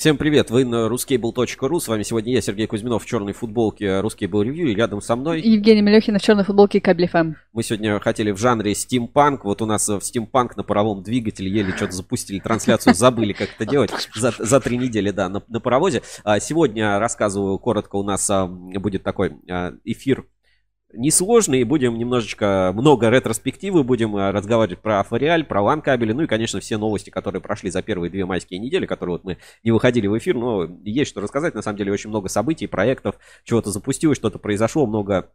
Всем привет, вы на ruscable.ru, с вами сегодня я, Сергей Кузьминов, в черной футболке RusCable Review, и рядом со мной... Евгения Мелехина в черной футболке Кабель ФМ. Мы сегодня хотели в жанре стимпанк, вот у нас в стимпанк на паровом двигателе еле что-то запустили трансляцию, забыли как это делать за, за три недели, да, на, на паровозе. А сегодня рассказываю коротко, у нас а, будет такой а, эфир несложный, будем немножечко много ретроспективы, будем э, разговаривать про Фориаль, про LAN кабели, ну и, конечно, все новости, которые прошли за первые две майские недели, которые вот мы не выходили в эфир, но есть что рассказать, на самом деле очень много событий, проектов, чего-то запустилось, что-то произошло, много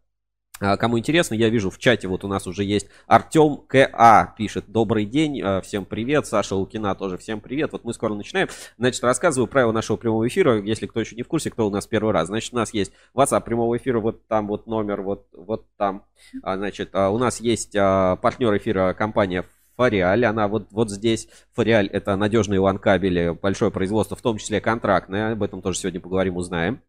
кому интересно, я вижу в чате, вот у нас уже есть Артем КА пишет. Добрый день, а, всем привет. Саша Лукина тоже всем привет. Вот мы скоро начинаем. Значит, рассказываю правила нашего прямого эфира, если кто еще не в курсе, кто у нас первый раз. Значит, у нас есть WhatsApp прямого эфира, вот там вот номер, вот, вот там. А, значит, у нас есть партнер эфира компания Фориаль, она вот, вот здесь. Фориаль это надежные лан-кабели, большое производство, в том числе контрактное. Об этом тоже сегодня поговорим, узнаем.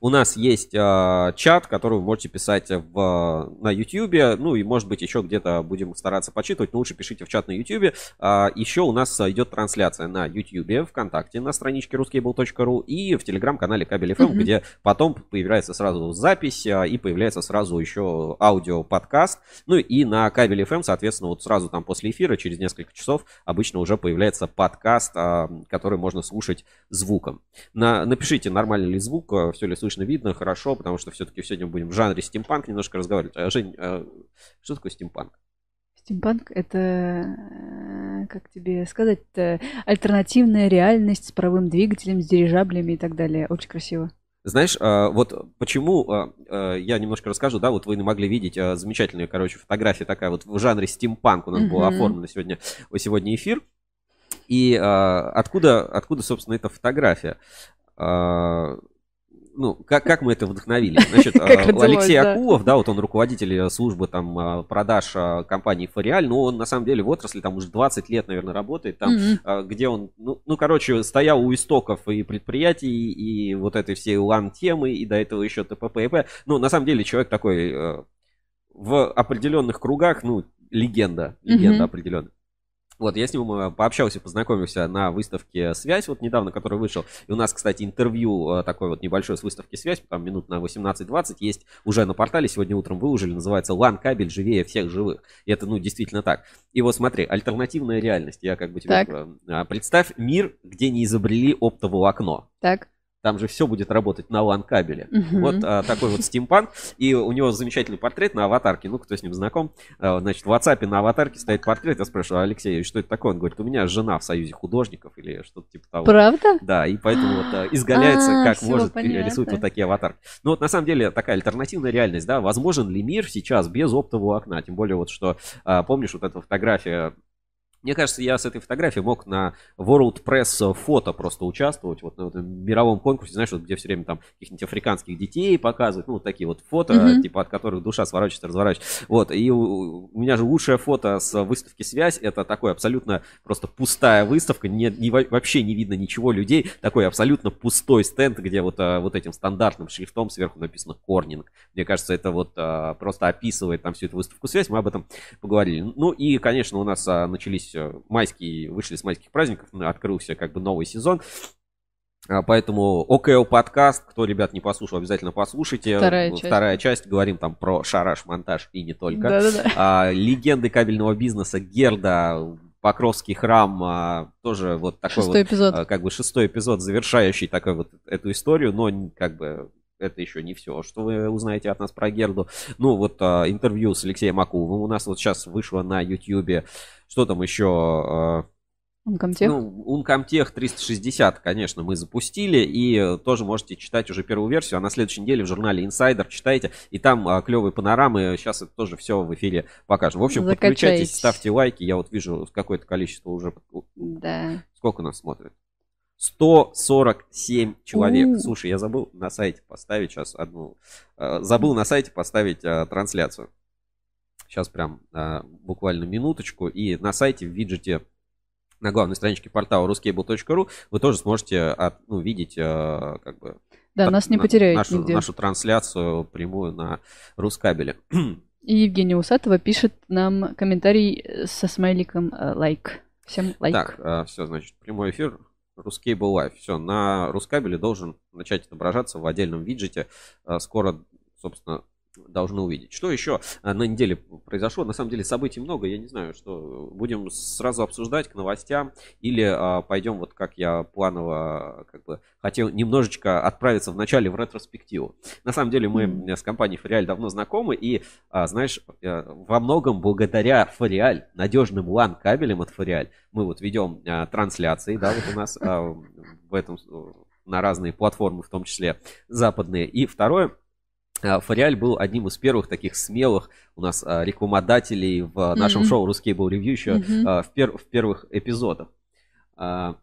У нас есть э, чат, который вы можете писать в, на YouTube. Ну и, может быть, еще где-то будем стараться почитывать. Но лучше пишите в чат на YouTube. Э, а, еще у нас идет трансляция на YouTube, ВКонтакте, на страничке ruskable.ru и в телеграм-канале Кабель FM, mm-hmm. где потом появляется сразу запись э, и появляется сразу еще аудио-подкаст. Ну и на Кабель FM, соответственно, вот сразу там после эфира, через несколько часов, обычно уже появляется подкаст, э, который можно слушать звуком. На, напишите, нормальный ли звук, все ли слышно, видно, хорошо, потому что все-таки сегодня будем в жанре стимпанк немножко разговаривать. А, Жень, а что такое стимпанк? Стимпанк — это, э, как тебе сказать, альтернативная реальность с паровым двигателем, с дирижаблями и так далее. Очень красиво. Знаешь, а, вот почему, я немножко расскажу, да, вот вы могли видеть замечательную, короче, фотография такая вот в жанре стимпанк у нас mm-hmm. была оформлена сегодня, сегодня эфир. И откуда, откуда, собственно, эта фотография? Ну, как, как мы это вдохновили? Значит, а, Алексей Акулов, да, вот он руководитель э, службы там а, продаж компании Фориаль, но он на самом деле в отрасли там уже 20 лет, наверное, работает, там, где он, ну, ну, короче, стоял у истоков и предприятий, и вот этой всей лан-темы, и до этого еще ТПП и. Ну, на самом деле человек такой э, в определенных кругах, ну, легенда, легенда определенная. Вот, я с ним э, пообщался, познакомился на выставке «Связь», вот недавно, который вышел. И у нас, кстати, интервью э, такой вот небольшой с выставки «Связь», там минут на 18-20 есть уже на портале, сегодня утром выложили, называется «Лан кабель живее всех живых». И это, ну, действительно так. И вот смотри, альтернативная реальность. Я как бы тебе... Так. Э, представь мир, где не изобрели оптоволокно. Так. Там же все будет работать на LAN кабеле. Uh-huh. Вот а, такой вот стимпанк. И у него замечательный портрет на аватарке. Ну, кто с ним знаком. А, значит, в WhatsApp на аватарке стоит портрет. Я спрашиваю, Алексей, что это такое? Он говорит, у меня жена в союзе художников или что-то типа того. Правда? Да, и поэтому вот а, изгаляется, а, как может, понятно. рисует вот такие аватарки. Ну, вот на самом деле такая альтернативная реальность, да. Возможен ли мир сейчас без оптового окна? Тем более вот что, а, помнишь, вот эта фотография мне кажется, я с этой фотографией мог на World Press фото просто участвовать, вот на этом мировом конкурсе, знаешь, вот где все время там каких-нибудь африканских детей показывают, ну, вот такие вот фото, mm-hmm. типа от которых душа сворачивается, разворачивается. Вот, и у, у меня же лучшее фото с выставки «Связь», это такой абсолютно просто пустая выставка, не, не, вообще не видно ничего людей, такой абсолютно пустой стенд, где вот, а, вот этим стандартным шрифтом сверху написано «Корнинг». Мне кажется, это вот а, просто описывает там всю эту выставку «Связь», мы об этом поговорили. Ну и, конечно, у нас а, начались есть э, майские, вышли с майских праздников, открылся как бы новый сезон. А, поэтому ОКО подкаст, кто, ребят, не послушал, обязательно послушайте. Вторая часть. Вторая часть. Говорим там про шараш, монтаж и не только. Да-да-да. А, легенды кабельного бизнеса Герда, Покровский храм, а, тоже вот такой шестой вот, эпизод. А, как бы шестой эпизод, завершающий такой вот эту историю, но как бы это еще не все, что вы узнаете от нас про Герду. Ну, вот а, интервью с Алексеем Акуловым у нас вот сейчас вышло на YouTube. Что там еще? А, Uncomtech? Ну, Uncomtech 360, конечно, мы запустили, и тоже можете читать уже первую версию, а на следующей неделе в журнале Insider читайте, и там а, клевые панорамы, сейчас это тоже все в эфире покажем. В общем, Закачайте. подключайтесь, ставьте лайки, я вот вижу какое-то количество уже... Да. Сколько нас смотрит? 147 человек. У-у-у. Слушай, я забыл на сайте поставить сейчас одну. Э, забыл на сайте поставить а, трансляцию. Сейчас прям а, буквально минуточку. И на сайте в виджете на главной страничке портала ruscable.ru вы тоже сможете от, ну, видеть а, как бы да, нас не потеряют нашу, нигде. нашу трансляцию прямую на Рускабеле. И Евгения Усатова пишет нам комментарий со смайликом лайк. Всем лайк. Так, все, значит, прямой эфир Рускейбл Live. Все, на Рускабеле должен начать отображаться в отдельном виджете. Скоро, собственно, должны увидеть. Что еще а, на неделе произошло? На самом деле событий много, я не знаю, что будем сразу обсуждать к новостям или а, пойдем вот как я планово как бы хотел немножечко отправиться вначале в ретроспективу. На самом деле мы mm-hmm. с компанией Фориаль давно знакомы и, а, знаешь, э, во многом благодаря Фориаль, надежным LAN кабелем от Фориаль, мы вот ведем а, трансляции, да, вот у нас а, в этом на разные платформы, в том числе западные. И второе, Фориаль был одним из первых таких смелых у нас а, рекламодателей в нашем mm-hmm. шоу «Русский был ревью» еще mm-hmm. а, в, пер- в первых эпизодах. В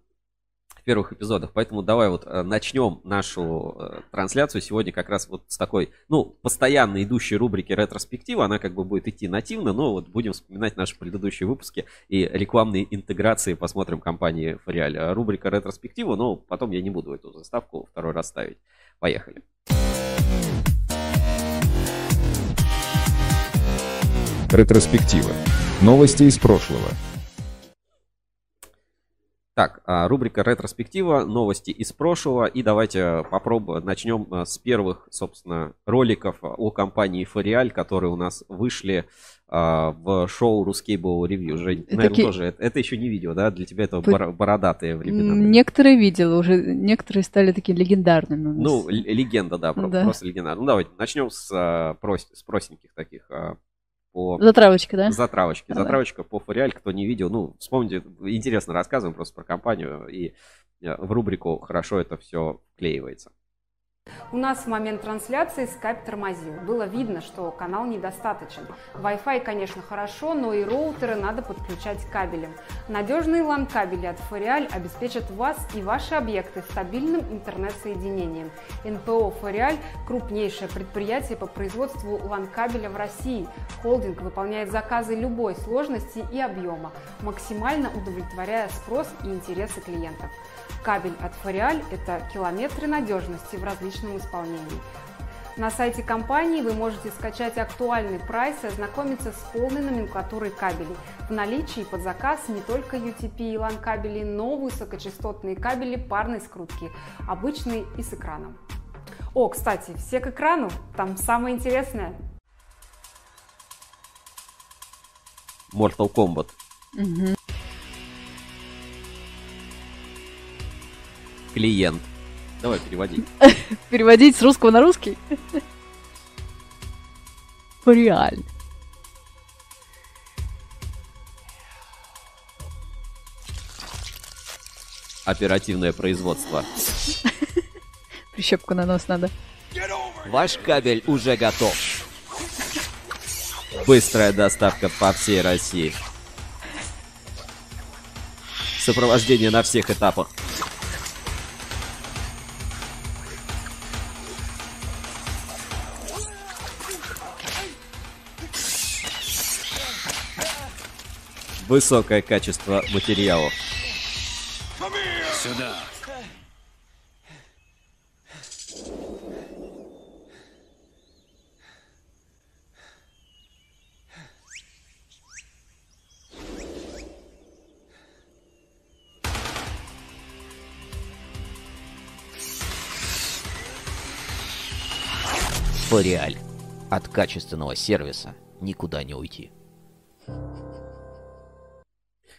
первых эпизодах. Поэтому давай вот начнем нашу трансляцию сегодня как раз вот с такой, ну, постоянно идущей рубрики ретроспектива. Она как бы будет идти нативно, но вот будем вспоминать наши предыдущие выпуски и рекламные интеграции посмотрим компании Фориаль. Рубрика ретроспектива, но потом я не буду эту заставку второй раз ставить. Поехали. Ретроспектива. Новости из прошлого. Так, а, рубрика ретроспектива, новости из прошлого. И давайте попробуем, начнем а, с первых, собственно, роликов о компании Фориаль, которые у нас вышли а, в шоу Рускейбл Ревью. Жень, наверное, Таки... тоже. Это, это еще не видео, да? Для тебя это По... бородатые времена. Некоторые видела, уже некоторые стали такими легендарными. Ну, легенда, да, да, просто легендарная. Ну, давайте начнем с, с простеньких таких по... Затравочка, да? Затравочки. Давай. Затравочка по Фориаль, кто не видел. Ну, вспомните, интересно рассказываем просто про компанию. И э, в рубрику хорошо это все вклеивается. У нас в момент трансляции скайп тормозил. Было видно, что канал недостаточен. Wi-Fi, конечно, хорошо, но и роутеры надо подключать кабелем. Надежные LAN-кабели от Фориаль обеспечат вас и ваши объекты стабильным интернет-соединением. НПО Фориаль – крупнейшее предприятие по производству LAN-кабеля в России. Холдинг выполняет заказы любой сложности и объема, максимально удовлетворяя спрос и интересы клиентов. Кабель от Фориаль – это километры надежности в различном исполнении. На сайте компании вы можете скачать актуальный прайс и ознакомиться с полной номенклатурой кабелей. В наличии под заказ не только UTP и LAN кабели, но и высокочастотные кабели парной скрутки, обычные и с экраном. О, кстати, все к экрану, там самое интересное. Mortal Kombat. Угу. Клиент. Давай переводи. Переводить с русского на русский? Реально. Оперативное производство. Прищепку на нос надо. Ваш кабель уже готов. Быстрая доставка по всей России. Сопровождение на всех этапах. Высокое качество материалов. Сюда. Фориаль. От качественного сервиса никуда не уйти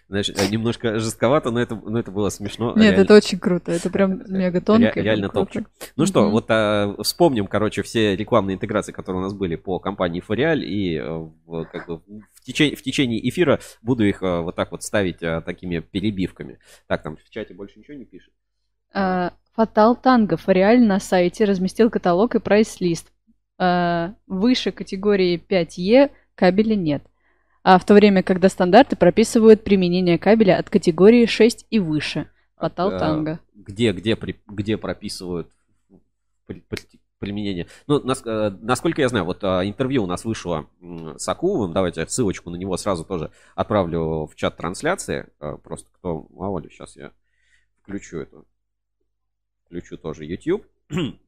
знаешь, э, немножко жестковато, но это, но это было смешно. Нет, реально. это очень круто, это прям мега тонко. Ре- реально топчик. Ну что, mm-hmm. вот а, вспомним, короче, все рекламные интеграции, которые у нас были по компании Фориаль, и э, в, как бы, в, течение, в течение эфира буду их а, вот так вот ставить а, такими перебивками. Так, там в чате больше ничего не пишет. Фатал Танго Фориаль на сайте разместил каталог и прайс-лист. Выше категории 5Е кабеля нет а в то время, когда стандарты прописывают применение кабеля от категории 6 и выше. Патал а, танго. Где, где, где прописывают применение? Ну, нас, э, насколько я знаю, вот а, интервью у нас вышло с Акуловым, давайте ссылочку на него сразу тоже отправлю в чат трансляции, э, просто кто, мало ли, сейчас я включу эту, включу тоже YouTube.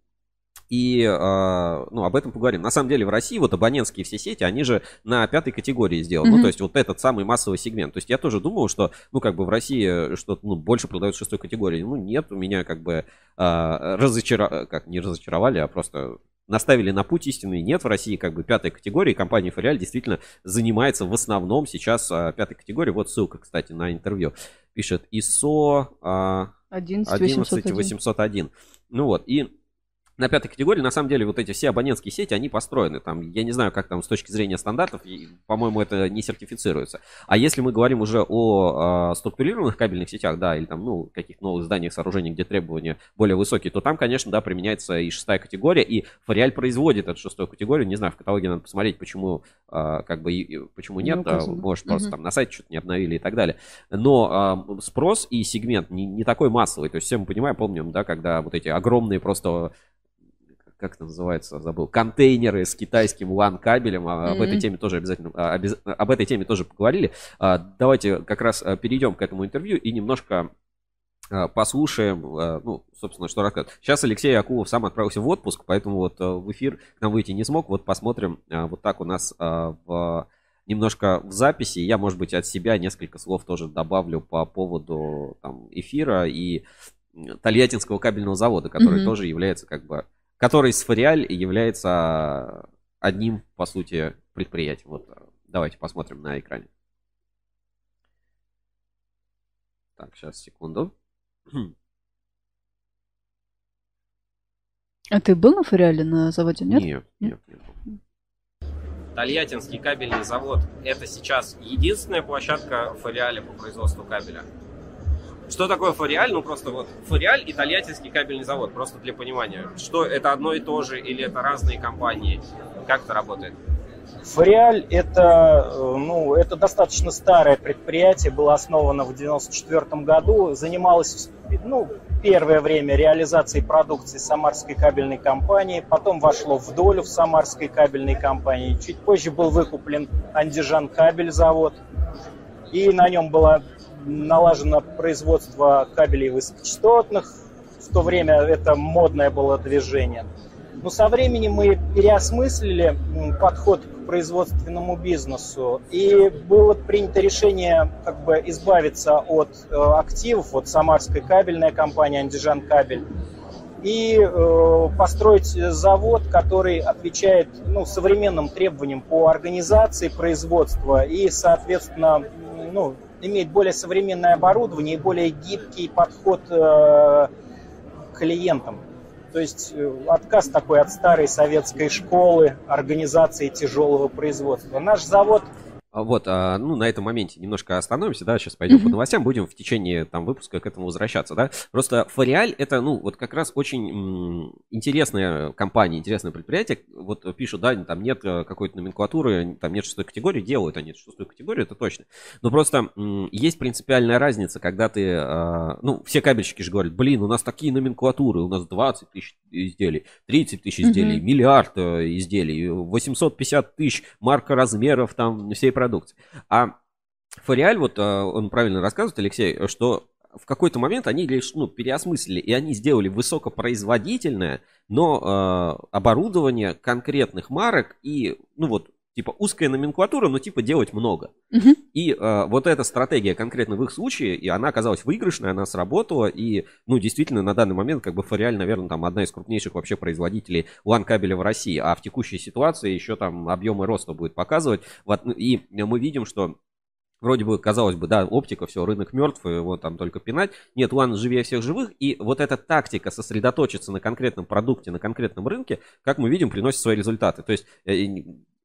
И, э, ну, об этом поговорим. На самом деле в России вот абонентские все сети, они же на пятой категории сделаны. Mm-hmm. Ну, то есть вот этот самый массовый сегмент. То есть я тоже думал, что, ну, как бы в России что-то, ну, больше продают шестой категории. Ну, нет, у меня как бы э, разочаровали, как не разочаровали, а просто наставили на путь истинный. Нет в России как бы пятой категории. Компания Фориаль действительно занимается в основном сейчас а, пятой категорией. Вот ссылка, кстати, на интервью. Пишет ISO а, 11801. Ну вот, и на пятой категории, на самом деле, вот эти все абонентские сети, они построены. Там, я не знаю, как там с точки зрения стандартов, по-моему, это не сертифицируется. А если мы говорим уже о э, структурированных кабельных сетях, да, или там, ну, каких-то новых зданиях, сооружений, где требования более высокие, то там, конечно, да, применяется и шестая категория, и Фориаль производит эту шестую категорию. Не знаю, в каталоге надо посмотреть, почему, э, как бы, и, почему нет, а, может, просто угу. там на сайте что-то не обновили и так далее. Но э, спрос и сегмент не, не такой массовый. То есть все мы понимаем, помним, да, когда вот эти огромные просто как это называется, забыл, контейнеры с китайским LAN кабелем. Mm-hmm. Об этой теме тоже обязательно, а, обез... об этой теме тоже поговорили. А, давайте как раз а, перейдем к этому интервью и немножко послушаем, ну, собственно, что рассказывает. Сейчас Алексей Акулов сам отправился в отпуск, поэтому вот в эфир к нам выйти не смог. Вот посмотрим, вот так у нас в немножко в записи. Я, может быть, от себя несколько слов тоже добавлю по поводу там, эфира и Тольяттинского кабельного завода, который mm-hmm. тоже является как бы который с Фориаль является одним, по сути, предприятием. Вот давайте посмотрим на экране. Так, сейчас, секунду. А ты был на Фориале на заводе, нет? Нет, нет, нет. Тольяттинский кабельный завод – это сейчас единственная площадка Фориаля по производству кабеля. Что такое Фориаль? Ну, просто вот Фориаль и Тольяттинский кабельный завод, просто для понимания. Что это одно и то же или это разные компании? Как это работает? Фориаль это, э, ну, это достаточно старое предприятие, было основано в 1994 году, занималось ну, первое время реализацией продукции Самарской кабельной компании, потом вошло в долю в Самарской кабельной компании, чуть позже был выкуплен Андижан кабель завод, и на нем была налажено производство кабелей высокочастотных. В то время это модное было движение. Но со временем мы переосмыслили подход к производственному бизнесу, и было принято решение как бы избавиться от э, активов, от Самарской кабельной компании «Андижан Кабель», и э, построить завод, который отвечает ну, современным требованиям по организации производства и, соответственно, ну, имеет более современное оборудование и более гибкий подход э, к клиентам. То есть э, отказ такой от старой советской школы организации тяжелого производства. Наш завод вот, а, ну, на этом моменте немножко остановимся, да, сейчас пойдем mm-hmm. по новостям, будем в течение там выпуска к этому возвращаться, да. Просто Фориаль это, ну, вот как раз очень м, интересная компания, интересное предприятие. Вот пишут, да, там нет э, какой-то номенклатуры, там нет шестой категории, делают они шестую категорию, это точно. Но просто м, есть принципиальная разница, когда ты, а, ну, все кабельщики же говорят, блин, у нас такие номенклатуры, у нас 20 тысяч изделий, 30 тысяч изделий, mm-hmm. миллиард э, изделий, 850 тысяч марка размеров там всей продукции. А Фориаль, вот э, он правильно рассказывает, Алексей, что в какой-то момент они лишь ну, переосмыслили, и они сделали высокопроизводительное, но э, оборудование конкретных марок и, ну вот, типа узкая номенклатура, но типа делать много. Uh-huh. И э, вот эта стратегия конкретно в их случае, и она оказалась выигрышной, она сработала, и, ну, действительно, на данный момент, как бы Фориаль, наверное, там одна из крупнейших вообще производителей LAN-кабеля в России, а в текущей ситуации еще там объемы роста будет показывать. Вот, и мы видим, что Вроде бы, казалось бы, да, оптика, все, рынок мертв, его там только пинать. Нет, One живее всех живых, и вот эта тактика сосредоточиться на конкретном продукте, на конкретном рынке, как мы видим, приносит свои результаты. То есть э,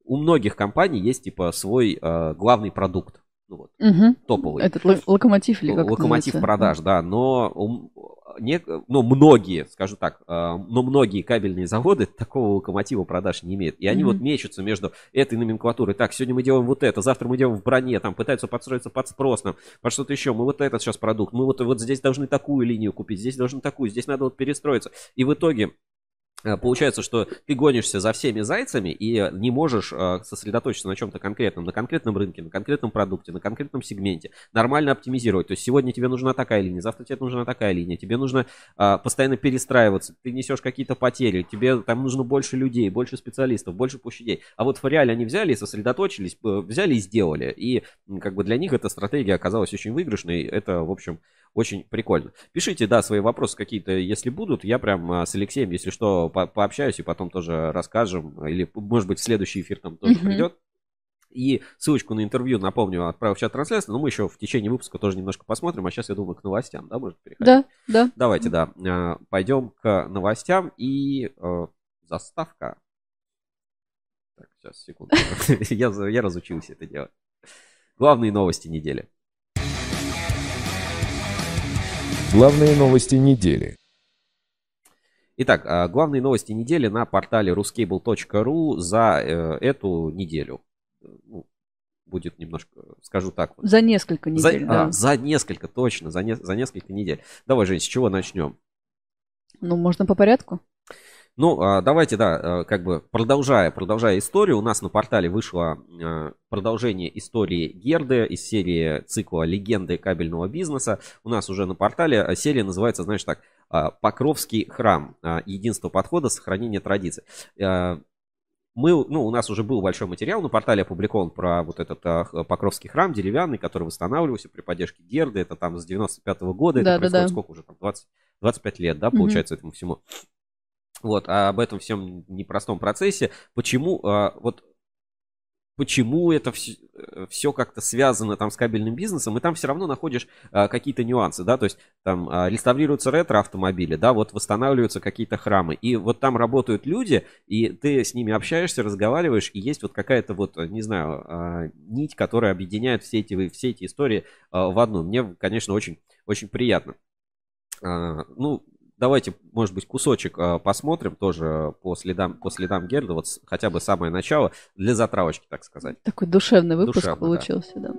у многих компаний есть типа свой э, главный продукт. Ну, вот, угу. Топовый. Этот локомотив или как Локомотив продаж, да. Но, не, но многие, скажу так, э, но многие кабельные заводы такого локомотива продаж не имеют. И они угу. вот мечутся между этой номенклатурой. Так, сегодня мы делаем вот это, завтра мы делаем в броне, там пытаются подстроиться под спрос, нам, под что-то еще. Мы вот этот сейчас продукт, мы вот, вот здесь должны такую линию купить, здесь должны такую, здесь надо вот перестроиться. И в итоге Получается, что ты гонишься за всеми зайцами и не можешь э, сосредоточиться на чем-то конкретном, на конкретном рынке, на конкретном продукте, на конкретном сегменте, нормально оптимизировать. То есть сегодня тебе нужна такая линия, завтра тебе нужна такая линия, тебе нужно э, постоянно перестраиваться, ты несешь какие-то потери, тебе там нужно больше людей, больше специалистов, больше площадей. А вот в реале они взяли сосредоточились, э, взяли и сделали. И как бы для них эта стратегия оказалась очень выигрышной. Это, в общем, очень прикольно. Пишите, да, свои вопросы какие-то, если будут. Я прям а, с Алексеем, если что, по- пообщаюсь и потом тоже расскажем. Или, может быть, в следующий эфир там тоже Мгм. придет. И ссылочку на интервью, напомню, отправил в чат трансляции, но мы еще в течение выпуска тоже немножко посмотрим. А сейчас, я думаю, к новостям, да, может переходить? Да, да. Давайте, да, а, пойдем к новостям и э, заставка. Так, сейчас, секунду. я разучился это делать. Главные новости недели. Главные новости недели. Итак, а, главные новости недели на портале ruscable.ru за э, эту неделю. Ну, будет немножко, скажу так. вот. За несколько За, недель, а, да. за несколько, точно, за, не- за несколько недель. Давай, Жень, с чего начнем? Ну, можно по порядку? Ну, а, давайте, да, а, как бы продолжая, продолжая историю, у нас на портале вышло а, продолжение истории Герды из серии цикла «Легенды кабельного бизнеса». У нас уже на портале а, серия называется, знаешь так, «Покровский храм. Единство подхода, сохранение традиций». Мы, ну, у нас уже был большой материал на портале опубликован про вот этот а, Покровский храм деревянный, который восстанавливался при поддержке Герды. Это там с 95 года, это Да-да-да. происходит сколько уже, там, 20, 25 лет, да, получается, этому всему. Вот, а об этом всем непростом процессе. Почему, а, вот, почему это все, как-то связано там с кабельным бизнесом, и там все равно находишь а, какие-то нюансы, да, то есть там а, реставрируются ретро-автомобили, да, вот восстанавливаются какие-то храмы, и вот там работают люди, и ты с ними общаешься, разговариваешь, и есть вот какая-то вот, не знаю, а, нить, которая объединяет все эти, все эти истории а, в одну. Мне, конечно, очень, очень приятно. А, Ну, давайте, может быть, кусочек а, посмотрим тоже по следам, по следам Герда, вот хотя бы самое начало, для затравочки, так сказать. Такой душевный выпуск Душевно, получился, да.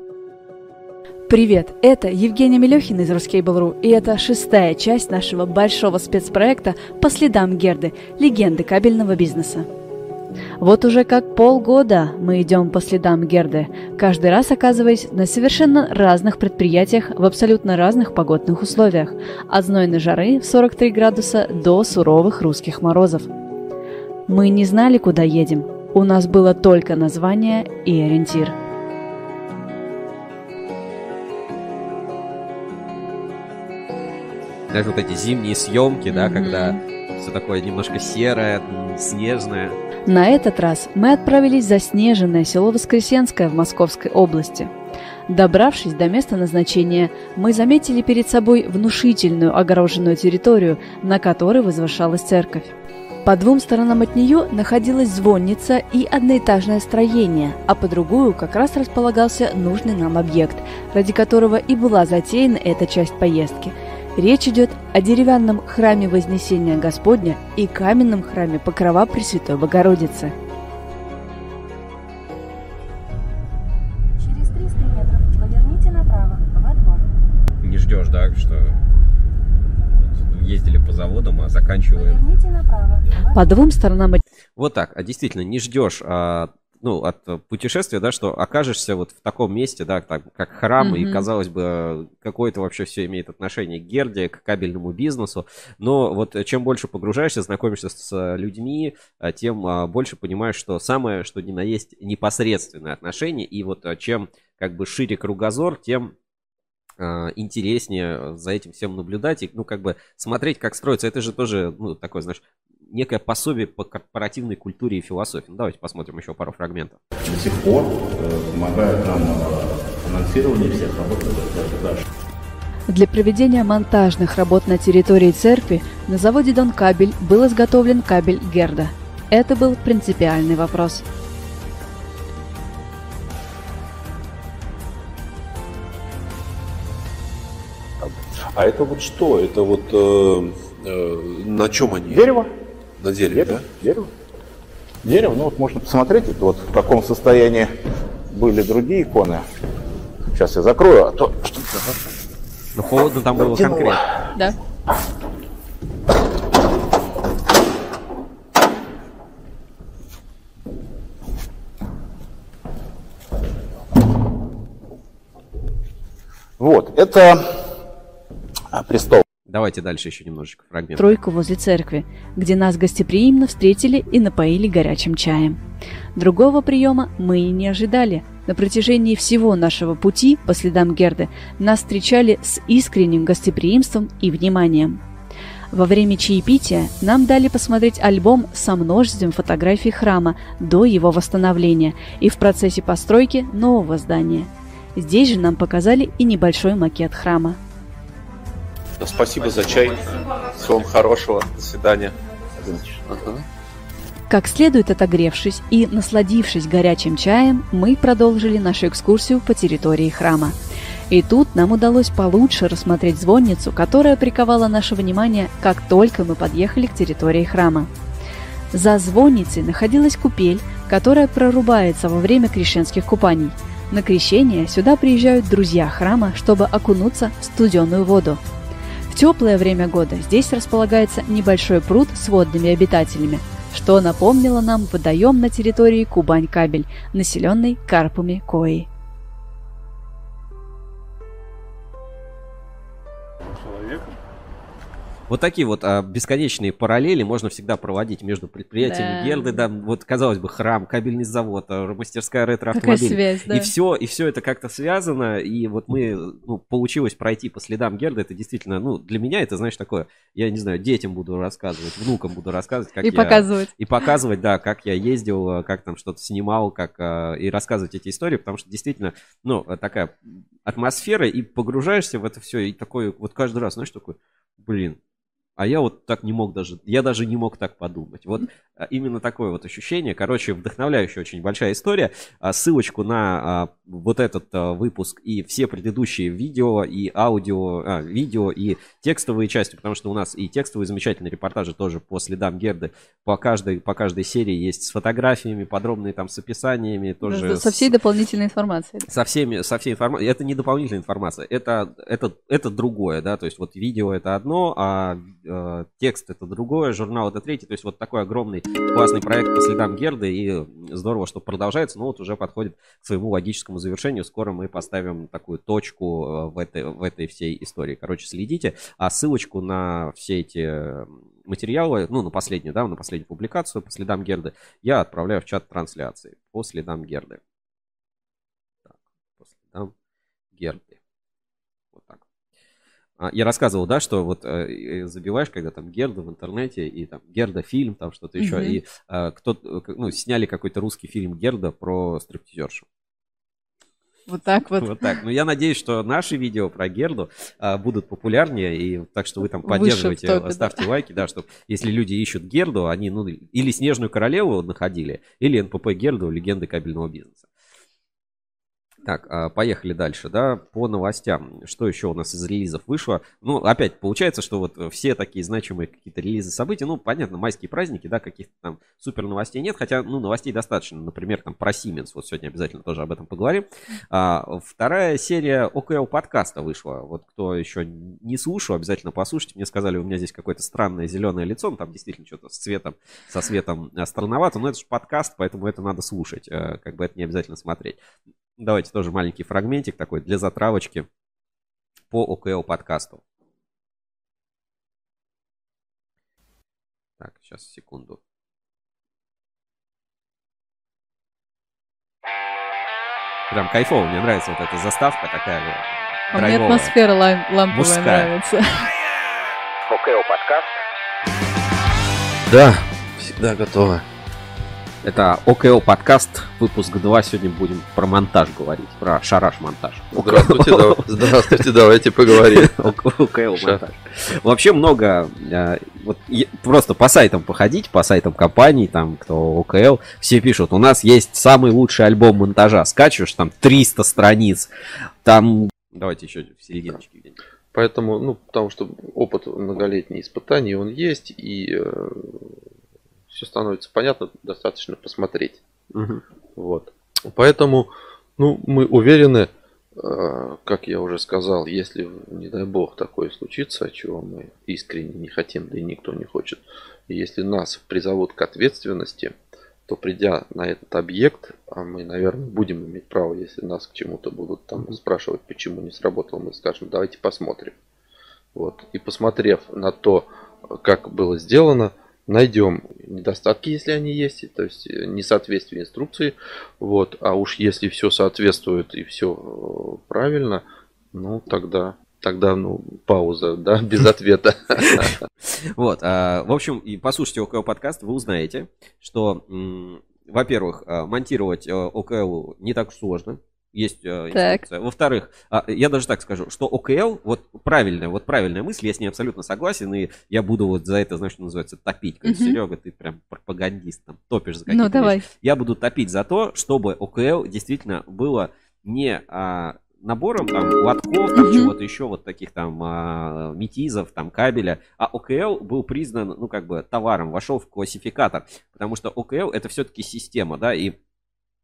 Привет, это Евгения Мелехина из Ruskable.ru, и это шестая часть нашего большого спецпроекта «По следам Герды. Легенды кабельного бизнеса». Вот уже как полгода мы идем по следам Герды, каждый раз оказываясь на совершенно разных предприятиях в абсолютно разных погодных условиях, от знойной жары в 43 градуса до суровых русских морозов. Мы не знали, куда едем. У нас было только название и ориентир – Даже вот эти зимние съемки, да, Мгм. когда все такое немножко серое, снежное. На этот раз мы отправились в заснеженное село Воскресенское в Московской области. Добравшись до места назначения, мы заметили перед собой внушительную огороженную территорию, на которой возвышалась церковь. По двум сторонам от нее находилась звонница и одноэтажное строение, а по другую как раз располагался нужный нам объект, ради которого и была затеяна эта часть поездки. Речь идет о деревянном храме Вознесения Господня и каменном храме Покрова Пресвятой Богородицы. Через 300 метров поверните направо, во двор. Не ждешь, да, что ездили по заводам, а заканчиваем. Поверните направо, во По двум сторонам от Вот так, а действительно, не ждешь а, ну, от э, путешествия, да, что окажешься вот в таком месте, да, так, как храм, и, Мгм. казалось бы, какое-то вообще все имеет отношение к Герде, к кабельному бизнесу, но вот э, чем больше погружаешься, знакомишься с э, людьми, тем а, больше понимаешь, что самое, что ни на есть, непосредственное отношение, и вот чем как бы шире кругозор, тем интереснее за этим всем наблюдать и, ну, как бы смотреть, как строится. Это же тоже, ну, такое, знаешь, некое пособие по корпоративной культуре и философии. Ну, давайте посмотрим еще пару фрагментов. до сих пор э, помогают нам э, финансирование всех работ Для проведения монтажных работ на территории церкви на заводе Донкабель был изготовлен кабель Герда. Это был принципиальный вопрос. А это вот что? Это вот э, э, на чем они? Дерево. На дереве, дерево, да? Дерево. Дерево, ну вот можно посмотреть, вот в каком состоянии были другие иконы. Сейчас я закрою, а то что Ну холодно там было конкретно. Да. Вот, это а, престол. Давайте дальше еще немножечко фрагмент. Тройку возле церкви, где нас гостеприимно встретили и напоили горячим чаем. Другого приема мы и не ожидали. На протяжении всего нашего пути по следам Герды нас встречали с искренним гостеприимством и вниманием. Во время чаепития нам дали посмотреть альбом со множеством фотографий храма до его восстановления и в процессе постройки нового здания. Здесь же нам показали и небольшой макет храма. Спасибо за чай. Всего вам хорошего. До свидания. Ага. Как следует отогревшись и насладившись горячим чаем, мы продолжили нашу экскурсию по территории храма. И тут нам удалось получше рассмотреть звонницу, которая приковала наше внимание, как только мы подъехали к территории храма. За звонницей находилась купель, которая прорубается во время крещенских купаний. На крещение сюда приезжают друзья храма, чтобы окунуться в студеную воду. Теплое время года здесь располагается небольшой пруд с водными обитателями, что напомнило нам водоем на территории Кубань-Кабель, населенный карпами Кои. Вот такие вот а, бесконечные параллели можно всегда проводить между предприятиями Да. Герды, да, вот казалось бы храм, кабельный завод, а, мастерская ретро-автомобиль. связь, да. И все, и все это как-то связано, и вот мы, ну, получилось пройти по следам Герды, это действительно, ну, для меня это, знаешь, такое, я не знаю, детям буду рассказывать, внукам буду рассказывать, как И я... показывать. И показывать, да, как я ездил, а, как там что-то снимал, как а, и рассказывать эти истории, потому что действительно, ну, такая атмосфера, и погружаешься в это все, и такой вот каждый раз, знаешь, такой, блин, а я вот так не мог даже, я даже не мог так подумать. Вот а, именно такое вот ощущение. Короче, вдохновляющая очень большая история. А, Ссылочку на а, вот этот выпуск и все предыдущие видео и аудио, а, видео и текстовые части, потому что у нас и текстовые замечательные репортажи тоже по следам Герды. По каждой, по каждой серии есть с фотографиями, подробные там с описаниями. Тоже Да, Со всей с- дополнительной информацией. со всеми, со всей информацией. Это не дополнительная информация, это, это, это другое, да, то есть вот видео это одно, а э, текст это другое, журнал это третье, то есть вот такой огромный классный проект по следам Герды, и здорово, что продолжается, но вот уже подходит к своему логическому завершению, скоро мы поставим такую точку э, в этой, в этой всей истории. Короче, следите, а ссылочку на все эти материалы, ну, на последнюю, да, на последнюю публикацию по следам Герды, я отправляю в чат трансляции по следам Герды. Так, по следам Герды. А, Я рассказывал, да, что вот э, забиваешь, когда там Герда в интернете, и там Герда фильм, там что-то еще, Мгм. и кто-то, э, ну, сняли какой-то русский фильм Герда про стриптизершу. Вот так вот. Вот так. Ну, я надеюсь, что наши видео про Герду а, будут популярнее, и так что вы там поддерживаете, топе, да. ставьте лайки, да, чтобы если люди ищут Герду, они, ну, или Снежную Королеву находили, или НПП Герду, легенды кабельного бизнеса. Так, а, поехали дальше, да, по новостям. Что еще у нас из релизов вышло? Ну, опять, получается, что вот все такие значимые какие-то релизы событий, ну, понятно, майские праздники, да, каких-то там супер новостей нет, хотя, ну, новостей достаточно. Например, там про Siemens, вот сегодня обязательно тоже об этом поговорим. А, вторая серия ОКЛ подкаста вышла. Вот кто еще не слушал, обязательно послушайте. Мне сказали, у меня здесь какое-то странное зеленое лицо, ну, там действительно что-то с цветом, со светом а, странновато, но это же подкаст, поэтому это надо слушать, э, как бы это не обязательно смотреть. Давайте тоже маленький фрагментик такой для затравочки по ОКЛ подкасту. Так, сейчас, секунду. Прям кайфово, мне нравится вот эта заставка такая. вот, А мне драйвовая. атмосфера лам- ламповая Мужская. нравится. ОКО подкаст. Да, всегда готово. Это ОКЛ подкаст, выпуск 2. Сегодня будем про монтаж говорить, про шараш-монтаж. Здравствуйте, да- здравствуйте, давайте поговорим. Ша- монтаж. Вообще много, э, вот просто по сайтам походить, по сайтам компаний, там, кто ОКЛ, все пишут, у нас есть самый лучший альбом монтажа, скачиваешь там 300 страниц, там... Давайте еще в серединочке где-нибудь. Поэтому, ну, потому что опыт многолетний испытаний, он есть, и все становится понятно, достаточно посмотреть. Мгм. Вот. Поэтому, ну, мы уверены, э, как я уже сказал, если, не дай бог, такое случится, чего мы искренне не хотим, да и никто не хочет, если нас призовут к ответственности, то придя на этот объект, а мы, наверное, будем иметь право, если нас к чему-то будут там спрашивать, почему не сработало, мы скажем, давайте посмотрим. Вот. И посмотрев на то, как было сделано, найдем недостатки, если они есть, то есть несоответствие инструкции. Вот. А уж если все соответствует и все правильно, ну тогда тогда, ну, пауза, да, без ответа. Вот, а, в общем, и послушайте ОКЛ подкаст, вы узнаете, что, во-первых, а, монтировать ОКЛ не так сложно, есть инструкция. Во-вторых, я даже так скажу, что ОКЛ, вот правильная, вот правильная мысль, я с ней абсолютно согласен, и я буду вот за это, знаешь, что называется, топить. Как Серега, ты прям пропагандист, там, топишь за какие-то Ну, давай. Я буду топить за то, чтобы ОКЛ действительно было не набором там лотков, там чего-то еще, вот таких там а, метизов, там кабеля, а ОКЛ был признан, ну, как бы товаром, вошел в классификатор, потому что ОКЛ это все-таки система, да, и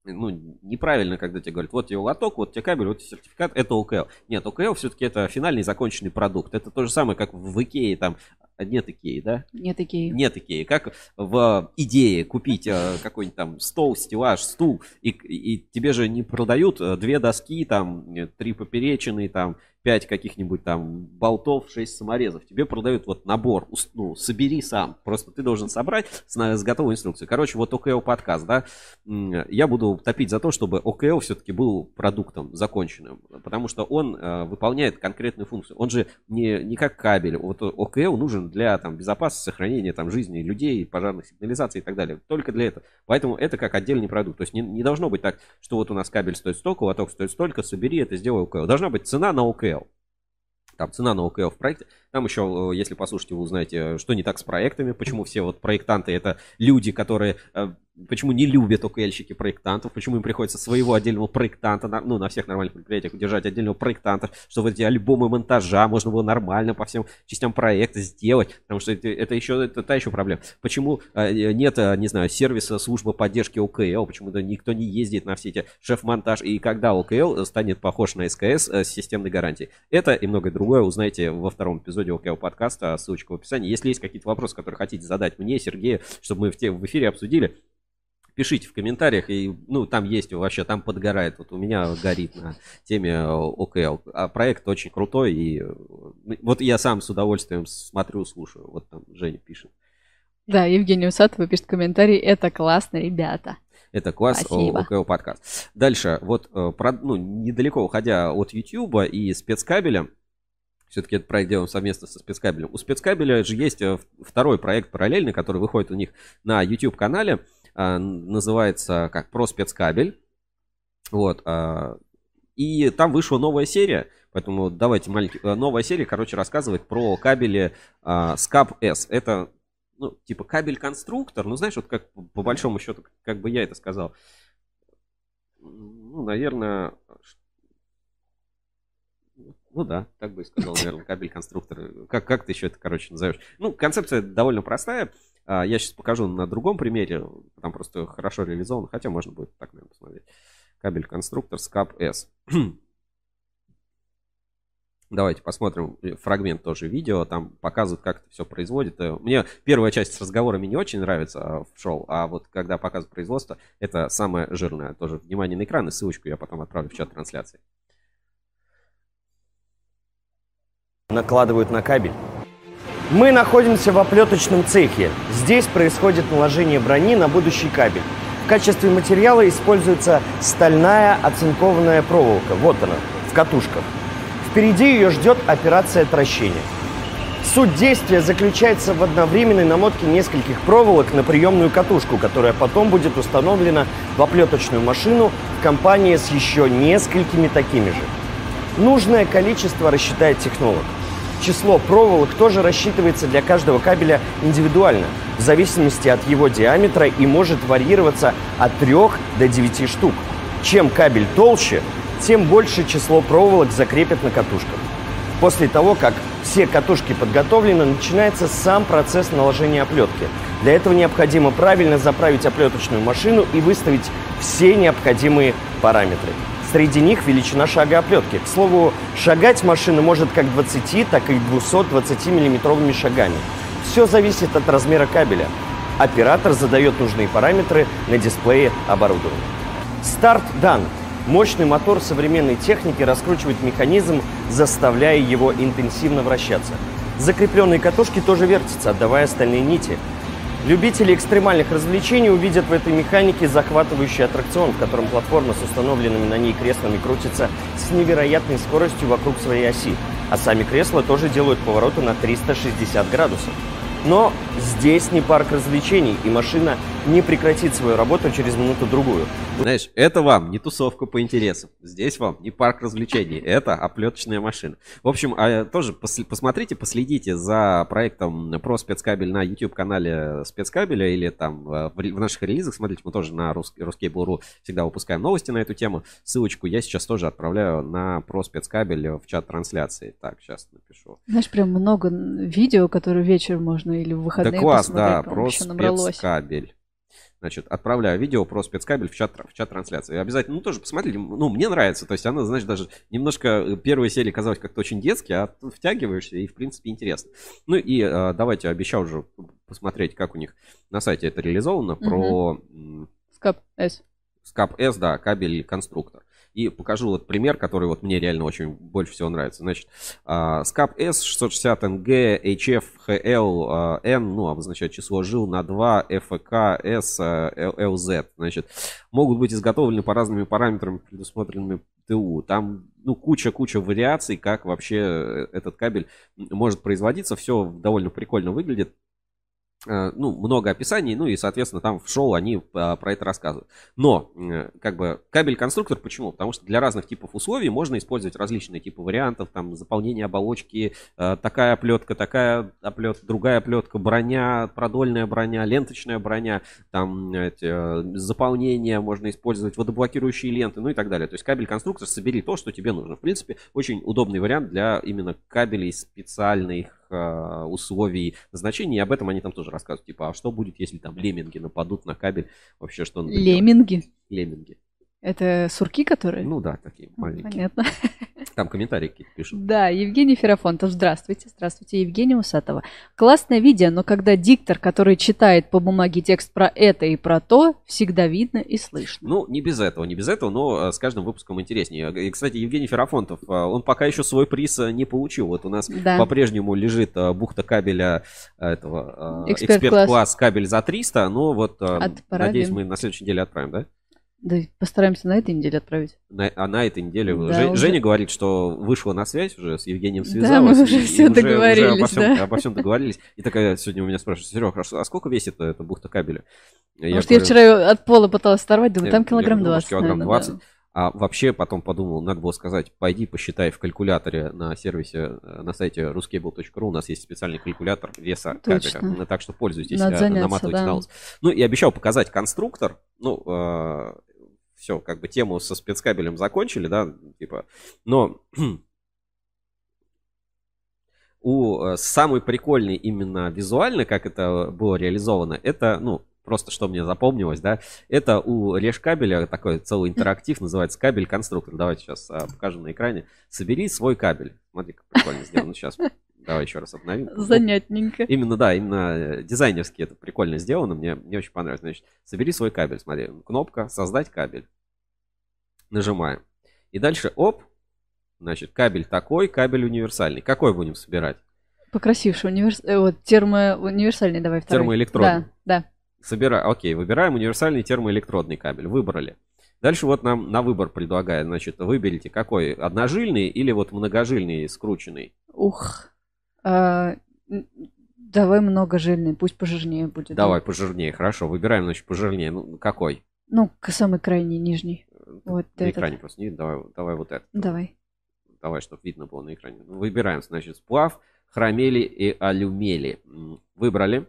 ну, неправильно, когда тебе говорят, вот тебе лоток, вот тебе кабель, вот тебе сертификат, это ОКЛ. Нет, ОКЛ все-таки это финальный законченный продукт. Это то же самое, как в Икее, там, нет Икеи, да? Нет Икеи. Нет Икеи. Как в идее купить э, какой-нибудь там стол, стеллаж, стул, и, и тебе же не продают две доски, там, три поперечины, там, 5 каких-нибудь там болтов, 6 саморезов. Тебе продают вот набор, ну, собери сам. Просто ты должен собрать с, с готовой инструкцией. Короче, вот ОКЛ подкаст, да, я буду топить за то, чтобы ОКЛ все-таки был продуктом законченным, потому что он э, выполняет конкретную функцию. Он же не, не как кабель. Вот ОКЛ нужен для там, безопасности, сохранения там, жизни людей, пожарных сигнализаций и так далее. Только для этого. Поэтому это как отдельный продукт. То есть не, не должно быть так, что вот у нас кабель стоит столько, лоток стоит столько, собери это, сделай ОКЛ. Должна быть цена на ОКЛ. Там цена на ОКЛ в проекте. Там еще, э, если послушаете, вы узнаете, что не так с проектами, почему все вот проектанты это люди, которые э, почему не любят ОКЛщики проектантов, почему им приходится своего отдельного проектанта, ну, на всех нормальных предприятиях удержать отдельного проектанта, чтобы эти альбомы монтажа можно было нормально по всем частям проекта сделать, потому что это, это еще, это та еще проблема. Почему э, нет, э, не знаю, сервиса службы поддержки ОКЛ, почему-то никто не ездит на все эти шеф-монтаж, и когда ОКЛ станет похож на СКС э, с системной гарантией. Это и многое другое узнаете во втором эпизоде ОКЛ подкаста, ссылочка в описании. Если есть какие-то вопросы, которые хотите задать мне, Сергею, чтобы мы в, те, в эфире обсудили, пишите в комментариях, и, ну, там есть вообще, там подгорает, вот у меня горит на теме э, ОКЛ. А проект очень крутой, и э, вот я сам с удовольствием смотрю, слушаю, вот там Женя пишет. Да, Евгений Усатова пишет комментарий, это классно, ребята. Это класс. ОКЛ подкаст. Дальше, вот, э, про, ну, недалеко уходя от YouTube и спецкабеля, все-таки этот проект делаем совместно со спецкабелем. У спецкабеля же есть второй проект параллельный, который выходит у них на YouTube-канале. А, называется как про спецкабель. Вот. А, и там вышла новая серия. Поэтому давайте маленький... Э, новая серия, короче, рассказывает про кабели uh, SCAP S. Это, ну, типа кабель-конструктор. Ну, знаешь, вот как по большому счету, как бы я это сказал. Ну, наверное, ну да, так бы и сказал, наверное, кабель-конструктор. Как, как ты еще это, короче, назовешь? Ну, концепция довольно простая. А, я сейчас покажу на другом примере. Там просто хорошо реализован. Хотя можно будет так, наверное, посмотреть. Кабель-конструктор SCAP S. Давайте посмотрим фрагмент тоже видео. Там показывают, как это все производит. Э, мне первая часть с разговорами не очень нравится а, в шоу, а вот когда показывают производство, это самое жирное. Тоже внимание на экран и ссылочку я потом отправлю в чат трансляции. Накладывают на кабель. Мы находимся в оплеточном цехе. Здесь происходит наложение брони на будущий кабель. В качестве материала используется стальная оцинкованная проволока. Вот она, в катушках. Впереди ее ждет операция трощения. Суть действия заключается в одновременной намотке нескольких проволок на приемную катушку, которая потом будет установлена в оплеточную машину в компании с еще несколькими такими же. Нужное количество рассчитает технолог. Число проволок тоже рассчитывается для каждого кабеля индивидуально, в зависимости от его диаметра и может варьироваться от 3 до 9 штук. Чем кабель толще, тем больше число проволок закрепят на катушках. После того, как все катушки подготовлены, начинается сам процесс наложения оплетки. Для этого необходимо правильно заправить оплеточную машину и выставить все необходимые параметры. Среди них величина шага оплетки. К слову, шагать машина может как 20, так и 220 миллиметровыми шагами. Все зависит от размера кабеля. Оператор задает нужные параметры на дисплее оборудования. Старт дан. Мощный мотор современной техники раскручивает механизм, заставляя его интенсивно вращаться. Закрепленные катушки тоже вертятся, отдавая остальные нити. Любители экстремальных развлечений увидят в этой механике захватывающий аттракцион, в котором платформа с установленными на ней креслами крутится с невероятной скоростью вокруг своей оси, а сами кресла тоже делают повороты на 360 градусов. Но здесь не парк развлечений, и машина не прекратит свою работу через минуту-другую. Знаешь, это вам не тусовка по интересам. Здесь вам не парк развлечений. Это оплеточная машина. В общем, а, тоже пос- посмотрите, последите за проектом про спецкабель на YouTube-канале спецкабеля или там э, в, наших релизах. Смотрите, мы тоже на Ruskable.ru всегда выпускаем новости на эту тему. Ссылочку я сейчас тоже отправляю на про спецкабель в чат трансляции. Так, сейчас напишу. Знаешь, прям много видео, которые вечером можно или в выходные Да класс, да, про спецкабель. Значит, отправляю видео про спецкабель в чат, в чат трансляции. Обязательно, ну, тоже посмотрите. Ну, мне нравится. То есть она, знаешь, даже немножко э, первая серия казалась как-то очень детски, а тут втягиваешься, и, в принципе, интересно. Ну, и э, давайте, обещал уже посмотреть, как у них на сайте это реализовано, про м, Скап S. Скап S, да, кабель конструктор. И покажу вот пример, который вот мне реально очень больше всего нравится. Значит, Скап S 660 NG HF HL N, ну, обозначает число жил на 2 FK S а, LZ. Значит, могут быть изготовлены по разными параметрам, предусмотренными ТУ. Там, ну, куча-куча вариаций, как вообще э, этот кабель может производиться. Все довольно прикольно выглядит. Э, ну, много описаний, ну и, соответственно, там в шоу они а, про это рассказывают. Но, э, как бы, кабель-конструктор почему? Потому что для разных типов условий можно использовать различные типы вариантов, там, заполнение оболочки, э, такая оплетка, такая оплетка, другая оплетка, броня, продольная броня, ленточная броня, там, эти, заполнение, можно использовать водоблокирующие ленты, ну и так далее. То есть кабель-конструктор собери то, что тебе нужно. В принципе, очень удобный вариант для именно кабелей специальных условий назначения, и об этом они там тоже рассказывают. Типа, а что будет, если там лемминги нападут на кабель? Вообще, что делать? Лемминги. Лемминги. Это сурки, которые? Ну да, такие маленькие. Понятно. Там комментарии какие-то пишут. Да, Евгений Ферафонтов, здравствуйте. Здравствуйте, Евгения Усатова. Классное видео, но когда диктор, который читает по бумаге текст про это и про то, всегда видно и слышно. Ну, не без этого, не без этого, но э, с каждым выпуском интереснее. И, кстати, Евгений Ферафонтов, э, он пока еще свой приз э, не получил. Вот у нас Да. по-прежнему лежит бухта кабеля этого Эксперт-класс. эксперт-класс кабель за 300, но вот Отправим. надеюсь, мы на следующей неделе отправим, да? Да, постараемся на этой неделе отправить. На, а на этой неделе Да, уже. Женя говорит, что вышла на связь уже с Евгением Да, связалась. мы уже и- и всё договорились, обо, всем, да. обо всем договорились. И такая сегодня у меня спрашивает, Серега, а сколько весит эта бухта кабеля? Потому что я вчера от пола пыталась оторвать, думаю, там Я- килограмм я думал, 20. что Килограмм наверное, 20. А вообще потом подумал, надо было сказать, пойди посчитай в калькуляторе на сервисе, э, на сайте ruscable.ru. У нас есть специальный калькулятор веса Точно. кабеля. Ну, Так что пользуйтесь, Надо э, заняться, наматывайте да. на ус. Ну и обещал показать конструктор. Ну, все, как бы тему со спецкабелем закончили, да, типа. Но у э, самый прикольный именно визуально, как это было реализовано, это, ну, просто что мне запомнилось, да, это у Решкабеля такой целый интерактив, называется кабель конструктор. Давайте сейчас а, покажем на экране. Собери свой кабель. Смотри, как прикольно сделано. Сейчас давай еще раз обновим. Занятненько. Именно, да, именно э, дизайнерски это прикольно сделано. Мне, мне очень понравилось. Значит, собери свой кабель. Смотри, кнопка «Создать кабель». Нажимаем. И дальше, оп, значит, кабель такой, кабель универсальный. Какой будем собирать? Покрасивший универс... э, вот, термоуниверсальный давай второй. Термоэлектродный. Да, да. Собираем, окей, выбираем универсальный термоэлектродный кабель. Выбрали. Дальше вот нам на выбор предлагает, значит, выберите какой, одножильный или вот многожильный скрученный. Ух. А, давай многожильный, пусть пожирнее будет. Давай пожирнее, хорошо, выбираем, значит, пожирнее. Ну, какой? Ну, самый крайний, нижний. Вот на этот. экране просто не видно. давай, давай вот это. Давай. Давай, чтобы видно было на экране. Ну, Выбираем, значит, сплав, хромели и алюмели. Выбрали.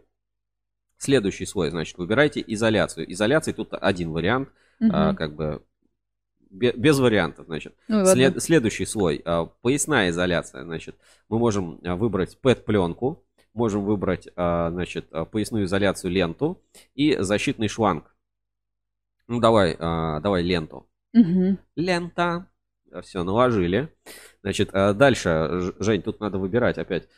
Следующий слой, значит, выбирайте изоляцию. Изоляции тут один вариант, а, Мгм. как бы без вариантов, значит. Ну След- следующий слой, а, поясная изоляция, значит, мы можем а, выбрать PET-пленку, можем выбрать, а, значит, поясную изоляцию ленту и защитный шланг. Ну, давай, давай ленту. Мгм. Лента. Все, наложили. Значит, дальше, Жень, тут надо выбирать опять.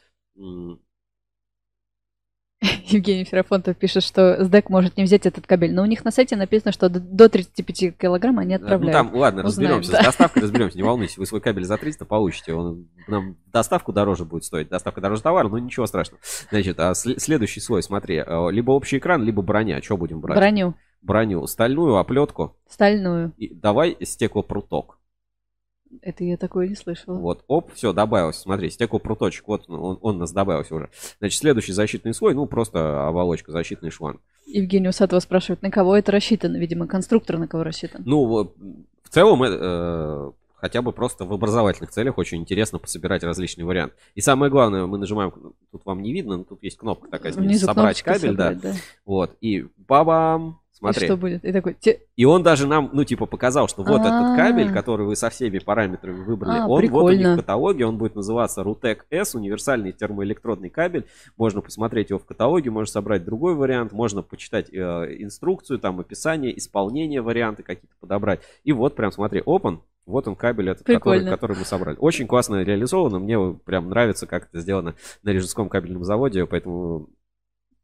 Евгений Ферафонтов пишет, что СДЭК может не взять этот кабель, но у них на сайте написано, что до- до 35 килограмм они Ну отправляют. там, ладно, Узнаем, разберемся. да. С доставкой разберемся, не волнуйтесь. Вы свой кабель за 300 получите. Он нам доставку дороже будет стоить. Доставка дороже товара, но ничего страшного. Значит, а сле- следующий слой, смотри. э, Либо общий экран, либо броня. Что будем брать? Броню, Броню. Стальную, оплетку. стальную. И давай стеклопруток. Это я такое не слышала. Вот, оп, все, добавился. Смотри, стеклопруточек, вот он, он у нас добавился уже. Значит, следующий защитный слой, ну, просто оболочка, защитный шланг. Евгений Усатова спрашивает, на кого это рассчитано? Видимо, конструктор на кого рассчитан. Ну, в целом, э, хотя бы просто в образовательных целях очень интересно пособирать различные варианты. И самое главное, мы нажимаем, тут вам не видно, но тут есть кнопка такая, снизу, Внизу собрать кабель, собрать, да. да. Вот, и бабам, И смотри. что будет? И такой, те- И он даже нам, ну, типа, показал, что вот этот А. кабель, который вы со всеми параметрами выбрали, А, он вот у них прикольно. в каталоге, он будет называться Rutec S, универсальный термоэлектродный кабель. Можно посмотреть его в каталоге, можно собрать другой вариант, можно почитать э, инструкцию, там, описание, исполнение варианты какие-то подобрать. И вот прям, смотри, open, вот он кабель этот, который, Прикольно. который мы собрали. Очень классно реализовано, мне прям нравится, как это сделано на Рижском кабельном заводе, поэтому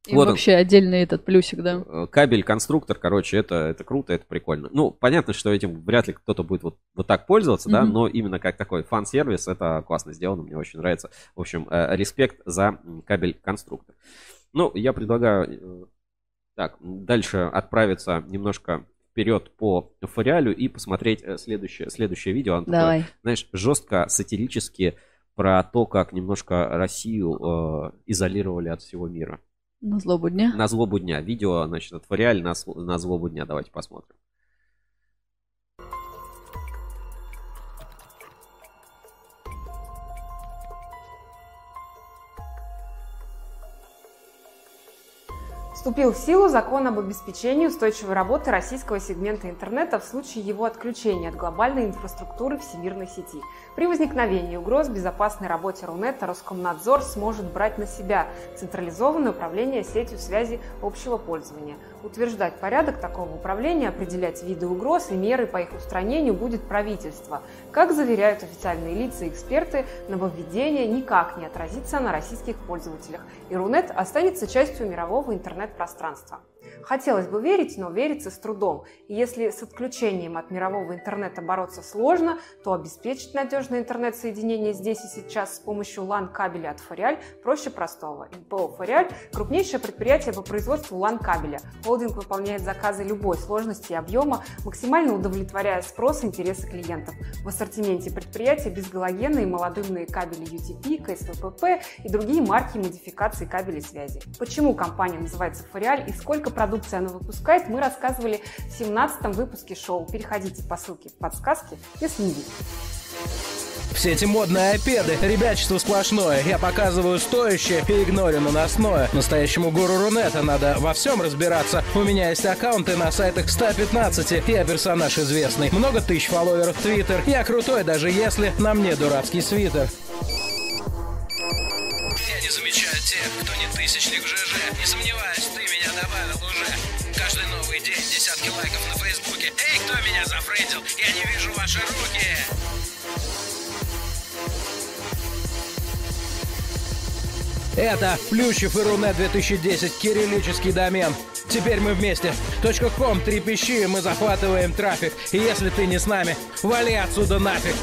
и вот он. вообще отдельный этот плюсик, да. Э, кабель-конструктор, короче, это, это круто, это прикольно. Ну, понятно, что этим вряд ли кто-то будет вот, вот так пользоваться, да, Мгм. но именно как такой фан-сервис это классно сделано, мне очень нравится. В общем, э, респект за кабель-конструктор. Ну, я предлагаю э, так, дальше отправиться немножко вперед по фориалю и посмотреть э, следующее, следующее видео. Оно такое, Давай. знаешь, жестко сатирически про то, как немножко Россию э, изолировали от всего мира. На злобу дня. На злобу дня. Видео, значит, от Фориаль на, на злобу дня. Давайте посмотрим. Вступил в силу закон об обеспечении устойчивой работы российского сегмента интернета в случае его отключения от глобальной инфраструктуры всемирной сети. При возникновении угроз безопасной работе Рунета Роскомнадзор сможет брать на себя централизованное управление сетью связи общего пользования. Утверждать порядок такого управления, определять виды угроз и меры по их устранению будет правительство. Как заверяют официальные лица и эксперты, нововведение никак не отразится на российских пользователях, и Рунет останется частью мирового интернет-пространства. Хотелось бы верить, но верится с трудом. И если с отключением от мирового интернета бороться сложно, то обеспечить надежное интернет-соединение здесь и сейчас с помощью LAN-кабеля от Фориаль проще простого. МПО Фориаль – крупнейшее предприятие по производству LAN-кабеля. Холдинг выполняет заказы любой сложности и объема, максимально удовлетворяя спрос и интересы клиентов. В ассортименте предприятия безгалогенные молодымные кабели UTP, КСВПП и другие марки и модификации кабелей связи. Почему компания называется Фориаль и сколько продукции она выпускает, мы рассказывали в 17 выпуске шоу. Переходите по ссылке в подсказке, не видите. Все эти модные айпеды, ребячество сплошное. Я показываю стоящее и игнорю наносное. Настоящему гуру Рунета надо во всем разбираться. У меня есть аккаунты на сайтах 115. Я персонаж известный. Много тысяч фолловеров в Твиттер. Я крутой, даже если на мне дурацкий свитер. Я не замечаю тех, кто не тысячник в ЖЖ. Не сомневаюсь, ты меня добавил уже. Каждый новый день десятки лайков на Фейсбуке. Эй, кто меня зафрендил? Я не вижу ваши руки. Это Плющев и Рунет 2010, кириллический домен. Теперь мы вместе. .com трепещи, мы захватываем трафик. И если ты не с нами, вали отсюда нафиг.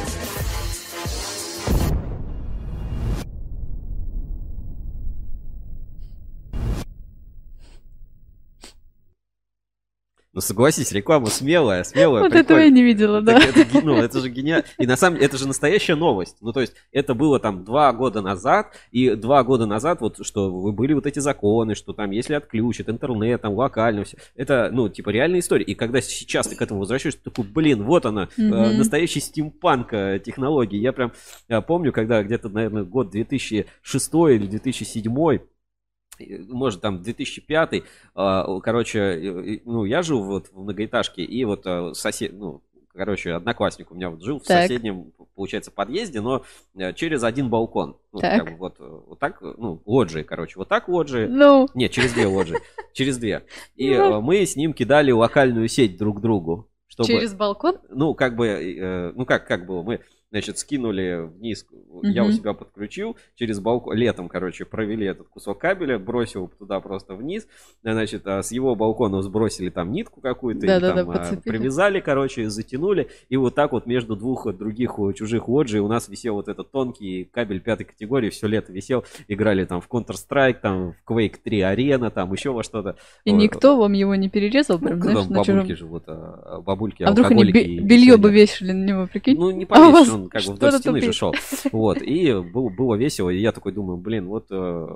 Ну, согласись, реклама смелая, смелая. Вот этого я не видела, да. Так это, ну, это же гениально. И на самом деле, это же настоящая новость. Ну, то есть, это было там два года назад, и два года назад, вот, что вы были вот эти законы, что там, если отключат интернет, там, локально, все. Это, ну, типа, реальная история. И когда сейчас ты к этому возвращаешься, ты такой, блин, вот она, э, Мгм. настоящий стимпанк э, технологии. Я прям э, помню, когда где-то, наверное, год 2006 или 2007 может, там 2005, а, короче, ну, я жил вот в многоэтажке, и вот э, сосед, ну, короче, одноклассник у меня вот жил в Так. соседнем, получается, подъезде, но э, через один балкон. Ну, Так. как бы вот, э, вот так, ну, лоджии, короче, вот так лоджии. Ну. Нет, через две лоджии, через две. И Ну. э, мы с ним кидали локальную сеть друг другу. Чтобы, Через балкон? ну, как бы, ну, как, как было, мы значит, скинули вниз, я у себя подключил, через балкон, летом, короче, провели этот кусок кабеля, бросил туда просто вниз, значит, а с его балкона сбросили там нитку какую-то, и Да-да-да, там, а, подцепили. привязали, короче, затянули, и вот так вот между двух других э, чужих лоджий у нас висел вот этот тонкий кабель пятой категории, все лето висел, играли там в Counter-Strike, там в Quake 3 Арена, там еще во что-то. И Вот. никто вам его не перерезал, прям, Ну, знаешь, там на чужом... бабульки живут, а, а бабульки, А вдруг они белье бы вешали на него, прикинь? Ну, не А у повесишь, вас он как бы вдоль стены же шел. Вот, и был- было весело, и я такой думаю, блин, вот э,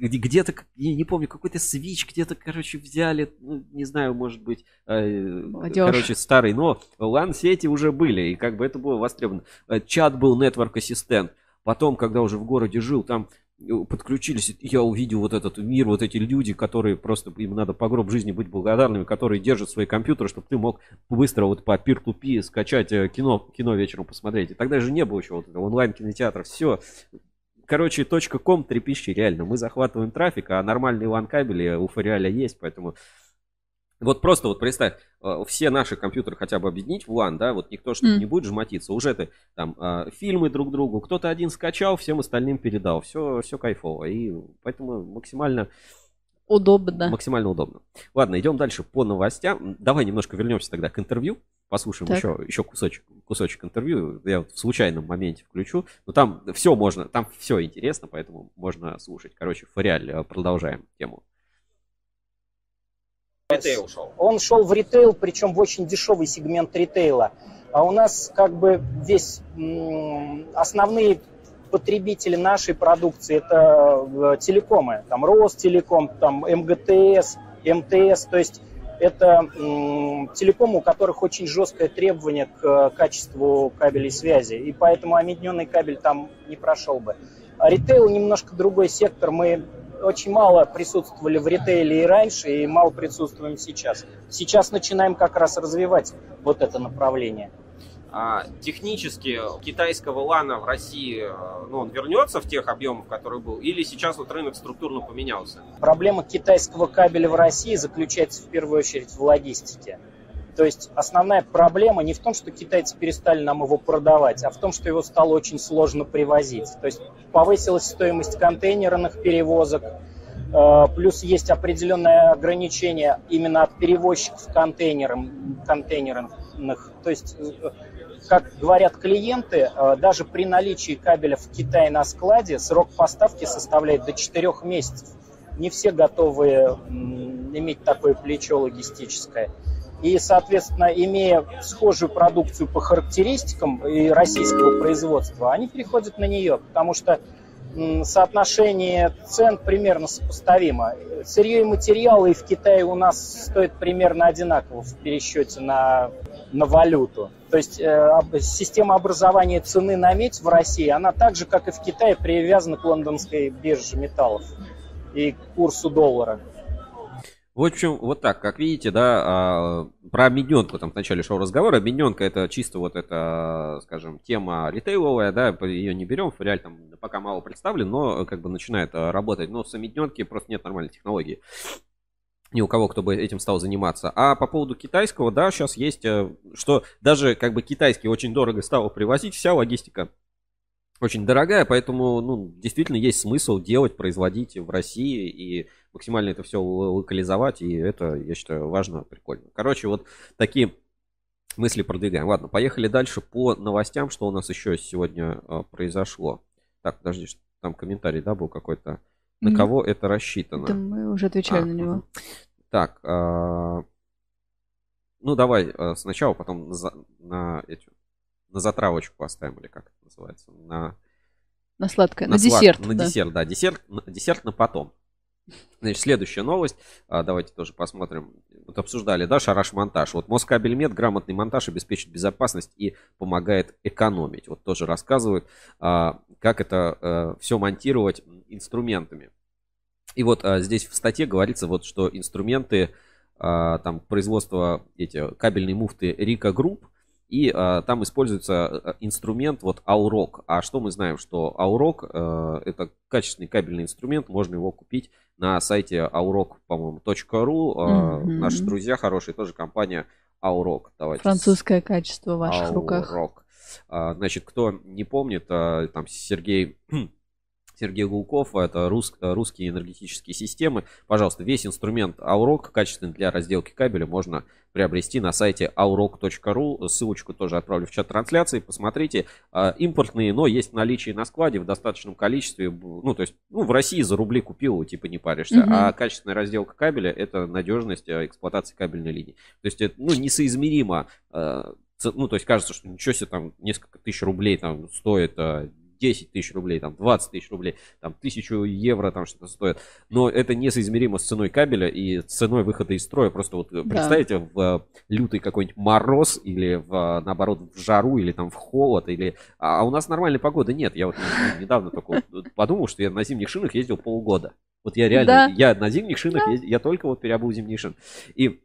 где- где-то, я не помню, какой-то свич где-то, короче, взяли, ну, не знаю, может быть, э, короче, старый, но LAN-сети уже были, и как бы это было востребовано. Э, Чат был Network Assistant. Потом, когда уже в городе жил, там э, подключились, я увидел вот этот мир, вот эти люди, которые просто, им надо по гроб жизни быть благодарными, которые держат свои компьютеры, чтобы ты мог быстро вот по peer-to-peer скачать э, кино, кино вечером посмотреть. И тогда же не было еще вот онлайн-кинотеатра, все. Короче, .com трепещи, реально. Мы захватываем трафик, а нормальные LAN-кабели у Фариаля есть, поэтому... Вот просто вот представь, э, все наши компьютеры хотя бы объединить в LAN, да, вот никто чтобы М. не будет жмотиться. Уже ты там э, фильмы друг другу, кто-то один скачал, всем остальным передал. Все, все кайфово. И поэтому максимально Удобно. Максимально удобно. Ладно, идем дальше по новостям. Давай немножко вернемся тогда к интервью. Послушаем Так. еще, еще кусочек, кусочек интервью. Я вот в случайном моменте включу. Но там все можно, там все интересно, поэтому можно слушать. Короче, Фариаль, э, продолжаем тему. Ритейл шел. Он шел в ритейл, причем в очень дешевый сегмент ритейла. А у нас как бы весь основные потребители нашей продукции это э, телекомы, там Ростелеком, там МГТС, МТС, то есть это телекомы, у которых очень жесткое требование к э, качеству кабелей связи, и поэтому объединенный кабель там не прошел бы. А ритейл немножко другой сектор, мы очень мало присутствовали в ритейле и раньше, и мало присутствуем сейчас. Сейчас начинаем как раз развивать вот это направление. А технически китайского лана в России, э, ну, он вернется в тех объемах, который был, или сейчас вот рынок структурно поменялся? Проблема китайского кабеля в России заключается в первую очередь в логистике. То есть основная проблема не в том, что китайцы перестали нам его продавать, а в том, что его стало очень сложно привозить. То есть повысилась стоимость контейнерных перевозок, э, плюс есть определенное ограничение именно от перевозчиков контейнерам, контейнерных. То есть, э, как говорят клиенты, э, даже при наличии кабеля в Китае на складе срок поставки составляет до 4 месяцев. Не все готовы иметь такое плечо логистическое. И, соответственно, имея схожую продукцию по характеристикам и российского производства, они переходят на нее, потому что соотношение цен примерно сопоставимо. Сырье и материалы и в Китае у нас стоят примерно одинаково в пересчете на, на валюту. То есть э, система образования цены на медь в России, она так же, как и в Китае, привязана к лондонской бирже металлов и к курсу доллара. В общем, вот так, как видите, да, а, про объединенку там в начале шоу разговора. Объединенка это чисто вот это, скажем, тема ритейловая, да, ее не берем, реаль там пока мало представлен, но как бы начинает а, работать. Но с объединенки просто нет нормальной технологии. Ни у кого, кто бы этим стал заниматься. А по поводу китайского, да, сейчас есть, э, что даже как бы китайский очень дорого стало привозить, вся логистика очень дорогая, поэтому, ну, действительно есть смысл делать, производить в России и максимально это все локализовать, и это, я считаю, важно, прикольно. Короче, вот такие мысли продвигаем. Ладно, поехали дальше по новостям, что у нас еще сегодня э, произошло. Так, подожди, что там комментарий, да, был какой-то. На Мгм. кого это рассчитано? Да мы уже отвечали А, на него. мгм. Так, а, ну давай а, сначала, потом на, за- на эти, на затравочку поставим, или как это называется? На, На сладкое, на, слад- десерт. На да. десерт, да, десерт, на- десерт на потом. Значит, следующая новость. А, давайте тоже посмотрим. Вот обсуждали, да, шараш-монтаж. Вот Москабельмет грамотный монтаж обеспечит безопасность и помогает экономить. Вот тоже рассказывают, а, как это все монтировать инструментами. И вот а, здесь в статье говорится, вот, что инструменты а, там производства эти кабельные муфты Рика Групп, и а, там используется а, инструмент вот Aurok. А что мы знаем, что Aurok э, это качественный кабельный инструмент, можно его купить на сайте aurok, по-моему, .ru. А, Мгм. Наши друзья хорошие, тоже компания Aurok. Давайте. Французское качество в ваших руках. Aurok. А, значит, кто не помнит, там Сергей Сергей Гулков, это рус, русские энергетические системы. Пожалуйста, весь инструмент Aurok, качественный для разделки кабеля, можно приобрести на сайте aurok.ru. Ссылочку тоже отправлю в чат трансляции. Посмотрите. А, импортные, но есть в наличии на складе в достаточном количестве. Ну, то есть, ну, в России за рубли купил, типа не паришься. Угу. А качественная разделка кабеля – это надежность а, эксплуатации кабельной линии. То есть, это, ну, несоизмеримо а, ну, то есть кажется, что ничего себе там несколько тысяч рублей там стоит 10 тысяч рублей, там 20 тысяч рублей, там тысячу евро там что-то стоит. Но это несоизмеримо с ценой кабеля и ценой выхода из строя. Просто вот да. представьте в лютый какой-нибудь мороз или в, наоборот в жару или там в холод или... А у нас нормальной погоды нет. Я вот недавно только подумал, что я на зимних шинах ездил полгода. Вот я реально, да. я на зимних шинах, да. ездил, я только вот переобул зимние шины. И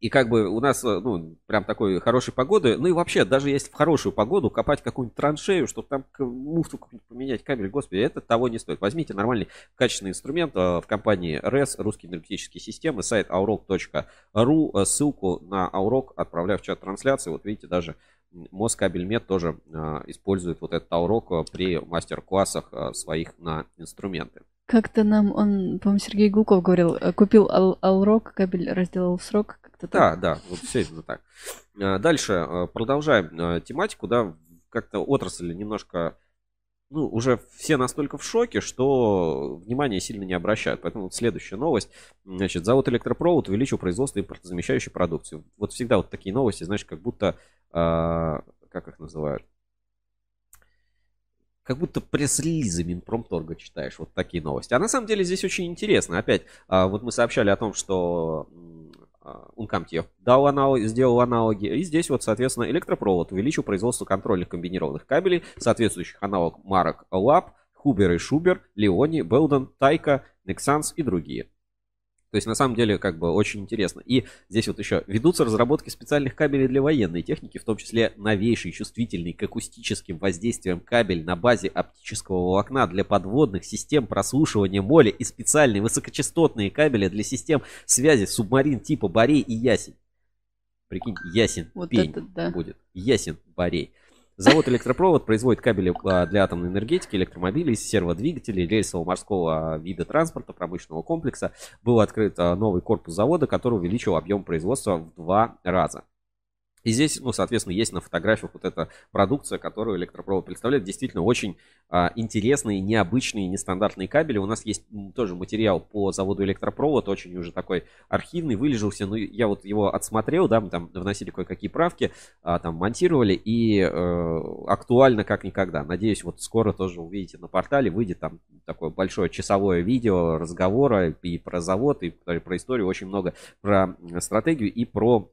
и как бы у нас, э, ну, прям такой хорошей погоды. Ну и вообще, даже если в хорошую погоду копать какую-нибудь траншею, чтобы там муфту поменять кабель, господи, это того не стоит. Возьмите нормальный качественный инструмент э, в компании RES, русские энергетические системы, сайт aurok.ru. Э, ссылку на Aurok отправляю в чат трансляции. Вот видите, даже Москабельмет тоже использует вот этот Aurok при мастер-классах своих на инструменты. Как-то нам, он, по-моему, Сергей Гулков говорил, купил Алрок, кабель разделал в срок, да, да, вот все именно так. А, дальше а, продолжаем а, тематику, да, как-то отрасль немножко, ну, уже все настолько в шоке, что внимание сильно не обращают. Поэтому вот следующая новость. Значит, завод Электропровод увеличил производство импортозамещающей продукции. Вот всегда вот такие новости, знаешь, как будто, как их называют? как будто пресс-релизы Минпромторга читаешь, вот такие новости. А на самом деле здесь очень интересно. Опять, вот мы сообщали о том, что Uncomtech дал аналог, сделал аналоги. И здесь вот, соответственно, электропровод увеличил производство контрольных комбинированных кабелей, соответствующих аналог марок Lab, Хубер и Шубер, Леони, Белден, Тайка, Nexans и другие. То есть, на самом деле, как бы очень интересно. И здесь вот еще ведутся разработки специальных кабелей для военной техники, в том числе новейший, чувствительный к акустическим воздействиям кабель на базе оптического волокна для подводных систем прослушивания моля и специальные высокочастотные кабели для систем связи субмарин типа Борей и Ясень. Прикинь, Ясень, вот пень это, да. будет. Ясен, Борей. Завод «Электропровод» производит кабели а, для атомной энергетики, электромобилей, серводвигателей, рельсового морского а, вида транспорта, промышленного комплекса. Был открыт а, новый корпус завода, который увеличил объем производства в два раза. И здесь, ну, соответственно, есть на фотографиях вот эта продукция, которую электропровод представляет. Действительно, очень а, интересные, необычные, нестандартные кабели. У нас есть тоже материал по заводу электропровод, очень уже такой архивный, вылежался. Ну, я вот его отсмотрел, да, мы там вносили кое-какие правки, а, там монтировали, и э, актуально как никогда. Надеюсь, вот скоро тоже увидите на портале, выйдет там такое большое часовое видео разговора и про завод, и про историю, очень много про стратегию и про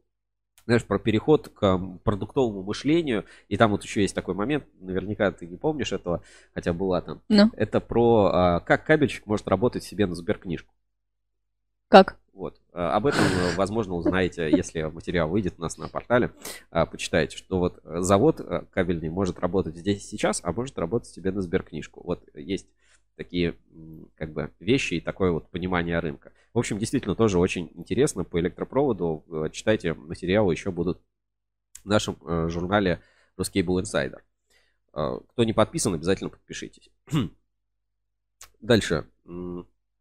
знаешь, про переход к продуктовому мышлению. И там вот еще есть такой момент, наверняка ты не помнишь этого, хотя была там. No. Ну. Это про а, как кабельщик может работать себе на сберкнижку. Как? Вот. А, об этом, возможно, узнаете, если материал выйдет у нас на портале. А, почитайте, что вот завод кабельный может работать здесь и сейчас, а может работать себе на сберкнижку. Вот есть такие как бы вещи и такое вот понимание рынка. В общем, действительно тоже очень интересно по электропроводу. Э, читайте материалы, еще будут в нашем э, журнале Ruscable Insider. Э, кто не подписан, обязательно подпишитесь. Дальше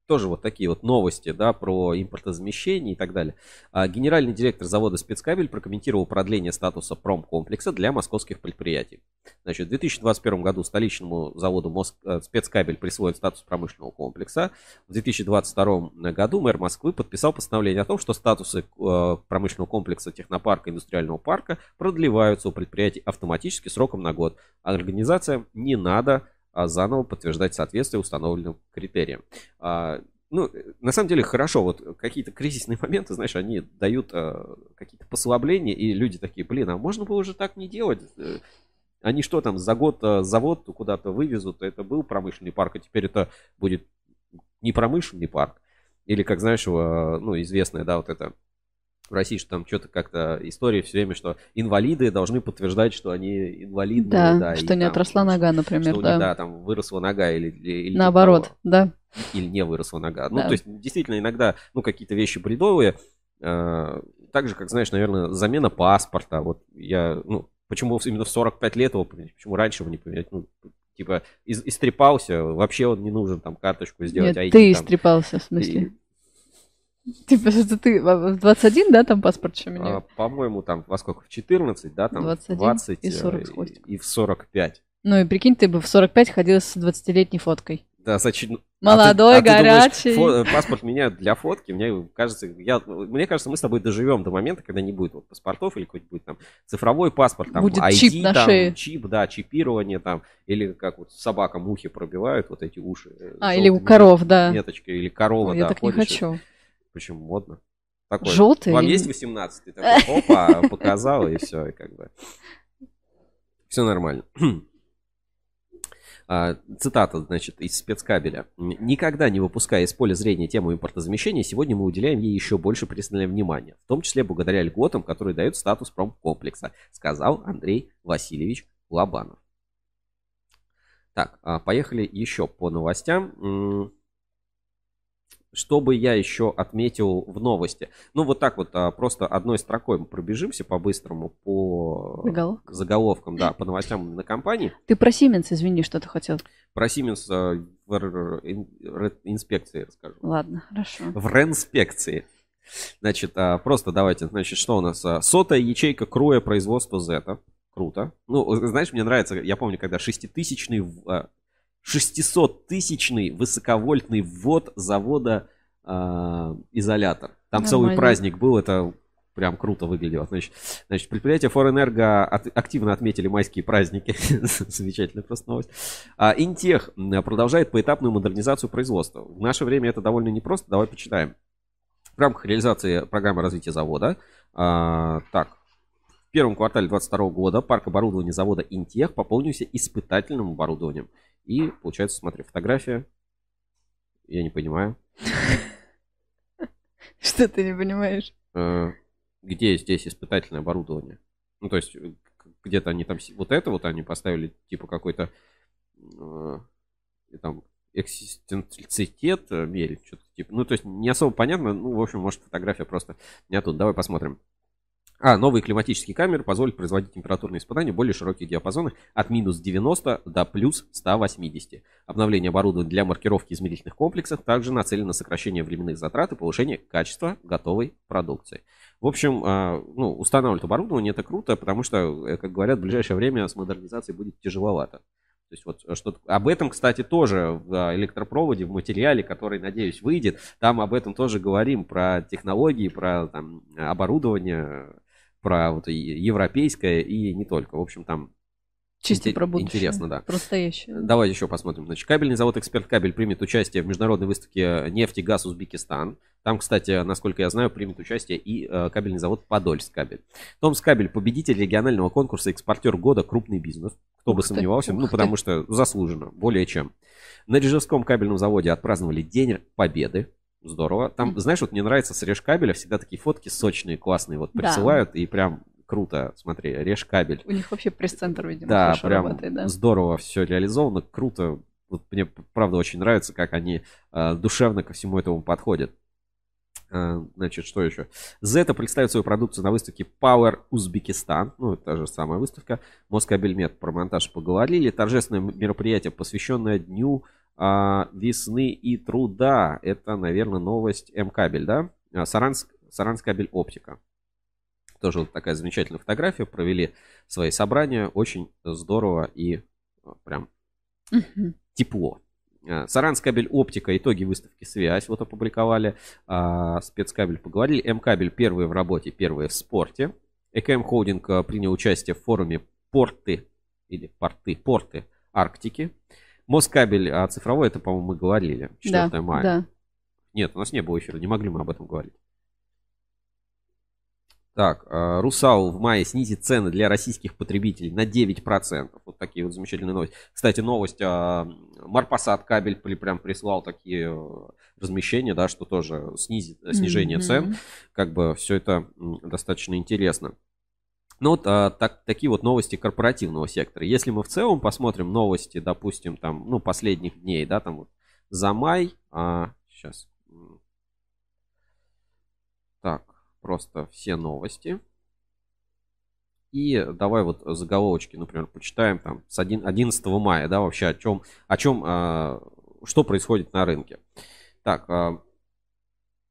тоже вот такие вот новости, да, про импортозамещение и так далее. А, генеральный директор завода «Спецкабель» прокомментировал продление статуса промкомплекса для московских предприятий. Значит, в 2021 году столичному заводу. Э, «Спецкабель» присвоен статус промышленного комплекса. В 2022 году мэр Москвы подписал постановление о том, что статусы э, промышленного комплекса технопарка индустриального парка продлеваются у предприятий автоматически сроком на год. Организациям не надо заново подтверждать соответствие установленным критериям. А, ну, на самом деле хорошо, вот какие-то кризисные моменты, знаешь, они дают а, какие-то послабления, и люди такие, блин, а можно было уже так не делать? Э, они что там, за год завод куда-то вывезут, это был промышленный парк, а теперь это будет не промышленный парк. Или, как знаешь, ну, известная, да, вот это в России, что там что-то как-то история все время, что инвалиды должны подтверждать, что они инвалиды. Да, да что не там, отросла нога, например, что да. Не, да, там выросла нога или... или Наоборот, того, да. Или не выросла нога. Ну, да. Ну, то есть, действительно, иногда, ну, какие-то вещи бредовые, э, так же, как, знаешь, наверное, замена паспорта. Вот я, ну, Почему именно в 45 лет его поменять? Почему раньше его не поменять? Ну, типа, из, истрепался, вообще он не нужен там карточку сделать. Нет, ID, ты там. истрепался, в смысле. Типа, что ты в 21, да, там паспорт еще А, менял? по-моему, там во сколько? В 14, да, там 21 20 и 40 с э, хвостиком. и в 45. Ну и прикинь, ты бы в 45 ходил с 20-летней фоткой. Да, зачем? Молодой, а ты, а ты думаешь, горячий. фо- паспорт меняют для фотки. Мне кажется, я, мне кажется, мы с тобой доживем до момента, когда не будет вот паспортов или какой-нибудь будет там цифровой паспорт, там Будет ID, чип на там, шее. чип, да, чипирование там, или как вот собака мухи пробивают вот эти уши. э, А, или у коров, да. Меточкой, или корова, я да, так не ходишь. хочу. Почему модно? Такое. Желтый Вам есть 18 Ты такой, опа, показал, и все, и как бы. Все нормально. А, Цитата, значит, из спецкабеля. «Никогда не выпуская из поля зрения тему импортозамещения, сегодня мы уделяем ей еще больше пристального внимания, в том числе благодаря льготам, которые дают статус промкомплекса», сказал Андрей Васильевич Лобанов. Так, а, поехали еще по новостям. Что бы я еще отметил в новости? Ну, вот так вот, а, просто одной строкой мы пробежимся по-быстрому по Заголовкам. заголовкам, да, по новостям на компании. Ты про Siemens, извини, что ты хотел. Про Siemens э, в инспекции расскажу. Ладно, хорошо. В ренспекции. Значит, а, просто давайте, значит, что у нас? А, Сотая ячейка круя производства Z. Круто. Ну, знаешь, мне нравится, я помню, когда шеститысячный, а, 600-тысячный высоковольтный ввод завода а, изолятор. Там целый Нормально. праздник был, это прям круто выглядело. Значит, значит предприятие Форэнерго от- активно отметили майские праздники. Замечательная просто новость. А, Интех продолжает поэтапную модернизацию производства. В наше время это довольно непросто. Давай почитаем. В рамках реализации программы развития завода, а, так, первом квартале 2022 года парк оборудования завода Интех пополнился испытательным оборудованием. И, получается, смотри, фотография. Я не понимаю. Что ты не понимаешь? Э, Где здесь испытательное оборудование? Ну, то есть, э, где-то они там... Вот это вот они поставили, типа, какой-то... э, там экзистенцитет мерить, что-то типа. Ну, то есть, не особо понятно. Ну, в общем, может, фотография просто не оттуда. Давай посмотрим. А, новые климатические камеры позволят производить температурные испытания в более широких диапазонах от минус 90 до плюс 180. Обновление оборудования для маркировки измерительных комплексов также нацелено на сокращение временных затрат и повышение качества готовой продукции. В общем, а, ну, устанавливать оборудование это круто, потому что, э, как говорят, в ближайшее время с модернизацией будет тяжеловато. То есть вот что об этом, кстати, тоже в а, электропроводе, в материале, который, надеюсь, выйдет, там об этом тоже говорим, про технологии, про там, оборудование, про вот европейское и не только. В общем, там Чисто инте- про будущее. интересно, да. Про настоящее. Давайте еще посмотрим. Значит, кабельный завод «Эксперт Кабель» примет участие в международной выставке «Нефть и газ Узбекистан». Там, кстати, насколько я знаю, примет участие и э, кабельный завод «Подольск Кабель». Томс Кабель – победитель регионального конкурса «Экспортер года. Крупный бизнес». Кто бы Ух ты, сомневался, ну, ты. потому что заслуженно, более чем. На Рижевском кабельном заводе отпраздновали День Победы. Здорово. Там, знаешь, вот мне нравится с Режкабеля всегда такие фотки сочные, классные, вот Да. присылают, и прям круто, смотри, режь кабель. У них вообще пресс-центр, видимо, Да, хорошо прям работает, да. здорово все реализовано, круто. Вот мне правда очень нравится, как они э, душевно ко всему этому подходят. Э, значит, что еще? Zeta представит свою продукцию на выставке Power Узбекистан. Ну, это та же самая выставка. Москабельмет про монтаж поговорили. Торжественное мероприятие, посвященное Дню а, весны и труда. Это, наверное, новость М-кабель, да? А, Саранск, Саранскабель оптика. Тоже вот такая замечательная фотография. Провели свои собрания. Очень здорово и а, прям тепло. А, Саранскабель оптика. Итоги выставки связь. Вот опубликовали. А, Спецкабель поговорили. М-кабель первые в работе, первые в спорте. ЭКМ Холдинг а, принял участие в форуме порты или порты, порты Арктики. Москабель а, цифровой, это, по-моему, мы говорили. 4 Да, мая. да. Нет, у нас не было эфира, не могли мы об этом говорить. Так, а, Русал в мае снизит цены для российских потребителей на 9%. Вот такие вот замечательные новости. Кстати, новость, а, Марпасад кабель прям прислал такие э, размещения, да, что тоже снизит, снижение Мгм. цен. Как бы все это достаточно интересно. Ну вот а, так, такие вот новости корпоративного сектора. Если мы в целом посмотрим новости, допустим, там, ну, последних дней, да, там вот за май, а, сейчас, так, просто все новости. И давай вот заголовочки, например, почитаем там с 11 мая, да, вообще о чем, о чем, а, что происходит на рынке. Так, а,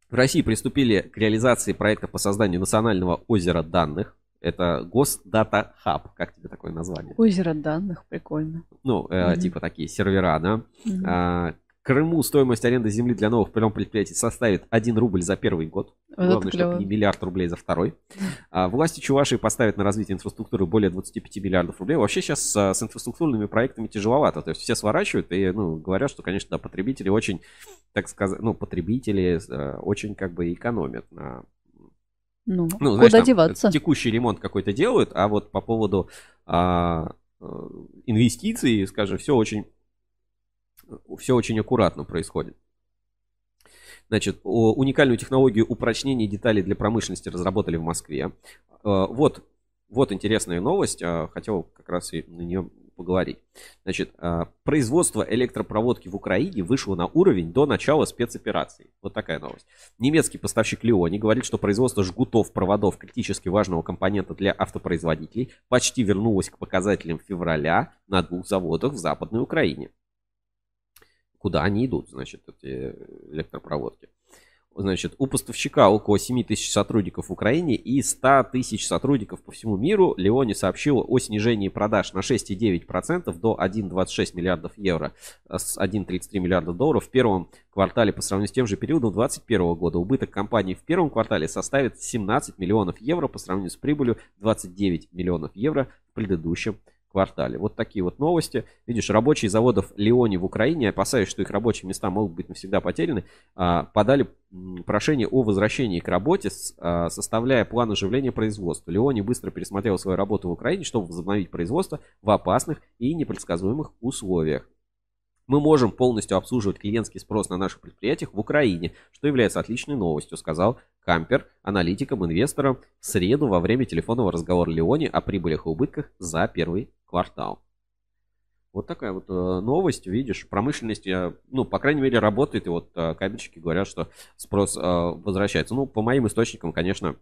в России приступили к реализации проекта по созданию национального озера данных. Это Госдата Хаб. Как тебе такое название? Озеро данных, прикольно. Ну, э, mm типа такие сервера, да. mm А, Крыму стоимость аренды земли для новых предприятий составит 1 рубль за первый год. Вот Главное, чтобы не миллиард рублей за второй. А власти Чувашии поставят на развитие инфраструктуры более 25 миллиардов рублей. Вообще сейчас с, с инфраструктурными проектами тяжеловато. То есть все сворачивают и ну, говорят, что, конечно, да, потребители очень, так сказать, ну, потребители э, очень как бы экономят на ну, ну знаешь, куда деваться? Текущий ремонт какой-то делают, а вот по поводу а, э, инвестиций, скажем, все очень все очень аккуратно происходит. Значит, уникальную технологию упрочнения деталей для промышленности разработали в Москве. Э, вот, вот интересная новость, э, хотел как раз и на нее поговорить. Значит, э, производство электропроводки в Украине вышло на уровень до начала спецоперации. Вот такая новость. Немецкий поставщик Леони говорит, что производство жгутов проводов критически важного компонента для автопроизводителей почти вернулось к показателям февраля на двух заводах в Западной Украине куда они идут, значит, эти электропроводки. Значит, у поставщика около 7 тысяч сотрудников в Украине и 100 тысяч сотрудников по всему миру. Леони сообщил о снижении продаж на 6,9% до 1,26 миллиардов евро с 1,33 миллиарда долларов в первом квартале по сравнению с тем же периодом 2021 года. Убыток компании в первом квартале составит 17 миллионов евро по сравнению с прибылью 29 миллионов евро в предыдущем квартале. Вот такие вот новости. Видишь, рабочие заводов Леони в Украине, опасаясь, что их рабочие места могут быть навсегда потеряны, а, подали прошение о возвращении к работе, а, составляя план оживления производства. Леони быстро пересмотрел свою работу в Украине, чтобы возобновить производство в опасных и непредсказуемых условиях. Мы можем полностью обслуживать клиентский спрос на наших предприятиях в Украине, что является отличной новостью, сказал Кампер аналитикам, инвесторам в среду во время телефонного разговора Леони о прибылях и убытках за первый квартал. Вот такая вот э, новость, видишь, промышленность, э, ну, по крайней мере, работает, и вот э, кабельщики говорят, что спрос возвращается. Ну, по моим источникам, конечно,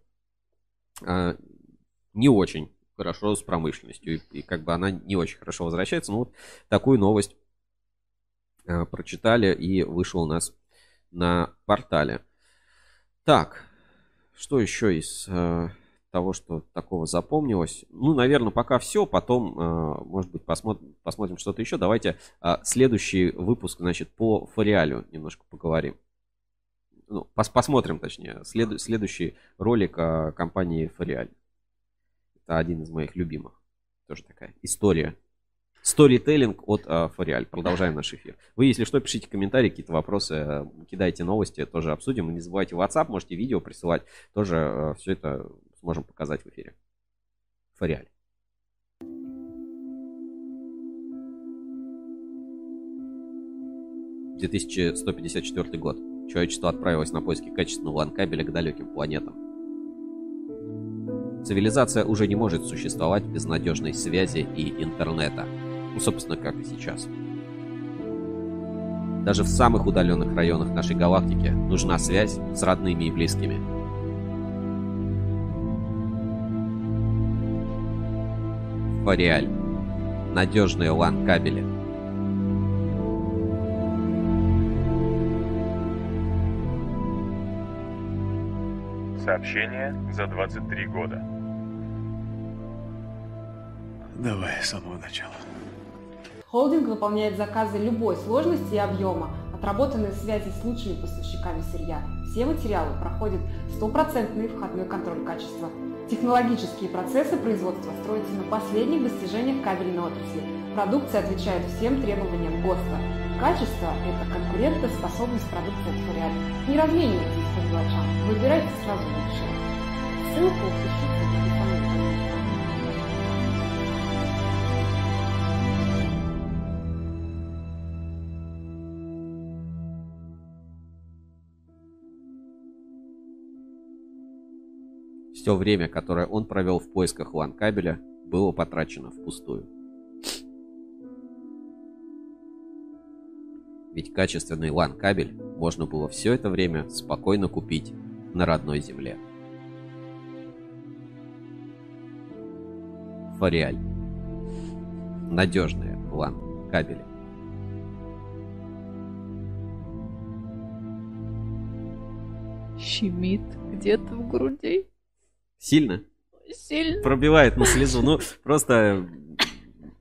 не очень хорошо с промышленностью, и, и как бы она не очень хорошо возвращается. Ну, вот такую новость прочитали и вышел у нас на портале. Так, что еще из э, того, что такого запомнилось? Ну, наверное, пока все. Потом, э, может быть, посмотрим, посмотрим что-то еще. Давайте э, следующий выпуск, значит, по Фориалю немножко поговорим. Ну, пос посмотрим, точнее, след следующий ролик о компании Фориаль. Это один из моих любимых. Тоже такая история Сторителлинг от uh, Фориаль. Продолжаем наш эфир. Вы, если что, пишите комментарии, какие-то вопросы, э, кидайте новости, тоже обсудим. Не забывайте WhatsApp, можете видео присылать. Тоже uh, все это сможем показать в эфире. Фориаль. «2154 год. Человечество отправилось на поиски качественного лан-кабеля к далеким планетам. Цивилизация уже не может существовать без надежной связи и интернета. Ну, собственно, как и сейчас. Даже в самых удаленных районах нашей галактики нужна связь с родными и близкими. Фориаль. Надежные LAN-кабели. Сообщение за 23 года. Давай с самого начала. Холдинг выполняет заказы любой сложности и объема, отработанные связи с лучшими поставщиками сырья. Все материалы проходят стопроцентный входной контроль качества. Технологические процессы производства строятся на последних достижениях кабельной отрасли. Продукция отвечает всем требованиям ГОСТа. Качество – это конкурентоспособность продукции Фориаль. Не разменивайтесь по мелочам, выбирайте сразу лучшее. Ссылку пишите в Все время, которое он провел в поисках лан-кабеля, было потрачено впустую. Ведь качественный лан-кабель можно было все это время спокойно купить на родной земле. Фориаль. Надежные LAN кабели. Щемит где-то в груди. Сильно? Сильно. Пробивает на слезу. Ну, просто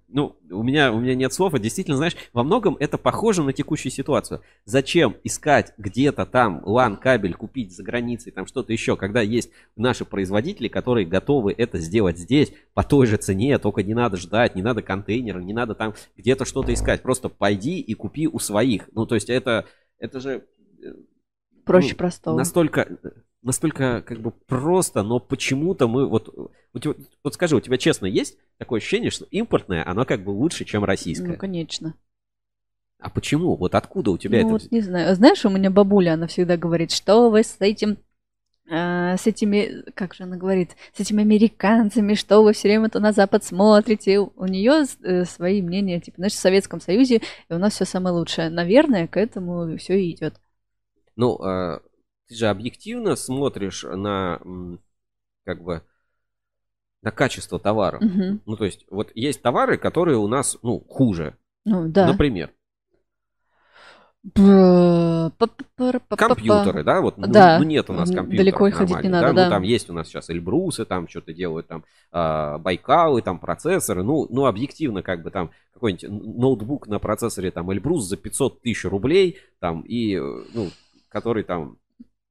ну, у меня, у меня нет слов, а действительно, знаешь, во многом это похоже на текущую ситуацию. Зачем искать где-то там LAN кабель купить за границей, там что-то еще, когда есть наши производители, которые готовы это сделать здесь по той же цене, только не надо ждать, не надо контейнера, не надо там где-то что-то искать. Просто пойди и купи у своих. Ну, то есть это, это же... э, Проще ну, простого. Настолько, настолько как бы просто, но почему-то мы вот, вот, вот, скажи, у тебя честно есть такое ощущение, что импортное, оно как бы лучше, чем российское? Ну, конечно. А почему? Вот откуда у тебя ну, это? вот не знаю. Знаешь, у меня бабуля, она всегда говорит, что вы с этим э, с этими, как же она говорит, с этими американцами, что вы все время то на Запад смотрите. У нее э, свои мнения, типа, знаешь, в Советском Союзе и у нас все самое лучшее. Наверное, к этому все и идет. Ну, э, ты же объективно смотришь на, как бы, на качество товара. Мгм. Ну, то есть, вот есть товары, которые у нас, ну, хуже. Ну, да. Например, компьютеры, да, вот, ну, Да. ну, нет у нас компьютеров Далеко и ходить не надо, да, да. ну, там есть у нас сейчас Эльбрусы, там что-то делают, там, а, Байкалы, там, процессоры, ну, ну, объективно, как бы, там, какой-нибудь ноутбук на процессоре, там, Эльбрус за 500 тысяч рублей, там, и, э, ну, который, там,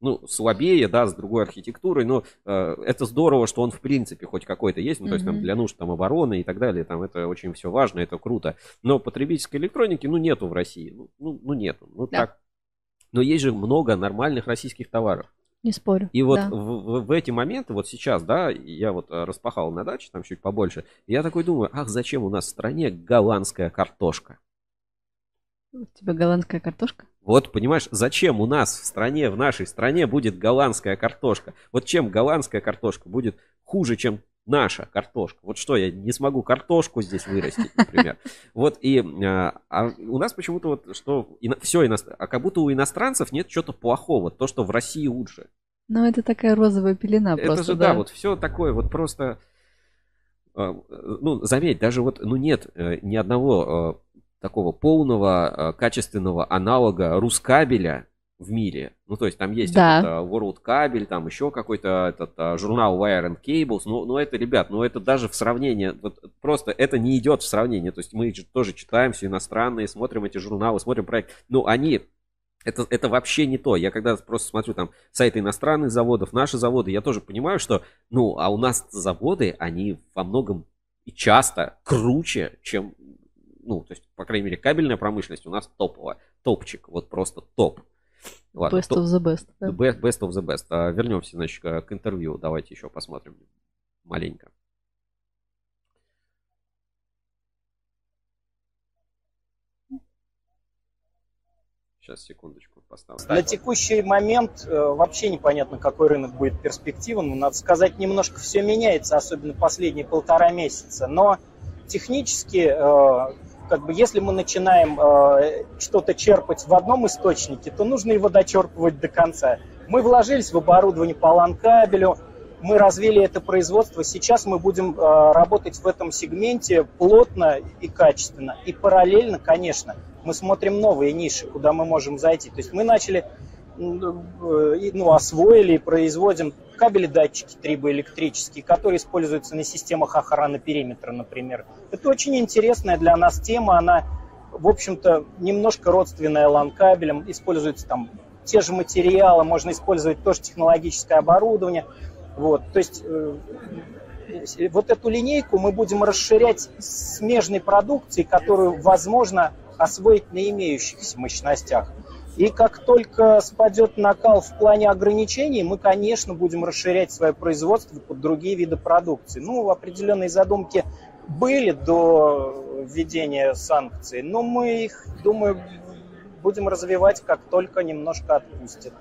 ну, слабее, да, с другой архитектурой, но э, это здорово, что он в принципе хоть какой-то есть, ну, то есть там для нужд там обороны и так далее, там это очень все важно, это круто, но потребительской электроники, ну, нету в России, ну, ну, ну, нету, ну, Да. так. Но есть же много нормальных российских товаров. Не спорю. И вот да. в, в- в эти моменты, вот сейчас, да, я вот э, распахал на даче, там чуть побольше, я такой думаю, ах, зачем у нас в стране голландская картошка? У тебя голландская картошка? Вот, понимаешь, зачем у нас в стране, в нашей стране будет голландская картошка? Вот чем голландская картошка будет хуже, чем наша картошка? Вот что, я не смогу картошку здесь вырастить, например. Вот и а, а у нас почему-то вот, что все, а как будто у иностранцев нет чего-то плохого, то, что в России лучше. Ну, это такая розовая пелена Это просто, же, да, вот все такое вот просто... э, Ну, заметь, даже вот, ну, нет э, ни одного э, такого полного э, качественного аналога Рускабеля в мире. Ну, то есть там есть Да. этот, э, World Кабель, там еще какой-то этот э, журнал Wire and Cables. Ну, ну, это, ребят, ну, это даже в сравнении, вот просто это не идет в сравнение. То есть мы же тоже читаем все иностранные, смотрим эти журналы, смотрим проект. Ну, они это, это вообще не то. Я когда просто смотрю там сайты иностранных заводов, наши заводы, я тоже понимаю, что, ну, а у нас заводы, они во многом и часто круче, чем, ну, то есть, по крайней мере, кабельная промышленность у нас топовая. Топчик, вот просто топ. Ладно, Best топ- of the best. да. Best, best of the best. А, вернемся, значит, к интервью. Давайте еще посмотрим маленько. Сейчас, секундочку, поставлю. На текущий момент э, вообще непонятно, какой рынок будет перспективен. Надо сказать, немножко все меняется, особенно последние полтора месяца. Но технически, э, как бы, если мы начинаем э, что-то черпать в одном источнике, то нужно его дочерпывать до конца. Мы вложились в оборудование по лан-кабелю, мы развили это производство. Сейчас мы будем э, работать в этом сегменте плотно и качественно. И параллельно, конечно, мы смотрим новые ниши, куда мы можем зайти. То есть мы начали, ну, освоили и производим кабели датчики трибоэлектрические, которые используются на системах охраны периметра, например. Это очень интересная для нас тема. Она, в общем-то, немножко родственная LAN-кабелям. Используются там те же материалы, можно использовать тоже технологическое оборудование. Вот, то есть э, вот эту линейку мы будем расширять смежной продукцией, которую возможно освоить на имеющихся мощностях. И как только спадет накал в плане ограничений, мы, конечно, будем расширять свое производство под другие виды продукции. Ну, определенные задумки были до введения санкций, но мы их, думаю, будем развивать, как только немножко отпустят.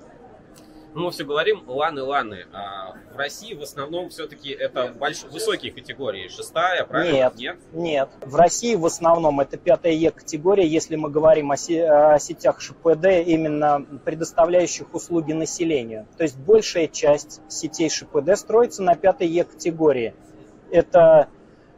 Ну, мы все говорим ланы, ланы. А в России в основном все-таки это больш... высокие категории. Шестая, правильно? Нет, нет. В России в основном это пятая Е категория, если мы говорим о, се- о сетях ШПД, именно предоставляющих услуги населению. То есть большая часть сетей ШПД строится на пятой Е категории. Это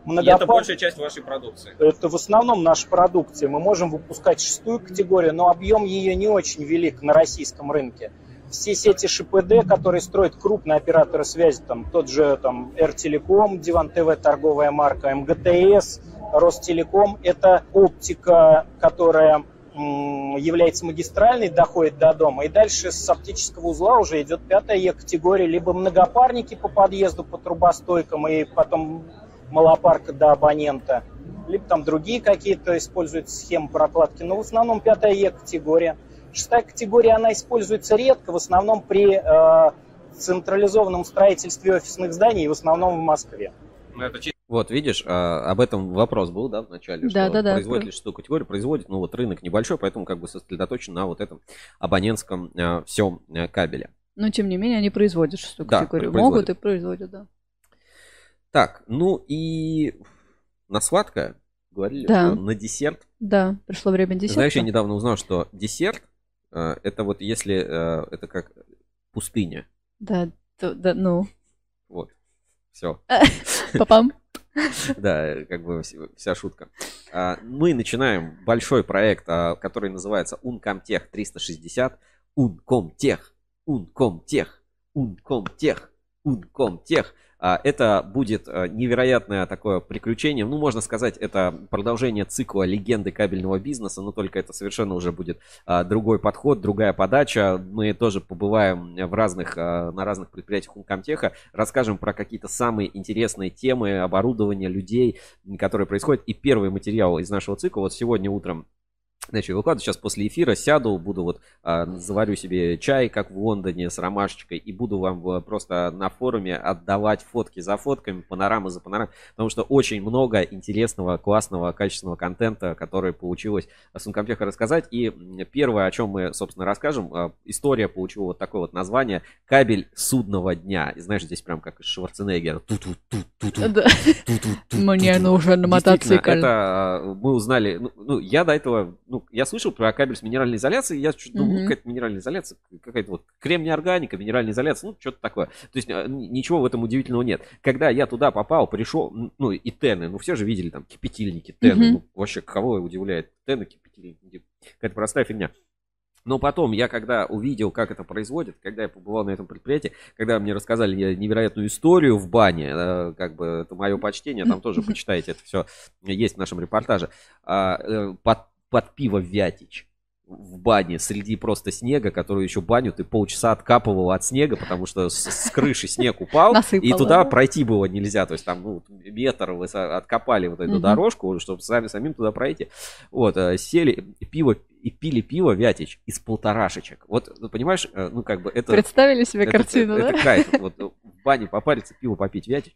И это большая часть вашей продукции. Это в основном наша продукция. Мы можем выпускать шестую категорию, но объем ее не очень велик на российском рынке. Все сети ШПД, которые строят крупные операторы связи, там тот же там РТелеком, Диван ТВ, торговая марка, МГТС, Ростелеком, это оптика, которая является магистральной, доходит до дома, и дальше с оптического узла уже идет пятая Е-категория, либо многопарники по подъезду, по трубостойкам, и потом малопарка до абонента, либо там другие какие-то используют схемы прокладки, но в основном пятая Е-категория. Шестая категория, она используется редко, в основном при э, централизованном строительстве офисных зданий, и в основном в Москве. Ну, вот, видишь, а, об этом вопрос был, да, в начале, да, что да, да, производит ли шестую категорию, производит, ну вот рынок небольшой, поэтому как бы сосредоточен на вот этом абонентском а, всем а, кабеле. Но тем не менее они производят шестую Да, категорию. производят. Могут и производят, да. Так, ну и на сладкое говорили, Да. что на десерт. Да, пришло время десерта. Знаешь, я недавно узнал, что десерт э, это вот если э, это как пустыня. Да, то- да, ну. Вот. Все. Папам. Да, как бы вс- вся шутка. А, Мы начинаем большой проект, а, который называется Uncomtech 360. Uncomtech, Uncomtech, Uncomtech, Uncomtech. А, Это будет а, невероятное такое приключение. Ну, можно сказать, это продолжение цикла легенды кабельного бизнеса, но только это совершенно уже будет а, другой подход, другая подача. Мы тоже побываем в разных, а, на разных предприятиях Uncomtech, расскажем про какие-то самые интересные темы, оборудование людей, которые происходят. И первый материал из нашего цикла вот сегодня утром Начал выкладывать, сейчас после эфира сяду, буду вот, а, заварю себе чай, как в Лондоне, с ромашечкой, и буду вам в- просто на форуме отдавать фотки за фотками, панорамы за панорамой, потому что очень много интересного, классного, качественного контента, который получилось с Uncomtech рассказать. И первое, о чем мы, собственно, расскажем, а, история получила вот такое вот название «Кабель судного дня». И знаешь, здесь прям как из Шварценеггера. Мне нужен Действительно, мотоцикл. Это мы узнали. Ну, я до этого, ну, я слышал про кабель с минеральной изоляцией. Я что-то ну, Мгм. какая-то минеральная изоляция, какая-то вот кремния органика, минеральная изоляция, ну, что-то такое. То есть н- ничего в этом удивительного нет. Когда я туда попал, пришел, ну, и тены, ну, все же видели там кипятильники, тены. Мгм. Ну, вообще, кого удивляет тены, кипятильники? Какая-то простая фигня. Но потом я когда увидел, как это производит, когда я побывал на этом предприятии, когда мне рассказали не- невероятную историю в бане, э, как бы это мое почтение, там тоже почитайте, это все есть в нашем репортаже, а, э, под, под пиво Вятич в бане среди просто снега, который еще баню ты полчаса откапывал от снега, потому что с, с крыши снег упал, и туда да. пройти было нельзя, то есть там ну, метр вы откопали вот эту дорожку, чтобы сами самим туда пройти. Вот, э, сели, пиво и пили пиво Вятич из полторашечек. Вот, ну, понимаешь, э, ну, как бы это... Представили себе это- картину, это, да? это кайф. Вот э, в бане попариться, пиво попить Вятич.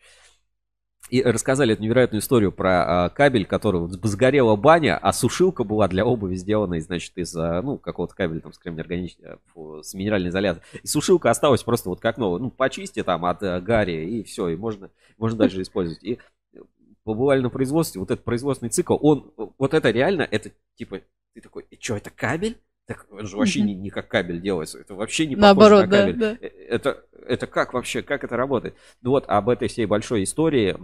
И рассказали эту невероятную историю про а, кабель, который сгорела баня, а сушилка была для обуви сделана, значит, из, а, ну, какого-то кабеля там с кремния органического, фу, с минеральной изоляцией. И сушилка осталась просто вот как новая. Ну, почисти там от э, гари, и все, и можно, можно дальше использовать. И э, побывали на производстве, вот этот производственный цикл, он, вот это реально, это типа, ты такой, и что, это кабель? Так он же вообще Мгм. не, не как кабель делается, это вообще не похоже Наоборот, на да, кабель. да. Э, Это, это как вообще, как это работает? Ну вот, об этой всей большой истории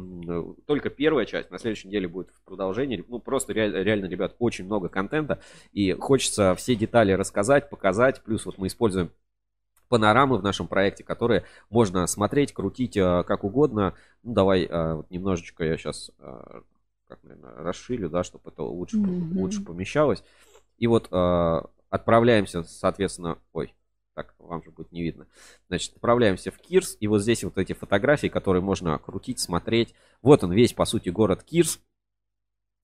только первая часть, на следующей неделе будет в продолжении. Ну просто реаль- реально, ребят, очень много контента, и хочется все детали рассказать, показать, плюс вот мы используем панорамы в нашем проекте, которые можно смотреть, крутить э, как угодно. Ну, давай э, немножечко я сейчас как, наверное, расширю, да, чтобы это лучше, Мгм. лучше помещалось. И вот отправляемся, соответственно, ой, так, вам же будет не видно. Значит, отправляемся в Кирс, и вот здесь вот эти фотографии, которые можно крутить, смотреть. Вот он весь, по сути, город Кирс.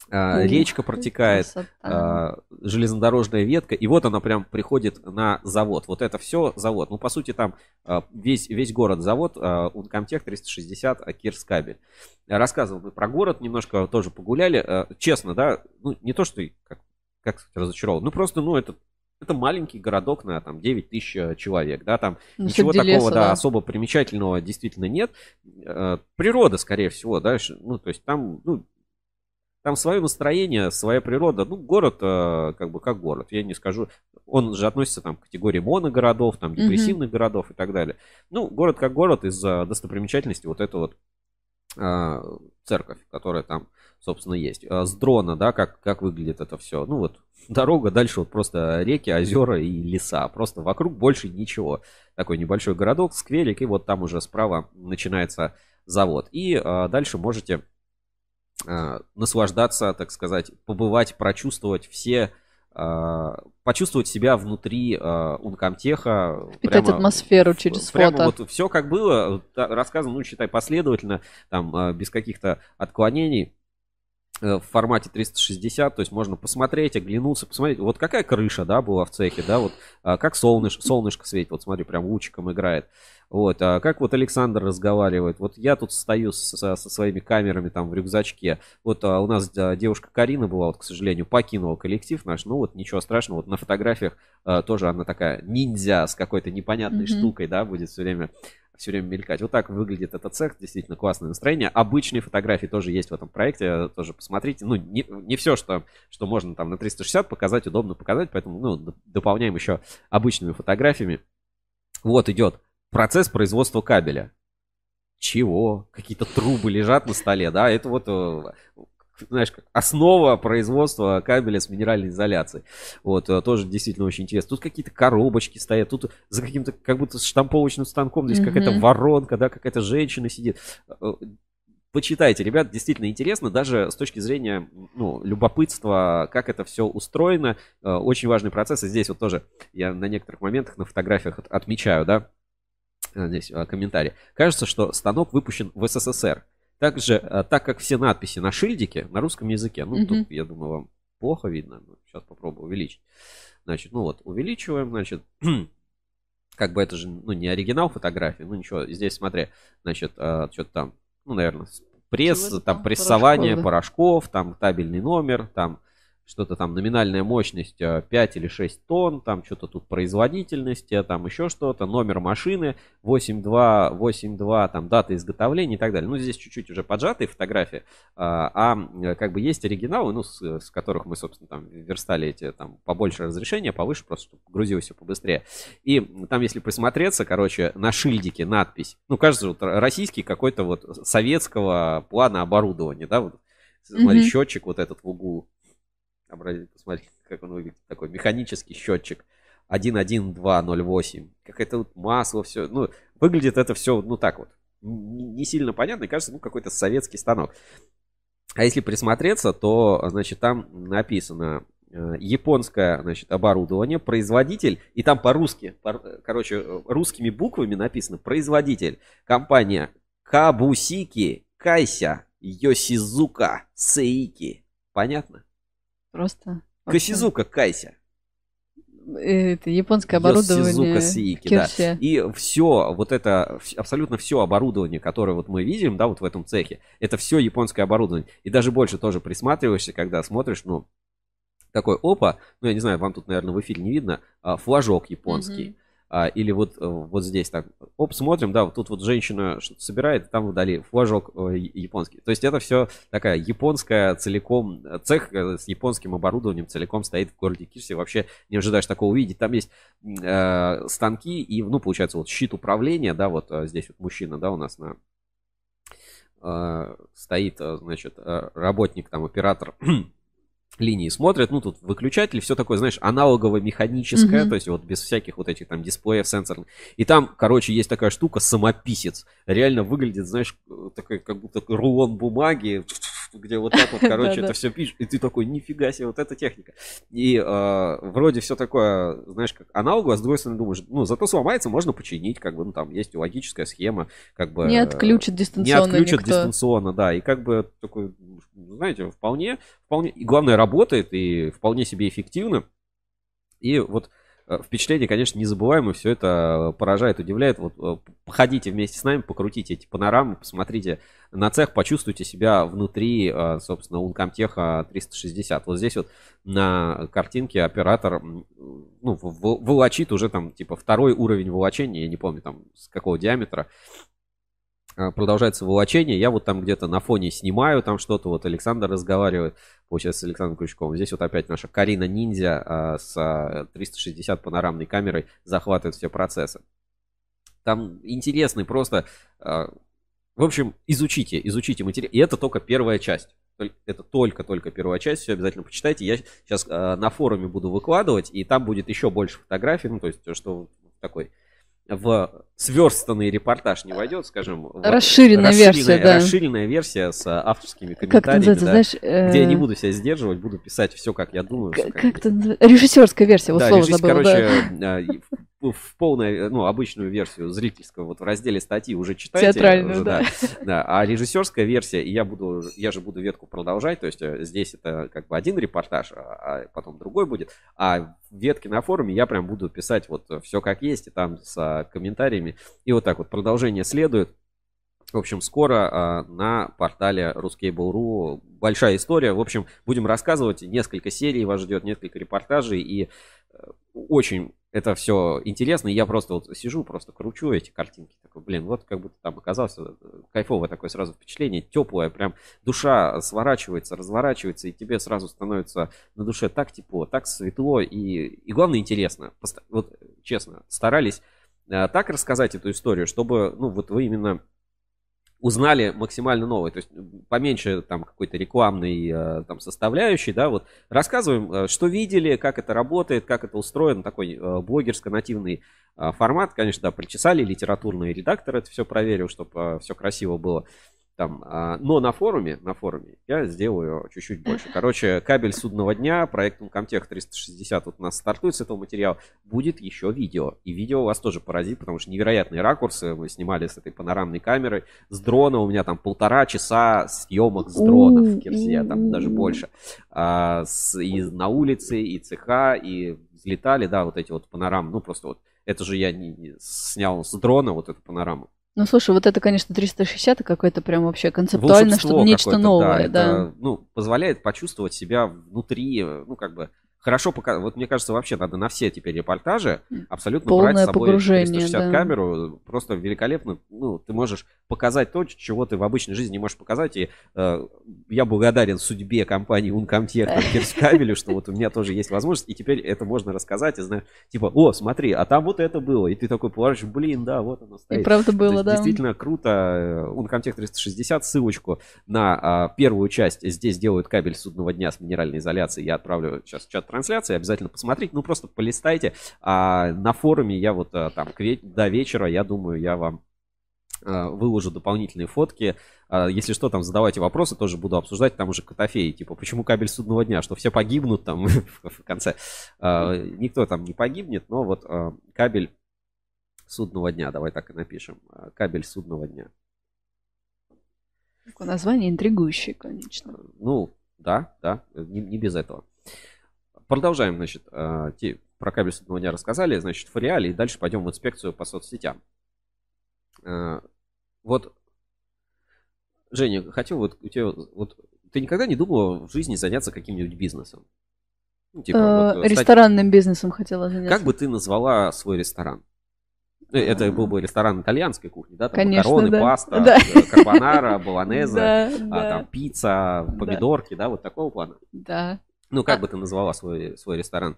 А, речка протекает, а, железнодорожная ветка, и вот она прям приходит на завод. Вот это все завод. Ну, по сути, там а, весь, весь город завод, а, Uncomtech 360, а, Кирскабель. Рассказывал мы про город, немножко тоже погуляли. Честно, да, ну, не то, что как, как сказать, разочарован, ну, просто, ну, это это маленький городок на там 9 тысяч э, человек, да, там Ну, ничего такого, леса, да, да. особо примечательного действительно нет. Э, Природа, скорее всего, да, ш- ну, то есть там, ну, там свое настроение, своя природа. Ну, город, э, как бы, как город. Я не скажу. Он же относится там к категории моногородов, там, депрессивных городов и так далее. Ну, город как город из-за достопримечательности вот это вот церковь, которая там, собственно, есть. А с дрона, да, как, как выглядит это все. Ну вот, дорога, дальше вот просто реки, озера и леса. Просто вокруг больше ничего. Такой небольшой городок, скверик, и вот там уже справа начинается завод. И а, дальше можете а, наслаждаться, так сказать, побывать, прочувствовать все а, почувствовать себя внутри э, Ункомтеха. Впитать прямо, атмосферу через прямо фото. Вот все как было, рассказано, ну, считай, последовательно, там, без каких-то отклонений в формате 360, то есть можно посмотреть, оглянуться, посмотреть, вот какая крыша, да, была в цехе, да, вот как солнышко, солнышко светит, вот смотри, прям лучиком играет. Вот, а как вот Александр разговаривает? Вот я тут стою со, со своими камерами там в рюкзачке. Вот а, у нас а, девушка Карина была, вот, к сожалению, покинула коллектив наш. Ну вот ничего страшного. Вот на фотографиях а, тоже она такая ниндзя с какой-то непонятной mm-hmm. штукой, да, будет все время все время мелькать. Вот так выглядит этот цех, действительно классное настроение. Обычные фотографии тоже есть в этом проекте, тоже посмотрите. Ну, не, не все, что, что можно там на 360 показать, удобно показать, поэтому, ну, дополняем еще обычными фотографиями. Вот идет процесс производства кабеля. Чего? Какие-то трубы лежат на столе, да? Это вот, э, знаешь, основа производства кабеля с минеральной изоляцией. Вот, э, тоже действительно очень интересно. Тут какие-то коробочки стоят, тут за каким-то, как будто штамповочным станком здесь mm-hmm. какая-то воронка, да, какая-то женщина сидит. Э, почитайте, ребят, действительно интересно, даже с точки зрения ну, любопытства, как это все устроено. Очень важный процесс. И здесь вот тоже я на некоторых моментах на фотографиях отмечаю, да, Э, здесь э, комментарий. Кажется, что станок выпущен в СССР. Также, э, так как все надписи на шильдике на русском языке, ну, mm-hmm. тут, я думаю, вам плохо видно. Сейчас попробую увеличить. Значит, ну вот, увеличиваем, значит, как бы это же, ну, не оригинал фотографии, ну, ничего, здесь, смотри, значит, что-то там, ну, наверное, пресс, там, там прессование порошков, да. порошков, там табельный номер, там что-то там номинальная мощность 5 э, или 6 тонн, там что-то тут производительности, а там еще что-то, номер машины 82, 82, там дата изготовления и так далее. Ну, здесь чуть-чуть уже поджатые фотографии, а, а как бы есть оригиналы, ну, с, с которых мы, собственно, там верстали эти там побольше разрешения, повыше, просто чтобы грузилось все побыстрее. И там, если присмотреться, короче, на шильдике надпись, ну, кажется, вот российский какой-то вот советского плана оборудования, да, вот, смотри, mm-hmm. счетчик вот этот в углу, Обратите, посмотрите, как он выглядит. Такой механический счетчик. 11208. Какая-то вот масло, все. Ну, выглядит это все, ну, так вот. Не сильно понятно. И кажется, ну, какой-то советский станок. А если присмотреться, то, значит, там написано э, японское, значит, оборудование, производитель, и там по-русски, по, короче, русскими буквами написано производитель, компания Кабусики Кайся Йосизука Сейки. Понятно? Просто. Косизука Кайся. Это японское оборудование. Сиики, да. И все, вот это, абсолютно все оборудование, которое вот мы видим, да, вот в этом цехе, это все японское оборудование. И даже больше тоже присматриваешься, когда смотришь, ну, такой опа, ну, я не знаю, вам тут, наверное, в эфире не видно, а, флажок японский. Mm-hmm а, или вот, э, вот здесь так, оп, смотрим, да, вот тут вот женщина что-то собирает, там вдали флажок э, японский. То есть это все такая японская целиком, цех э, с японским оборудованием целиком стоит в городе Кирсе. Вообще не ожидаешь такого увидеть. Там есть э, станки и, ну, получается, вот щит управления, да, вот здесь вот мужчина, да, у нас на стоит, значит, работник, там, оператор линии смотрят, ну тут выключатель, все такое, знаешь, аналогово-механическое, mm-hmm. то есть вот без всяких вот этих там дисплеев сенсорных. И там, короче, есть такая штука, самописец. Реально выглядит, знаешь, такой, как будто рулон бумаги, где вот так вот, короче, это все пишешь, и ты такой, нифига себе, вот эта техника. И э, вроде все такое, знаешь, как аналогово, а с другой стороны думаешь, ну, зато сломается, можно починить, как бы, ну, там есть логическая схема, как бы... Не отключат дистанционно Не отключат дистанционно, да, и как бы такой, знаете, вполне, вполне, и главное, работает, и вполне себе эффективно. И вот Э, впечатление, конечно, незабываемое, все это поражает, удивляет. Вот э, походите вместе с нами, покрутите эти панорамы, посмотрите на цех, почувствуйте себя внутри, э, собственно, Uncomtech 360. Вот здесь вот на картинке оператор ну, волочит уже там типа второй уровень волочения, я не помню там с какого диаметра, продолжается волочение. Я вот там где-то на фоне снимаю там что-то. Вот Александр разговаривает, получается, с Александром Крючковым. Здесь вот опять наша Карина Ниндзя а, с 360 панорамной камерой захватывает все процессы. Там интересный просто В общем, изучите, изучите материал. И это только первая часть. Это только-только первая часть, все обязательно почитайте. Я сейчас на форуме буду выкладывать, и там будет еще больше фотографий, ну, то есть, что такой в сверстанный репортаж не войдет, скажем. вот Расширенная версия, да. Расширенная версия с авторскими Как это комментариями, да, знаешь, где я э, не буду себя сдерживать, буду писать все, как я думаю. как Как это? Режиссерская версия, вот да, слово режиссер, забыла. короче, да. э, в, в полной, ну, обычную версию зрительского, вот в разделе статьи уже читайте. Театральную, уже, да. да. А режиссерская версия, и я буду, я же буду ветку продолжать, то есть э, здесь это как бы один репортаж, а а потом другой будет, а в ветке на форуме я прям буду писать вот все как есть, и там с а, комментариями, и вот так вот продолжение следует. В общем, скоро а, на портале Ruskable.ru большая история. В общем, будем рассказывать. Несколько серий вас ждет, несколько репортажей. И э, очень это все интересно. Я просто вот сижу, просто кручу эти картинки. Такой, блин, вот как будто там оказался. э, Кайфовое такое сразу впечатление. Теплое. Прям душа сворачивается, разворачивается. И тебе сразу становится на душе так тепло, так светло. И, и главное, интересно. Вот честно, старались э, так рассказать эту историю, чтобы, ну, вот вы именно узнали максимально новое, то есть поменьше там какой-то рекламной э, там составляющей, да, вот рассказываем, э, что видели, как это работает, как это устроено, такой блогерско-нативный формат, конечно, да, причесали литературный редактор, это все проверил, чтобы все красиво было. Там, а, но на форуме, на форуме я сделаю чуть-чуть больше. Короче, кабель судного дня, проект Uncomtech 360 вот у нас стартует с этого материала. Будет еще видео. И видео вас тоже поразит, потому что невероятные ракурсы. Мы снимали с этой панорамной камерой. С дрона у меня там полтора часа съемок с дрона в Кирсе, там даже больше. А, с- и на улице, и цеха, и взлетали, да, вот эти вот панорамы. Ну, просто вот это же я не, не снял с дрона вот эту панораму. Ну, слушай, вот это, конечно, 360, какое-то прям вообще концептуально, что-то нечто новое, да. да. это, ну, позволяет почувствовать себя внутри, э, ну, как бы, хорошо пока Вот мне кажется, вообще надо на все теперь репортажи абсолютно Полное брать с собой погружение, 360 да. камеру. Просто великолепно. Ну, ты можешь показать то, чего ты в обычной жизни не можешь показать. И э, я благодарен судьбе компании Uncomtech, Кирскабелю, что вот у меня тоже есть возможность, и теперь это можно рассказать, и знаешь, типа, о, смотри, а там вот это было. И ты такой поворачиваешь, блин, да, вот оно стоит. правда То было, да. Действительно круто. Э, Uncomtech 360, ссылочку на а, первую часть. Здесь делают кабель судного дня с минеральной изоляцией. Я отправлю сейчас чат трансляции. Обязательно посмотрите. Ну, просто полистайте. А на форуме я вот а, там до вечера, я думаю, я вам а, выложу дополнительные фотки. А, Если что, там задавайте вопросы, тоже буду обсуждать. Там уже котофеи, типа, почему кабель судного дня? Что все погибнут там в конце. Никто там не погибнет, но вот кабель судного дня, давай так и напишем. Кабель судного дня. Название интригующее, конечно. Ну, да, да, не, не без этого. Продолжаем, значит, а, те- про кабель судного дня рассказали, значит, в реале, и дальше пойдем в инспекцию по соцсетям. А, Вот, Женя, хотел вот у тебя, вот, ты никогда не думала в жизни заняться каким-нибудь бизнесом? Ну, типа, Э, вот, стать- Ресторанным бизнесом хотела заняться. Как бы ты назвала свой ресторан? Э, Это был бы ресторан итальянской кухни, да? Там Конечно, макароны, да. паста, Да. э, карбонара, болонезе, Да, а, да. там пицца, помидорки, да, вот такого плана. Да. Ну, как А- бы ты назвала свой, свой ресторан?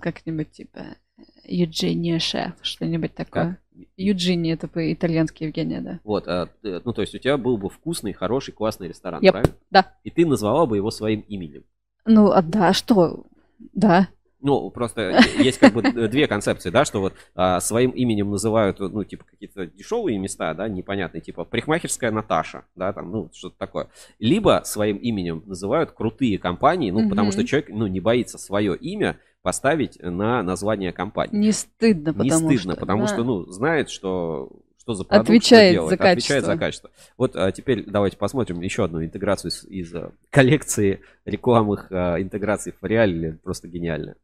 Как-нибудь типа Юджиния шеф, что-нибудь такое. Юджини это по-итальянски Евгения, да. Вот, а, ты- ну, то есть у тебя был бы вкусный, хороший, классный ресторан, Yep, правильно? да. И ты назвала бы его своим именем. Ну, а да, что? Да. Ну, просто есть как бы две концепции, да, что вот а, своим именем называют, ну, типа, какие-то дешевые места, да, непонятные, типа, парикмахерская Наташа, да, там, ну, что-то такое. Либо своим именем называют крутые компании, ну, потому Мгм. что человек, ну, не боится свое имя поставить на название компании. Не стыдно, Не потому стыдно, что, потому да. что, ну, знает, что, что за продукт, Отвечает что делает, за отвечает за качество. качество. Вот а, теперь давайте посмотрим еще одну интеграцию из, из, а, коллекции рекламных а, интеграций в реале, просто гениально.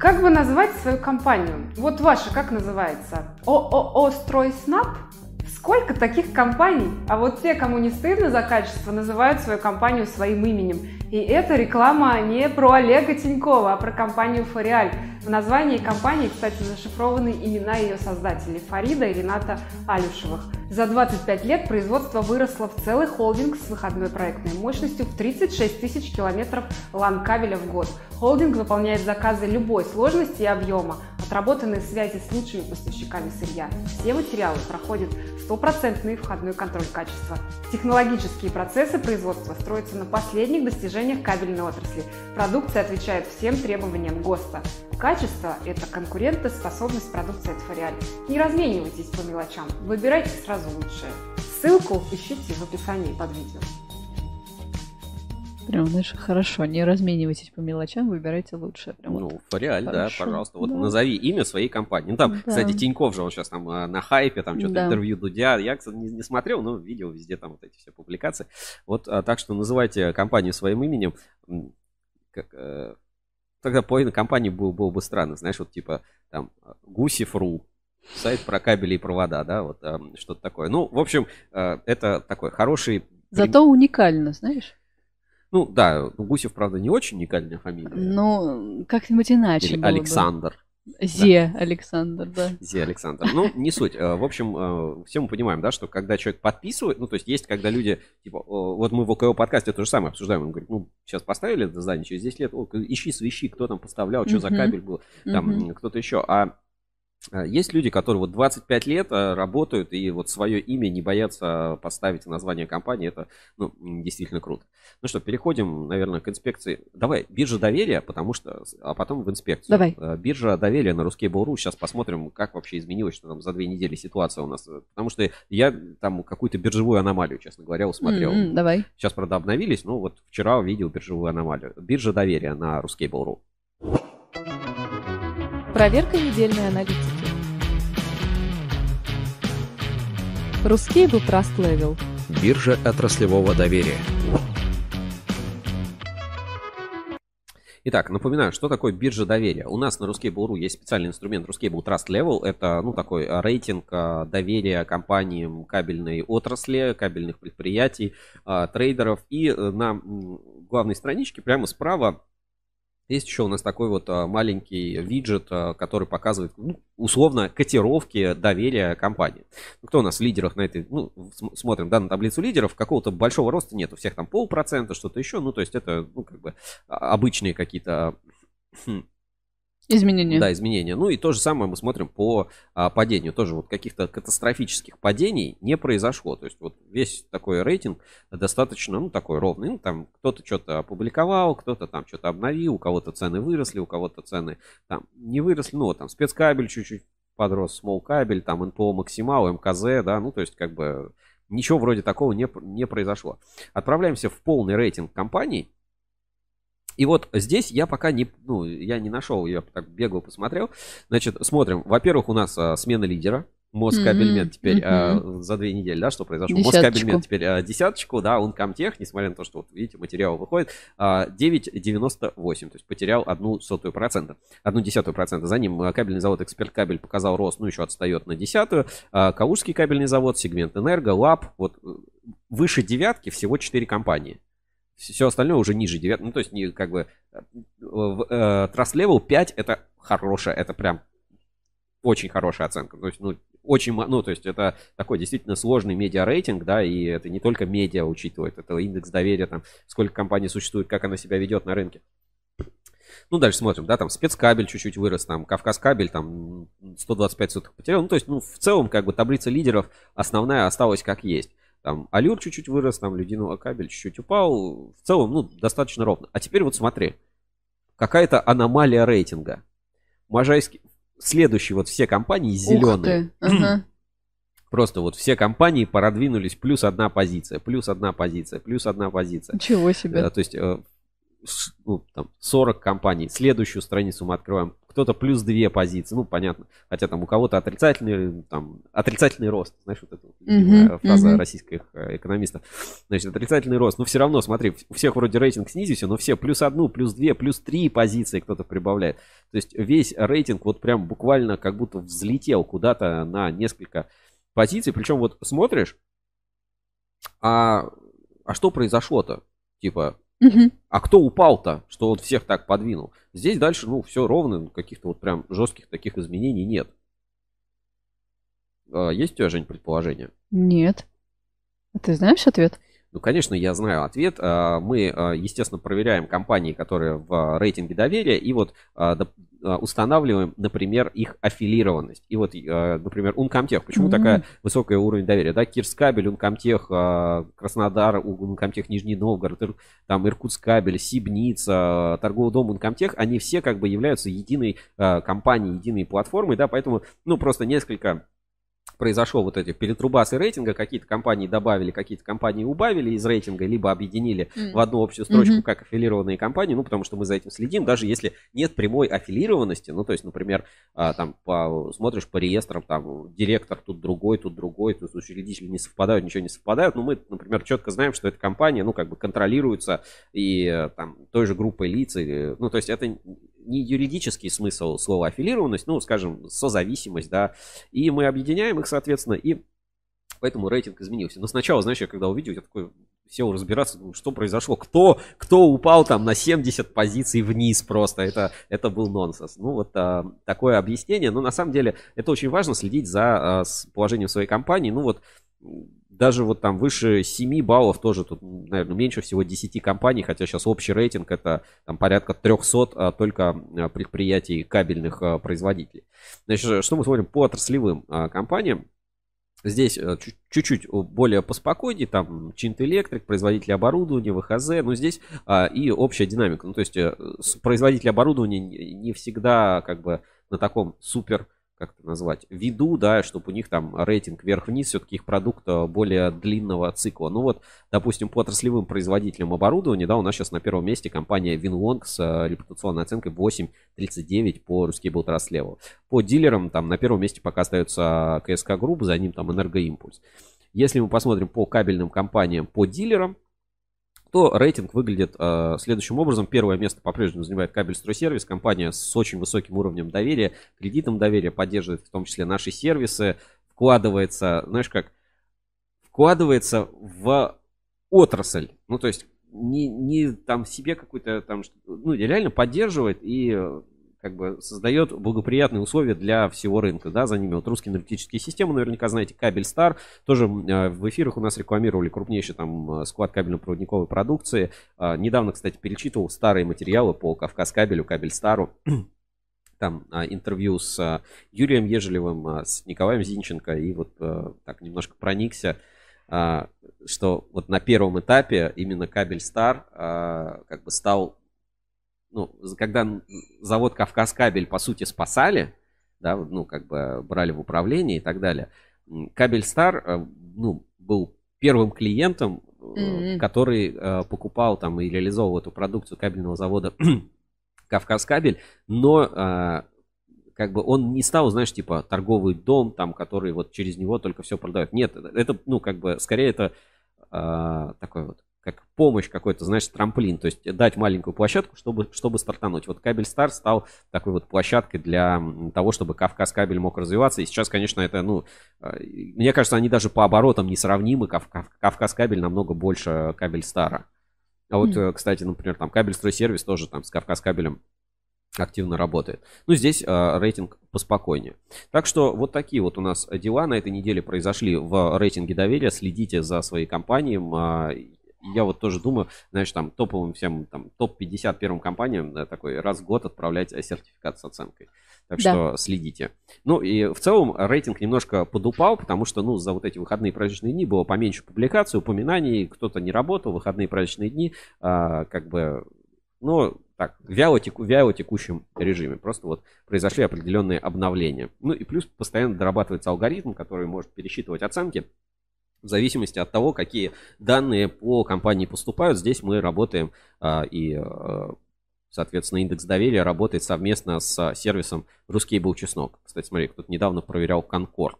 Как бы назвать свою компанию? Вот ваша как называется? ООО «Стройснаб»? Сколько таких компаний? А вот те, кому не стыдно за качество, называют свою компанию своим именем. И эта реклама не про Олега Тинькова, а про компанию «Фориаль». В названии компании, кстати, зашифрованы имена ее создателей – Фарида и Рената Алюшевых. За 25 лет производство выросло в целый холдинг с выходной проектной мощностью в 36 тысяч километров лан-кабеля в год. Холдинг выполняет заказы любой сложности и объема, отработанные связи с лучшими поставщиками сырья. Все материалы проходят стопроцентный входной контроль качества. Технологические процессы производства строятся на последних достижениях кабельной отрасли. Продукция отвечает всем требованиям ГОСТа. Качество – это конкурентоспособность продукции от Фориаль. Не разменивайтесь по мелочам, выбирайте сразу лучшее. Ссылку ищите в описании под видео. Прям, знаешь, хорошо, не разменивайтесь по мелочам, выбирайте лучшее. Прям Ну, вот. Фориаль, да, пожалуйста. Вот да. назови имя своей компании. Ну, там, Да. кстати, Тиньков же он сейчас там а, на хайпе, там что-то Да. интервью Дудя. Я, кстати, не, не смотрел, но видел везде там вот эти все публикации. Вот, а, так что называйте компанию своим именем. Как, э, тогда половина компании было, было бы странно, знаешь, вот типа там Гусев.ру, сайт про кабели и провода, да, вот а, что-то такое. Ну, в общем, э, это такой хороший... Зато уникально, знаешь? Ну, да, Гусев, правда, не очень уникальная фамилия. Ну, как-нибудь иначе Или было бы. Александр. Зе Александр, да. Зе Александр. Ну, не суть. Э, В общем, э, все мы понимаем, да, что когда человек подписывает, ну, то есть есть, когда люди, типа, вот мы в ОКО подкасте то же самое обсуждаем, он говорит, ну, сейчас поставили это здание, через 10 лет, о, ищи, свищи, кто там поставлял, что за кабель был, там, кто-то еще. А есть люди, которые вот 25 лет э, работают и вот свое имя не боятся поставить в название компании. Это, ну, действительно круто. Ну что, переходим, наверное, к инспекции. Давай, биржа доверия, потому что, а потом в инспекцию. Давай. Э, Биржа доверия на Ruskable.ru. Сейчас посмотрим, как вообще изменилось, что там за две недели ситуация у нас. Э, Потому что я там какую-то биржевую аномалию, честно говоря, усмотрел. М-м, давай. Сейчас, правда, обновились, но вот вчера увидел биржевую аномалию. Биржа доверия на Ruskable.ru. Проверка недельной аналитики. Ruscable Trust Level. Биржа отраслевого доверия. Итак, напоминаю, что такое биржа доверия. У нас на Ruskable.ru есть специальный инструмент Ruskable Trust Level. Это, ну, такой а, рейтинг а, доверия компаниям кабельной отрасли, кабельных предприятий, а, трейдеров. И э, на главной страничке прямо справа есть еще у нас такой вот а, маленький виджет, а, который показывает, ну, условно, котировки доверия компании. Ну, Кто у нас в лидерах на этой, ну, см- смотрим, да, на таблицу лидеров, какого-то большого роста нет, у всех там полпроцента, что-то еще, ну, то есть это, ну, как бы а, обычные какие-то хм, Изменения. да, изменения. Ну и то же самое мы смотрим по а, падению. Тоже вот каких-то катастрофических падений не произошло. То есть вот весь такой рейтинг достаточно, ну, такой ровный. Ну, там кто-то что-то опубликовал, кто-то там что-то обновил, у кого-то цены выросли, у кого-то цены там не выросли. Ну, вот там спецкабель чуть-чуть подрос, small кабель, там НПО максимал, МКЗ, да, ну, то есть как бы ничего вроде такого не, не произошло. Отправляемся в полный рейтинг компаний. И вот здесь я пока не, ну, я не нашел, я так бегал, посмотрел. Значит, смотрим. Во-первых, у нас а, смена лидера. Москабельмет Мгм, теперь а, мгм. за две недели, да, что произошло? Десяточку. Москабельмет теперь а, десяточку, да, он комтех, несмотря на то, что, вот видите, материал выходит, а, 9,98, то есть потерял одну сотую процента, одну десятую процента. За ним а, кабельный завод Эксперт Кабель показал рост, ну, еще отстает на десятую. А, Калужский кабельный завод, сегмент Энерго, ЛАБ, вот э, выше девятки всего 4 компании. Все остальное уже ниже 9. Ну, то есть, не как бы э, Trust Level 5 это хорошая, это прям очень хорошая оценка. То есть, ну, очень, ну, то есть, это такой действительно сложный медиа-рейтинг, да, и это не только медиа учитывает, это индекс доверия, там, сколько компаний существует, как она себя ведет на рынке. Ну, дальше смотрим, да, там спецкабель чуть-чуть вырос, там Кавказ кабель, там 125 сотых потерял. Ну, то есть, ну, в целом, как бы таблица лидеров основная осталась как есть. Там Алюр чуть-чуть вырос, там Людиного кабель чуть-чуть упал. В целом, ну, достаточно ровно. А теперь вот смотри. Какая-то аномалия рейтинга. Можайский... Следующий вот все компании Ух зеленые. ты. Ага. Просто вот все компании продвинулись плюс одна позиция, плюс одна позиция, плюс одна позиция. Ничего себе. Э, То есть э, ну, там 40 компаний. Следующую страницу мы открываем. Кто-то плюс две позиции. Ну, понятно. Хотя там у кого-то отрицательный, там, отрицательный рост. Знаешь, вот эта любимая Мгм, фраза мгм. российских э, экономистов. Значит, отрицательный рост. Но все равно, смотри, у всех вроде рейтинг снизился, но все плюс одну, плюс две, плюс три позиции кто-то прибавляет. То есть весь рейтинг вот прям буквально как будто взлетел куда-то на несколько позиций. Причем вот смотришь, а, а что произошло-то? Типа, Мгм. а кто упал-то, что вот всех так подвинул? Здесь дальше, ну, все ровно, каких-то вот прям жестких таких изменений нет. А, Есть у тебя, Жень, предположение? Нет. А ты знаешь ответ? Ну, конечно, я знаю ответ. А, Мы, а, естественно, проверяем компании, которые в рейтинге доверия. И вот а, устанавливаем, например, их аффилированность. И вот, например, Uncomtech. Почему Мгм. такая высокая уровень доверия? Да, Кирскабель, Uncomtech, Краснодар, Uncomtech, Нижний Новгород, там Иркутскабель, Сибница, торговый дом Uncomtech, они все как бы являются единой компанией, единой платформой, да, поэтому, ну, просто несколько произошел вот эти перетрубасы рейтинга, какие-то компании добавили, какие-то компании убавили из рейтинга, либо объединили М. в одну общую строчку Мгм. как аффилированные компании, ну, потому что мы за этим следим, даже если нет прямой аффилированности, ну, то есть, например, а, там, по, смотришь по реестрам, там, директор тут другой, тут другой, тут учредители не совпадают, ничего не совпадают, но мы, например, четко знаем, что эта компания, ну, как бы контролируется и э, там той же группой лиц, и, ну, то есть, это не юридический смысл слова аффилированность, ну, скажем, созависимость, да, и мы объединяем их, соответственно, и поэтому рейтинг изменился. Но сначала, знаешь, я когда увидел, я такой сел разбираться, думаю, что произошло, кто, кто упал там на 70 позиций вниз просто, это, это был нонсенс. Ну, вот а, такое объяснение, но на самом деле это очень важно следить за а, положением своей компании, ну, вот даже вот там выше 7 баллов тоже тут, наверное, меньше всего 10 компаний, хотя сейчас общий рейтинг это там порядка 300 а, только а, предприятий кабельных а, производителей. Значит, что мы смотрим по отраслевым компаниям? Здесь э, чуть- чуть-чуть более поспокойнее, там Чинт Электрик, производители оборудования, ВХЗ, но здесь а, и общая динамика. Ну, то есть э, производители оборудования не всегда как бы на таком супер, как это назвать, виду, да, чтобы у них там рейтинг вверх-вниз, все-таки их продукт э, более длинного цикла. Ну вот, допустим, по отраслевым производителям оборудования, да, у нас сейчас на первом месте компания Winlong с э, репутационной оценкой 8.39 по Trust Level. По дилерам там на первом месте пока остается КСК Групп, за ним там Энергоимпульс. Если мы посмотрим по кабельным компаниям, по дилерам, то рейтинг выглядит э, следующим образом. Первое место по-прежнему занимает Кабельстройсервис, компания с очень высоким уровнем доверия, кредитом доверия, поддерживает в том числе наши сервисы, вкладывается, знаешь как, вкладывается в отрасль. Ну, то есть не, не там себе какой-то там, ну, реально поддерживает и как бы создает благоприятные условия для всего рынка, да, за ними. Вот русские энергетические системы, наверняка знаете, Кабель Стар, тоже э, в эфирах у нас рекламировали крупнейший там э, склад кабельно-проводниковой продукции, А, недавно, кстати, перечитывал старые материалы по Кавказ Кабелю, Кабель Стару, там а, интервью с а, Юрием Ежелевым, с Николаем Зинченко, и вот а, так немножко проникся, что вот на первом этапе именно Кабель Стар как бы стал, ну, когда завод Кавказ Кабель по сути спасали, да, ну, как бы брали в управление и так далее, Кабель Стар, а, ну, был первым клиентом, э, Мгм. который э, покупал там и реализовывал эту продукцию кабельного завода Кавказ Кабель, но как бы он не стал, знаешь, типа торговый дом, там, который вот через него только все продает. Нет, это, ну, как бы, скорее это а, такой вот, как помощь какой-то, знаешь, трамплин, то есть дать маленькую площадку, чтобы, чтобы стартануть. Вот Кабель Стар стал такой вот площадкой для того, чтобы Кавказ Кабель мог развиваться. И сейчас, конечно, это, ну, а, мне кажется, они даже по оборотам несравнимы. Кав- Кав- Кавказ Кабель намного больше Кабель Стара. А вот, э, кстати, например, там Кабель Стройсервис тоже там с Кавказ Кабелем активно работает. Ну, здесь э, рейтинг поспокойнее. Так что вот такие вот у нас дела на этой неделе произошли в рейтинге доверия. Следите за своей компанией. А, Я вот тоже думаю, знаешь, там топовым всем, там, топ-50 первым компаниям да, такой раз в год отправлять э, сертификат с оценкой. Так Да. что следите. Ну и в целом рейтинг немножко подупал, потому что, ну, за вот эти выходные праздничные дни было поменьше публикаций, упоминаний, кто-то не работал, выходные праздничные дни, а, как бы, ну, так, вяло, теку, вяло текущем режиме. Просто вот произошли определенные обновления. Ну и плюс постоянно дорабатывается алгоритм, который может пересчитывать оценки в зависимости от того, какие данные по компании поступают. Здесь мы работаем а, и, а, соответственно, индекс доверия работает совместно с сервисом Рускейбл Чеснок. Кстати, смотри, кто-то недавно проверял Конкорд.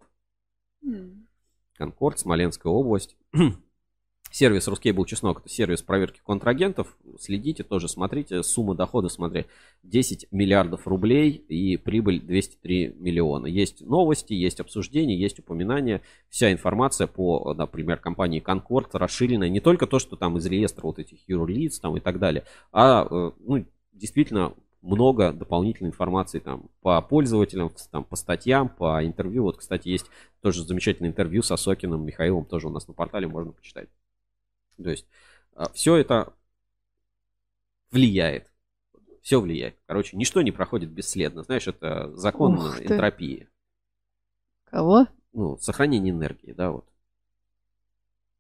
Конкорд, Смоленская область. Сервис Рускейбл Чеснок, это сервис проверки контрагентов. Следите, тоже смотрите. Сумма дохода, смотри, 10 миллиардов рублей и прибыль 203 миллиона. Есть новости, есть обсуждения, есть упоминания. Вся информация по, например, компании Конкорд расширенная. Не только то, что там из реестра вот этих юрлиц там и так далее, а э, ну, действительно много дополнительной информации там по пользователям, там, по статьям, по интервью. Вот, кстати, есть тоже замечательное интервью с Осокиным Михаилом, тоже у нас на портале можно почитать. То есть все это влияет. все влияет. Короче, ничто не проходит бесследно. Знаешь, это закон Ух ты. энтропии. Кого? Ну, сохранение энергии, да, вот.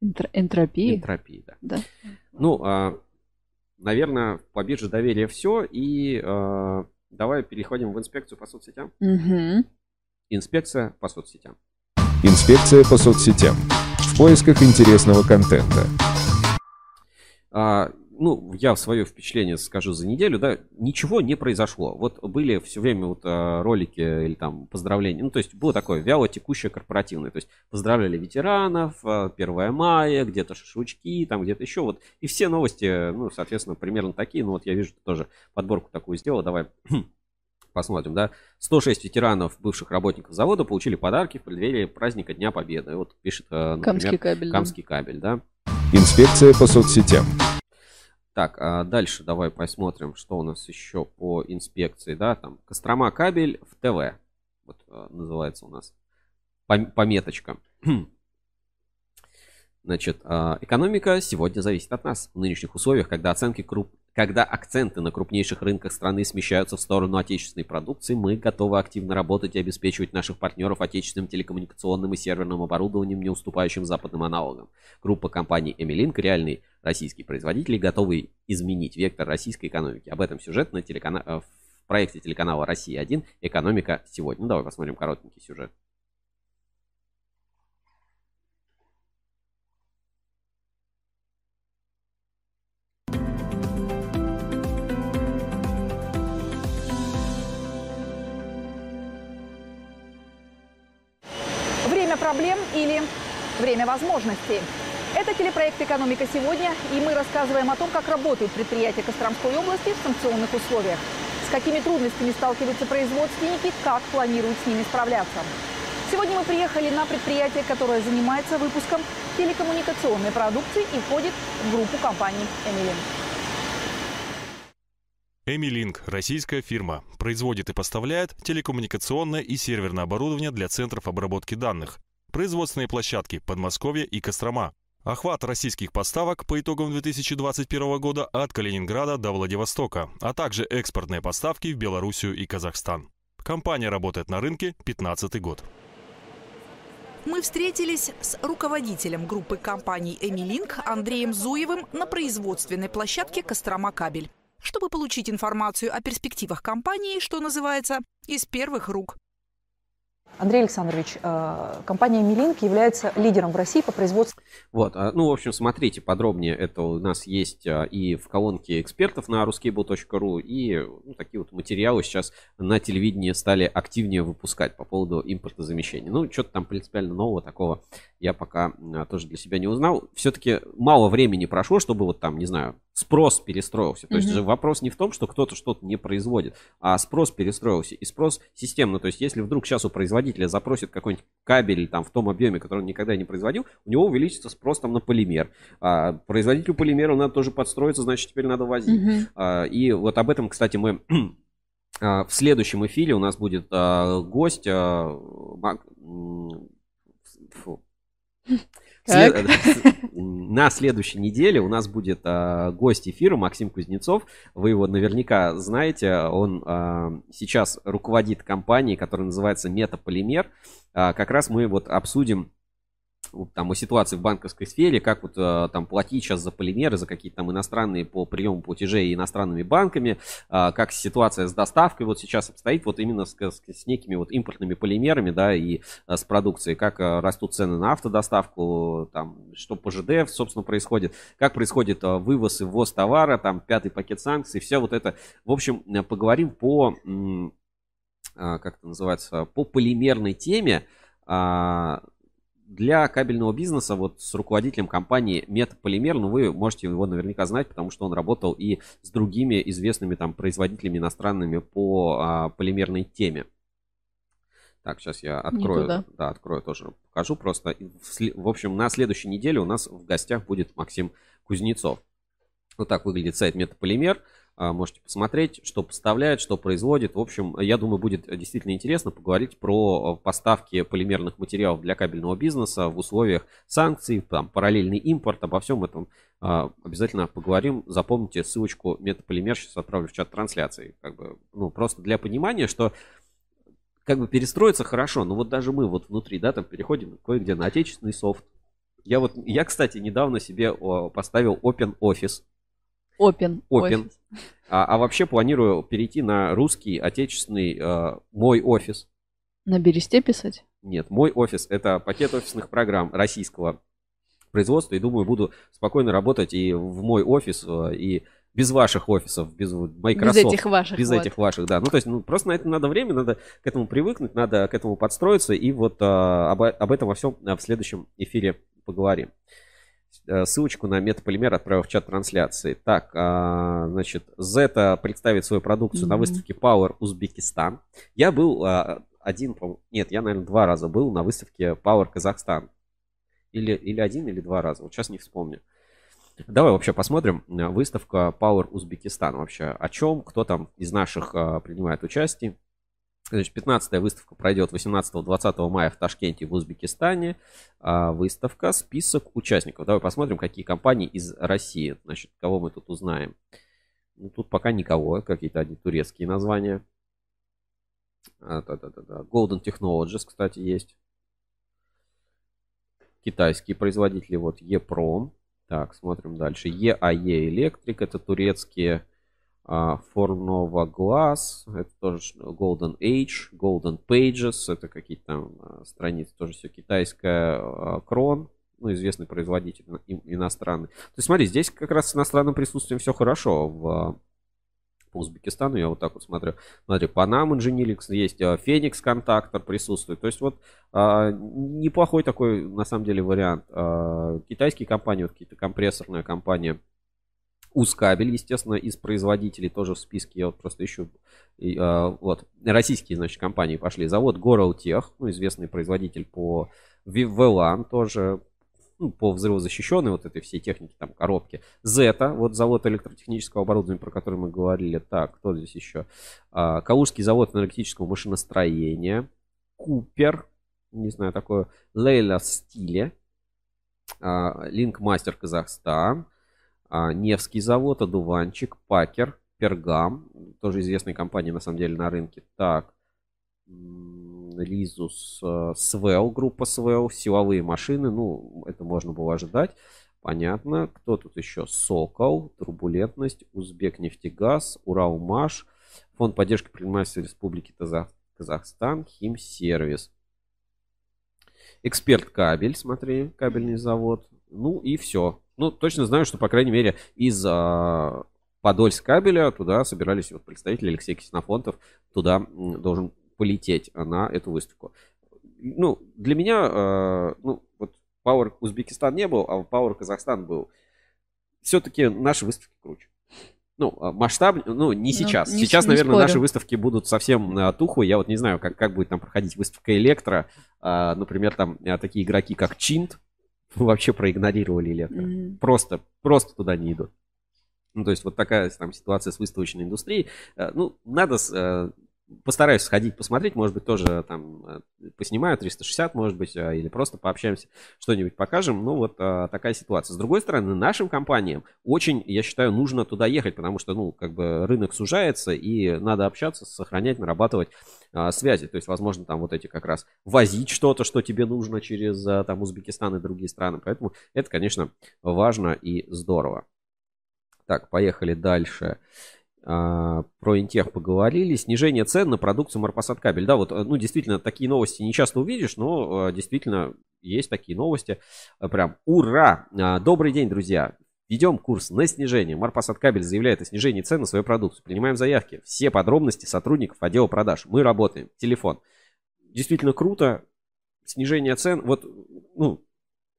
Энтро- энтропии? Энтропии, да. Да. Ну, а, наверное, по бирже доверия все. И а, давай переходим в инспекцию по соцсетям. Мгм. Инспекция по соцсетям. Инспекция по соцсетям. В поисках интересного контента. А, ну, я свое впечатление скажу за неделю, да, ничего не произошло. Вот были все время вот а, ролики или там поздравления, ну, то есть было такое вяло текущее корпоративное, то есть поздравляли ветеранов, а, 1 мая, где-то шашлычки, там где-то еще вот, и все новости, ну, соответственно, примерно такие, ну, вот я вижу, ты тоже подборку такую сделал, давай посмотрим, да. 106 ветеранов, бывших работников завода, получили подарки в преддверии праздника Дня Победы. Вот пишет, э, например, Камский кабель, да. Камский кабель, да. Инспекция по соцсетям. Так, а дальше давай посмотрим, что у нас еще по инспекции, да, там Кострома кабель в ТВ, вот э, называется у нас пом- пометочка. Значит, а, экономика сегодня зависит от нас. В нынешних условиях, когда оценки круп... когда акценты на крупнейших рынках страны смещаются в сторону отечественной продукции, мы готовы активно работать и обеспечивать наших партнеров отечественным телекоммуникационным и серверным оборудованием, не уступающим западным аналогам. Группа компаний Emilink, реальные российские производители, готовы изменить вектор российской экономики. Об этом сюжет на телекана... э, в проекте телеканала «Россия-1. Экономика сегодня». Ну, давай посмотрим коротенький сюжет. Время возможностей. Это телепроект «Экономика сегодня», и мы рассказываем о том, как работают предприятия Костромской области в санкционных условиях. С какими трудностями сталкиваются производственники, как планируют с ними справляться. Сегодня мы приехали на предприятие, которое занимается выпуском телекоммуникационной продукции и входит в группу компаний «Эмилин». Эмилинк – российская фирма. Производит и поставляет телекоммуникационное и серверное оборудование для центров обработки данных. Производственные площадки Подмосковье и Кострома. Охват российских поставок по итогам 2021 года от Калининграда до Владивостока, а также экспортные поставки в Белоруссию и Казахстан. Компания работает на рынке 15 год. Мы встретились с руководителем группы компаний «Эмилинк» Андреем Зуевым на производственной площадке «Кострома Кабель», чтобы получить информацию о перспективах компании, что называется, из первых рук. Андрей Александрович, э, компания «Милинк» является лидером в России по производству Вот, а, ну, в общем, смотрите подробнее, это у нас есть а, и в колонке экспертов на ruscable.ru, и ну, такие вот материалы сейчас на телевидении стали активнее выпускать по поводу импортозамещения. Ну, что-то там принципиально нового такого я пока а, тоже для себя не узнал. Все-таки мало времени прошло, чтобы вот там, не знаю, спрос перестроился. То есть же вопрос не в том, что кто-то что-то не производит, а спрос перестроился. И спрос системно. То есть если вдруг сейчас у производителя запросит какой-нибудь кабель там в том объеме, который он никогда не производил, у него увеличится спрос там на полимер. А производителю полимера надо тоже подстроиться, значит теперь надо возить. А, и вот об этом, кстати, мы а, в следующем эфире у нас будет а, гость. а, фу. След- На следующей неделе у нас будет а, гость эфира Максим Кузнецов. Вы его наверняка знаете. Он а, сейчас руководит компанией, которая называется Метаполимер. А, как раз мы вот обсудим там о ситуации в банковской сфере, как вот э, там платить сейчас за полимеры, за какие-то там иностранные по приему платежей иностранными банками, а, как ситуация с доставкой вот сейчас обстоит, вот именно с, с- с некими вот импортными полимерами, да, и э, с продукцией, как э, растут цены на автодоставку, там, что по ЖД, собственно, происходит, как происходит э, вывоз и ввоз товара, там, пятый пакет санкций, все вот это. В общем, э, поговорим по, как это называется, по полимерной теме, а, для кабельного бизнеса вот с руководителем компании Метаполимер, ну вы можете его наверняка знать, потому что он работал и с другими известными там производителями иностранными по а, полимерной теме. Так, сейчас я открою, да, открою тоже, покажу просто. В общем, на следующей неделе у нас в гостях будет Максим Кузнецов. Вот так выглядит сайт Метаполимер. А, Можете посмотреть, что поставляет, что производит. В общем, я думаю, будет действительно интересно поговорить про поставки полимерных материалов для кабельного бизнеса в условиях санкций, там, параллельный импорт. Обо всем этом а, обязательно поговорим. Запомните ссылочку метаполимер, сейчас отправлю в чат трансляции. Как бы, ну, просто для понимания, что как бы перестроиться хорошо, но вот даже мы вот внутри, да, там переходим кое-где на отечественный софт. Я вот, я, кстати, недавно себе поставил Open Office. Open. Open. А, а вообще планирую перейти на русский, отечественный э, мой офис. На бересте писать? Нет, мой офис это пакет офисных программ российского производства. И думаю, буду спокойно работать и в мой офис, э, и без ваших офисов, без Microsoft. Без этих ваших. Без вот. этих ваших, да. Ну, то есть, ну, просто на это надо время, надо к этому привыкнуть, надо к этому подстроиться. И вот а, об, об этом во всем а, в следующем эфире поговорим. Э, Ссылочку на метаполимер отправил в чат трансляции. Так, а, значит, Zeta представит свою продукцию на Мгм. выставке Power Узбекистан. Я был а, один, нет, я, наверное, два раза был на выставке Power Казахстан. Или, или один, или два раза. Вот сейчас не вспомню. Давай вообще посмотрим. э, Выставка Power Узбекистан вообще. О чем, кто там из наших а, принимает участие. Значит, 15 выставка пройдет 18-20 мая в Ташкенте в Узбекистане. А, выставка, список участников. Давай посмотрим, какие компании из России. Значит, кого мы тут узнаем. Ну, тут пока никого, какие-то одни турецкие названия. А, да-да-да. Golden Technologies, кстати, есть. Китайские производители, вот EPROM. Так, смотрим дальше. EAE Electric, это турецкие. А, Fornova Glass, это тоже Golden Age, Golden Pages, это какие-то там а, страницы, тоже все китайская. а, Крон, ну, известный производитель иностранный. То есть, смотри, здесь как раз с иностранным присутствием все хорошо. В, а, по Узбекистану я вот так вот смотрю. Смотри, Panam Engineering есть, а, Phoenix Контактор присутствует. То есть вот а, неплохой такой на самом деле вариант. А, Китайские компании, вот какие-то компрессорная компания Узкабель, естественно, из производителей тоже в списке. Я вот просто ищу. И, а, вот. Российские, значит, компании пошли. Завод Горалтех, ну, известный производитель по VLAN тоже, ну, по взрывозащищенной вот этой всей технике, там, коробки. Зета, вот завод электротехнического оборудования, про который мы говорили. Так, кто здесь еще? А, Калужский завод энергетического машиностроения. Купер, не знаю, такое. Лейла Стиле. Линкмастер Казахстан. А, Невский завод, Одуванчик, Пакер, Пергам, тоже известные компании на самом деле на рынке. Так, Лизус, э, Свел, группа Свел, силовые машины, ну, это можно было ожидать. Понятно. Кто тут еще? Сокол, Турбулентность, Узбек нефтегаз, Уралмаш, Фонд поддержки предпринимательства Республики Казахстан, Химсервис. Эксперт кабель, смотри, кабельный завод. Ну и все. Ну, точно знаю, что, по крайней мере, из а, Подольск кабеля туда собирались вот представители Алексей Ксенофонтов туда должен полететь на эту выставку. Ну, для меня, а, ну, вот Power Узбекистан не был, а Power Казахстан был. Все-таки наши выставки круче. Ну, а, масштаб, ну, не Ну, сейчас. не- сейчас, не наверное, спорю. наши выставки будут совсем на туху. Я вот не знаю, как, как будет там проходить выставка Электро. А, например, там а, такие игроки, как Чинт, вообще проигнорировали Электро. Мгм. Просто, просто туда не идут. Ну, то есть вот такая там ситуация с выставочной индустрией. Э, Ну, надо э, постараюсь сходить посмотреть, может быть, тоже там э, поснимаю 360, может быть, э, или просто пообщаемся, что-нибудь покажем. Ну, вот э, такая ситуация. С другой стороны, нашим компаниям очень, я считаю, нужно туда ехать, потому что, ну, как бы рынок сужается, и надо общаться, сохранять, нарабатывать а, связи. То есть, возможно, там вот эти как раз возить что-то, что тебе нужно через там Узбекистан и другие страны. Поэтому это, конечно, важно и здорово. Так, поехали дальше. А, Про Интех поговорили. Снижение цен на продукцию Марпасад кабель. Да, вот, э, ну, действительно, такие новости не часто увидишь, но э, действительно есть такие новости. Э, Прям ура! А, Добрый день, друзья! Ведем курс на снижение. Марпасад кабель заявляет о снижении цен на свою продукцию. Принимаем заявки. Все подробности сотрудников отдела продаж. Мы работаем. Телефон. Действительно круто. Снижение цен. Вот, ну,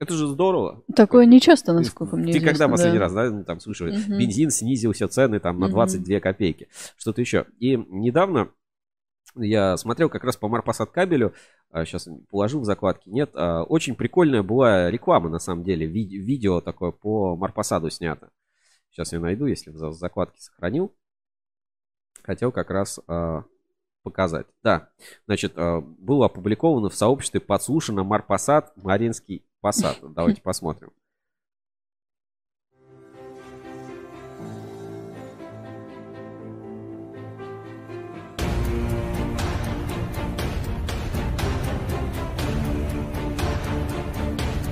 это же здорово. Такое нечасто, насколько мне Ты когда известно, последний да. раз, да, ну, там, слушай, Мгм. бензин снизился цены там на Мгм. 22 копейки, что-то еще. И недавно я смотрел как раз по Марпасад кабелю, сейчас положил в закладки, нет, а, очень прикольная была реклама, на самом деле, ви- видео такое по Марпасаду снято. Сейчас я найду, если в за- закладке сохранил. хотел как раз а, показать. Да, значит, а, было опубликовано в сообществе подслушано Марпасад, Маринский Посад. Давайте посмотрим.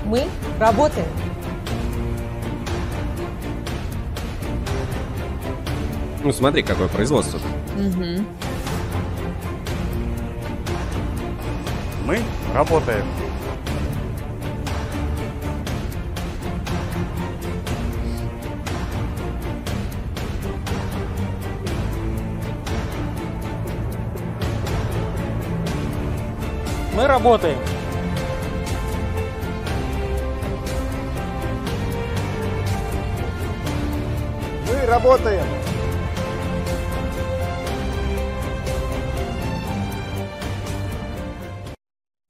Мы работаем. Ну, смотри, какое производство. Мгм. Мы работаем. Мы работаем. Мы работаем.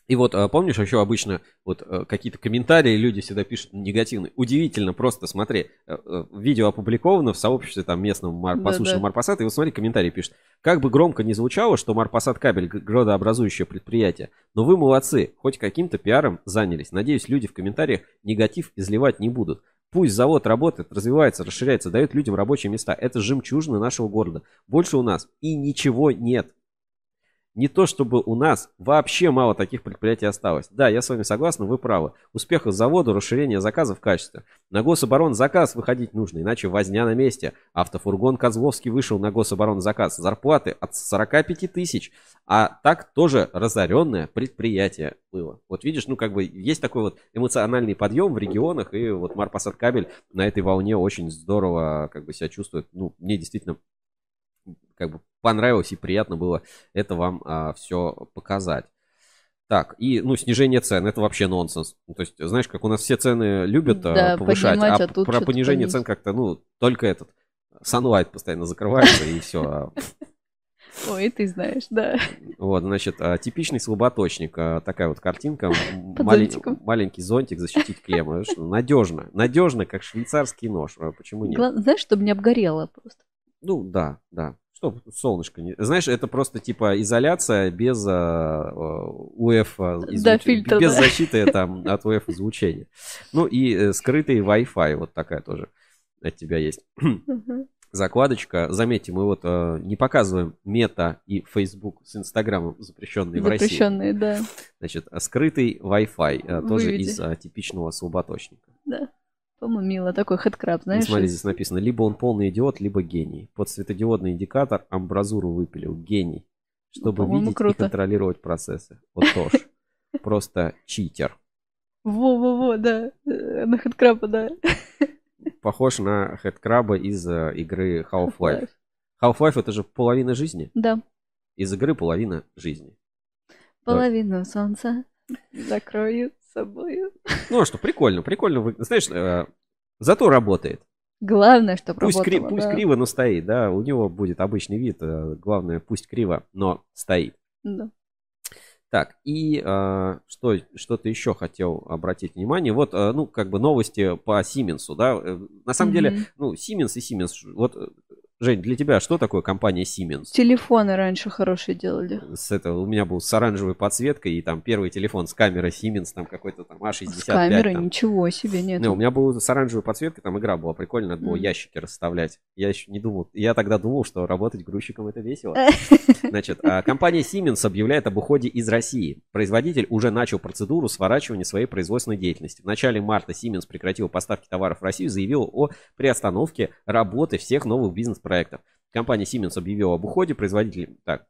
И вот а, помнишь, еще обычно вот а, какие-то комментарии люди всегда пишут негативные. Удивительно просто, смотри, а, а, видео опубликовано в сообществе там местном Мар, Да, послушали да. Марпасад, и вот смотри, комментарий пишет. Как бы громко не звучало, что Марпасад кабель градообразующее предприятие, но вы молодцы, хоть каким-то пиаром занялись. Надеюсь, люди в комментариях негатив изливать не будут. Пусть завод работает, развивается, расширяется, дает людям рабочие места. Это жемчужина нашего города. Больше у нас и ничего нет. Не то чтобы у нас вообще мало таких предприятий осталось. Да, я с вами согласен, вы правы. Успехов завода, расширение заказов, качества. На гособорон заказ выходить нужно, иначе возня на месте. Автофургон Козловский вышел на гособорон заказ. Зарплаты от 45 тысяч. А так тоже разоренное предприятие было. Вот видишь, ну как бы есть такой вот эмоциональный подъем в регионах, и вот Марпасад кабель на этой волне очень здорово как бы себя чувствует. Ну, мне действительно как бы понравилось и приятно было это вам все показать. Так, и, ну, снижение цен, это вообще нонсенс. Ну, то есть, знаешь, как у нас все цены любят а, Да, повышать, а, а тут про понижение понизить. цен как-то, ну, только этот, Sunlight постоянно закрывается, и все. Ой, ты знаешь, да. Вот, значит, а, типичный слаботочник, а, такая вот картинка, малень- маленький зонтик защитить клемму, надежно, надежно, как швейцарский нож, а почему нет? Главное, знаешь, чтобы не обгорело просто. Ну да, да. Чтоб солнышко не... Знаешь, это просто типа изоляция без а, а, УФ а, Да, фильтра, без да. защиты там от УФ излучения. Ну и э, скрытый Wi-Fi, вот такая тоже от тебя есть. Закладочка. Заметьте, мы вот э, не показываем Мета и Facebook с Инстаграмом, запрещенные в России. Запрещенные, да. Значит, скрытый Wi-Fi э, тоже Выведи. из а, типичного слаботочника. Да. По-моему, мило. Такой хэдкраб, И знаешь. смотри, здесь написано, либо он полный идиот, либо гений. Под светодиодный индикатор амбразуру выпилил. Гений. Чтобы по-моему, видеть и круто. контролировать процессы. Вот тоже. Просто читер. Во-во-во, да. Э, На хэдкраба, да. Похож на хэдкраба из э, игры. Half-Life. Half-Life это же половина жизни. Да. Из игры половина жизни. Половину солнца закрою собою. Ну а что, прикольно, прикольно. Знаешь, э, зато работает. Главное, чтобы Пусть, кри- работало, пусть да. криво, но стоит, да. У него будет обычный вид. э, Главное, пусть криво, но стоит. Да. Так, и э, что, что-то еще хотел обратить внимание. Вот, э, ну, как бы новости по Сименсу, да. Э, На самом деле, Мгм. ну, Сименс и Сименс. Вот, Жень, для тебя что такое компания Siemens? Телефоны раньше хорошие делали. С этого у меня был с оранжевой подсветкой, и там первый телефон с камерой Siemens, там какой-то там А65. С камерой там. ничего себе нет. Не, у меня был с оранжевой подсветкой, там игра была прикольная, надо было Мгм. ящики расставлять. Я еще не думал, я тогда думал, что работать грузчиком это весело. Значит, а, компания Siemens объявляет об уходе из России. Производитель уже начал процедуру сворачивания своей производственной деятельности. В начале марта Siemens прекратил поставки товаров в Россию и заявил о приостановке работы всех новых бизнес-проектов. Компания Siemens объявила об уходе, производитель... Так,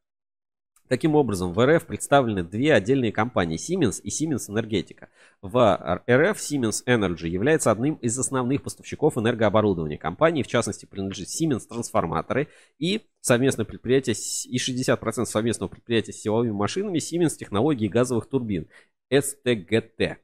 Таким образом, в РФ представлены две отдельные компании Siemens и Siemens Энергетика. В РФ Siemens Energy является одним из основных поставщиков энергооборудования. Компании, в частности, принадлежит Siemens Трансформаторы и совместное предприятие и 60% совместного предприятия с силовыми машинами Siemens Технологии газовых турбин СТГТ.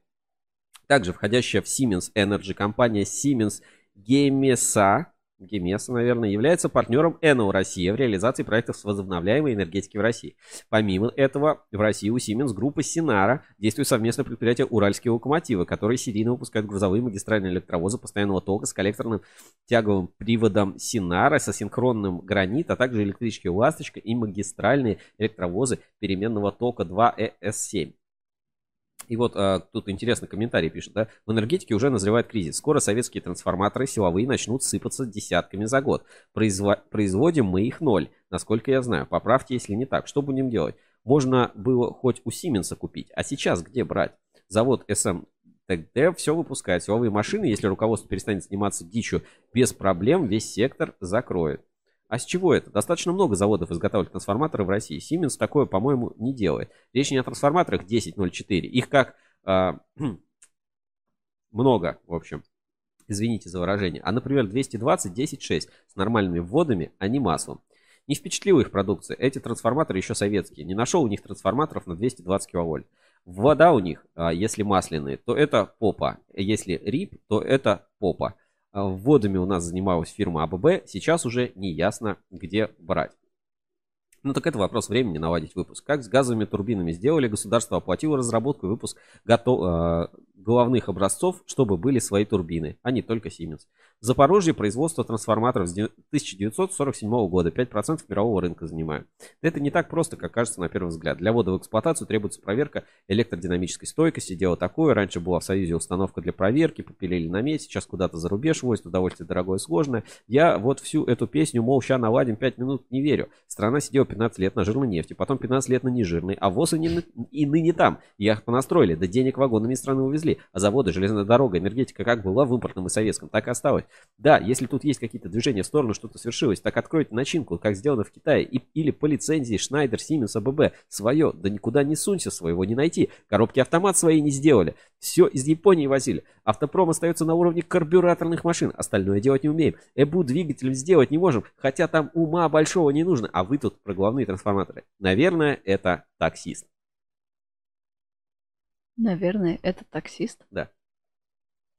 Также входящая в Siemens Energy компания Siemens Gamesa Гемеса, наверное, является партнером ЭНО Россия в реализации проектов с возобновляемой энергетики в России. Помимо этого, в России у Siemens группы Синара действует совместное предприятие «Уральские локомотивы», которые серийно выпускают грузовые магистральные электровозы постоянного тока с коллекторным тяговым приводом Синара со синхронным гранит, а также электрические «Ласточка» и магистральные электровозы переменного тока 2ES7. И вот а, тут интересный комментарий пишет, да, в энергетике уже назревает кризис. Скоро советские трансформаторы силовые начнут сыпаться десятками за год. Произво- производим мы их ноль, насколько я знаю. Поправьте, если не так. Что будем делать? Можно было хоть у Сименса купить, а сейчас где брать? Завод СМ ТГ все выпускает. Силовые машины, если руководство перестанет заниматься дичью без проблем, весь сектор закроет. А с чего это? Достаточно много заводов изготавливают трансформаторы в России. Siemens такое, по-моему, не делает. Речь не о трансформаторах 1004. Их как а, много, в общем. Извините за выражение. А, например, 220 10.6 с нормальными вводами, а не маслом. Не впечатлила их продукция. Эти трансформаторы еще советские. Не нашел у них трансформаторов на 220 киловольт. Вода у них, а, если масляные, то это попа. Если рип, то это попа. Вводами у нас занималась фирма АББ, сейчас уже не ясно, где брать. Ну так это вопрос времени наладить выпуск. Как с газовыми турбинами сделали, государство оплатило разработку и выпуск готов, э, головных образцов, чтобы были свои турбины, а не только Siemens. В Запорожье производство трансформаторов с 1947 года 5% мирового рынка занимают. Это не так просто, как кажется на первый взгляд. Для ввода в эксплуатацию требуется проверка электродинамической стойкости. Дело такое. Раньше была в Союзе установка для проверки, попилили на медь, сейчас куда-то за рубеж возят, удовольствие дорогое, сложное. Я вот всю эту песню, мол, ща наладим 5 минут, не верю. Страна сидела 15 лет на жирной нефти, потом 15 лет на нежирной, а ВОЗ и, не, и ныне там. Я их понастроили, да денег вагонами из страны увезли. А заводы, железная дорога, энергетика как была в импортном и советском, так и осталась. Да, если тут есть какие-то движения в сторону, что-то свершилось, так откройте начинку, как сделано в Китае, и, или по лицензии Schneider, Siemens, АББ, свое, да никуда не сунься, своего не найти. Коробки автомат свои не сделали. Все из Японии возили. Автопром остается на уровне карбюраторных машин, остальное делать не умеем. ЭБУ двигателем сделать не можем, хотя там ума большого не нужно, а вы тут про главные трансформаторы. Наверное, это таксист. Наверное, это таксист. Да.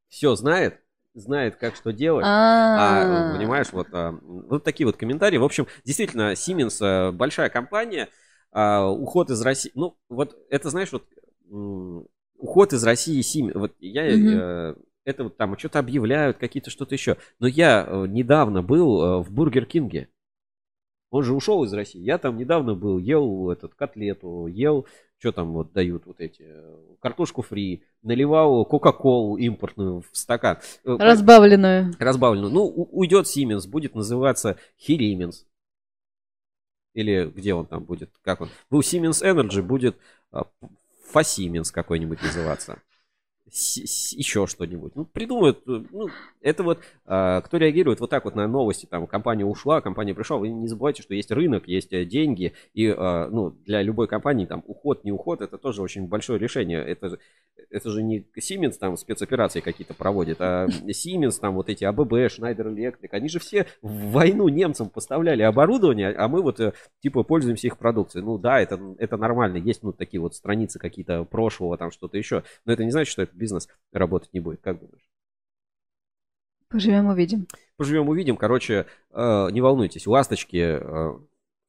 Все знает, знает, как что делать. А, понимаешь, вот, а, вот такие вот комментарии. В общем, действительно, Siemens э, большая компания, а, уход из России. Ну, вот это, знаешь, вот уход из России Siemens. Вот я угу. это вот там что-то объявляют, какие-то что-то еще. Но я э, недавно был в Бургер Кинге. Он же ушел из России. Я там недавно был, ел этот котлету, ел, что там вот дают вот эти, картошку фри, наливал кока-колу импортную в стакан. Э, Разбавленную. Разбавленную. Ну, уйдет Siemens, будет называться Хилименс. Или где он там будет, как он? Был Siemens Energy, будет Фасименс какой-нибудь называться еще что-нибудь. Ну, придумают. Э, ну, это вот, а, кто реагирует вот так вот на новости, там, компания ушла, компания пришла, вы не забывайте, что есть рынок, есть э, деньги, и, а, ну, для любой компании, там, уход, не уход, это тоже очень большое решение. Это, это же не Siemens там спецоперации какие-то проводит, а Siemens, там, вот эти АББ, Schneider Electric, они же все в войну немцам поставляли оборудование, а мы вот, э, типа, пользуемся их продукцией. Ну, да, это, это нормально, есть, ну, такие вот страницы какие-то прошлого, там, что-то еще, но это не значит, что это бизнес работать не будет. Как думаешь? Поживем, увидим. Поживем, увидим. Короче, э, не волнуйтесь, ласточки, э,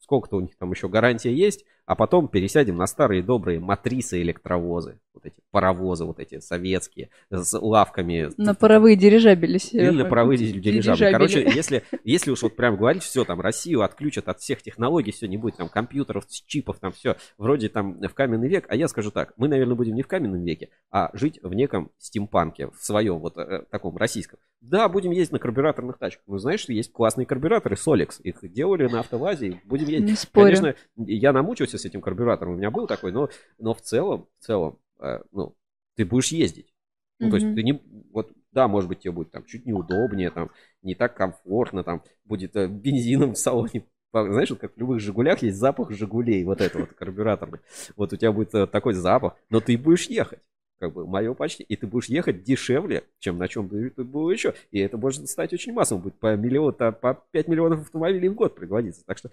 сколько-то у них там еще гарантия есть а потом пересядем на старые добрые матрицы электровозы, вот эти паровозы, вот эти советские, с лавками. На паровые дирижабели. Или на паровые дирижабели. дирижабели. Короче, если, если уж вот прям говорить, все, там Россию отключат от всех технологий, все, не будет там компьютеров, чипов, там все, вроде там в каменный век, а я скажу так, мы, наверное, будем не в каменном веке, а жить в неком стимпанке, в своем вот э, таком российском. Да, будем ездить на карбюраторных тачках. Ну, знаешь, что есть классные карбюраторы Solex. Их делали на автовазе. Будем ездить. Не спорю. Конечно, я намучился с этим карбюратором, у меня был такой, но, но в целом, в целом, э, ну, ты будешь ездить. Ну, mm-hmm. то есть ты не, вот, да, может быть, тебе будет там чуть неудобнее, там, не так комфортно, там, будет э, бензином в салоне знаешь, вот как в любых «Жигулях» есть запах «Жигулей», вот это вот карбюраторный. Вот у тебя будет э, такой запах, но ты будешь ехать. Как бы мое почти. И ты будешь ехать дешевле, чем на чем ты был еще. И это может стать очень массовым. Будет по миллион, по 5 миллионов автомобилей в год производиться. Так что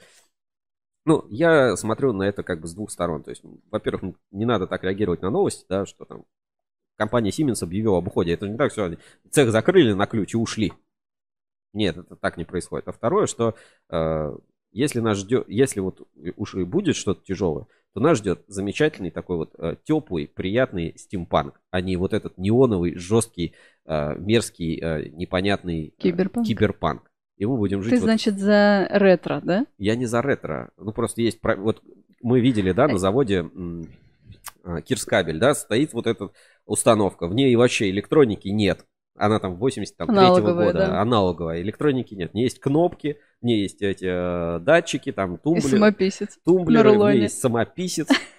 ну, я смотрю на это как бы с двух сторон. То есть, во-первых, не надо так реагировать на новости, да, что там компания Siemens объявила об уходе. Это не так, все, цех закрыли на ключ и ушли. Нет, это так не происходит. А второе, что э, если нас ждет, если вот уж и будет что-то тяжелое, то нас ждет замечательный такой вот э, теплый, приятный стимпанк, а не вот этот неоновый, жесткий, э, мерзкий, э, непонятный э, Киберпанк. киберпанк. И мы будем жить. Ты, вот- значит, за ретро, да? Я не за ретро. Ну просто есть, вот мы видели, да, на заводе м, а, Кирскабель, да, стоит вот эта установка, в ней вообще электроники нет. Она там 83 Аналоговая, года, да. аналоговая, электроники нет. В ней есть кнопки, в ней есть эти э, датчики, там И тумблеры, самописец тумблеры, в ней есть самописец.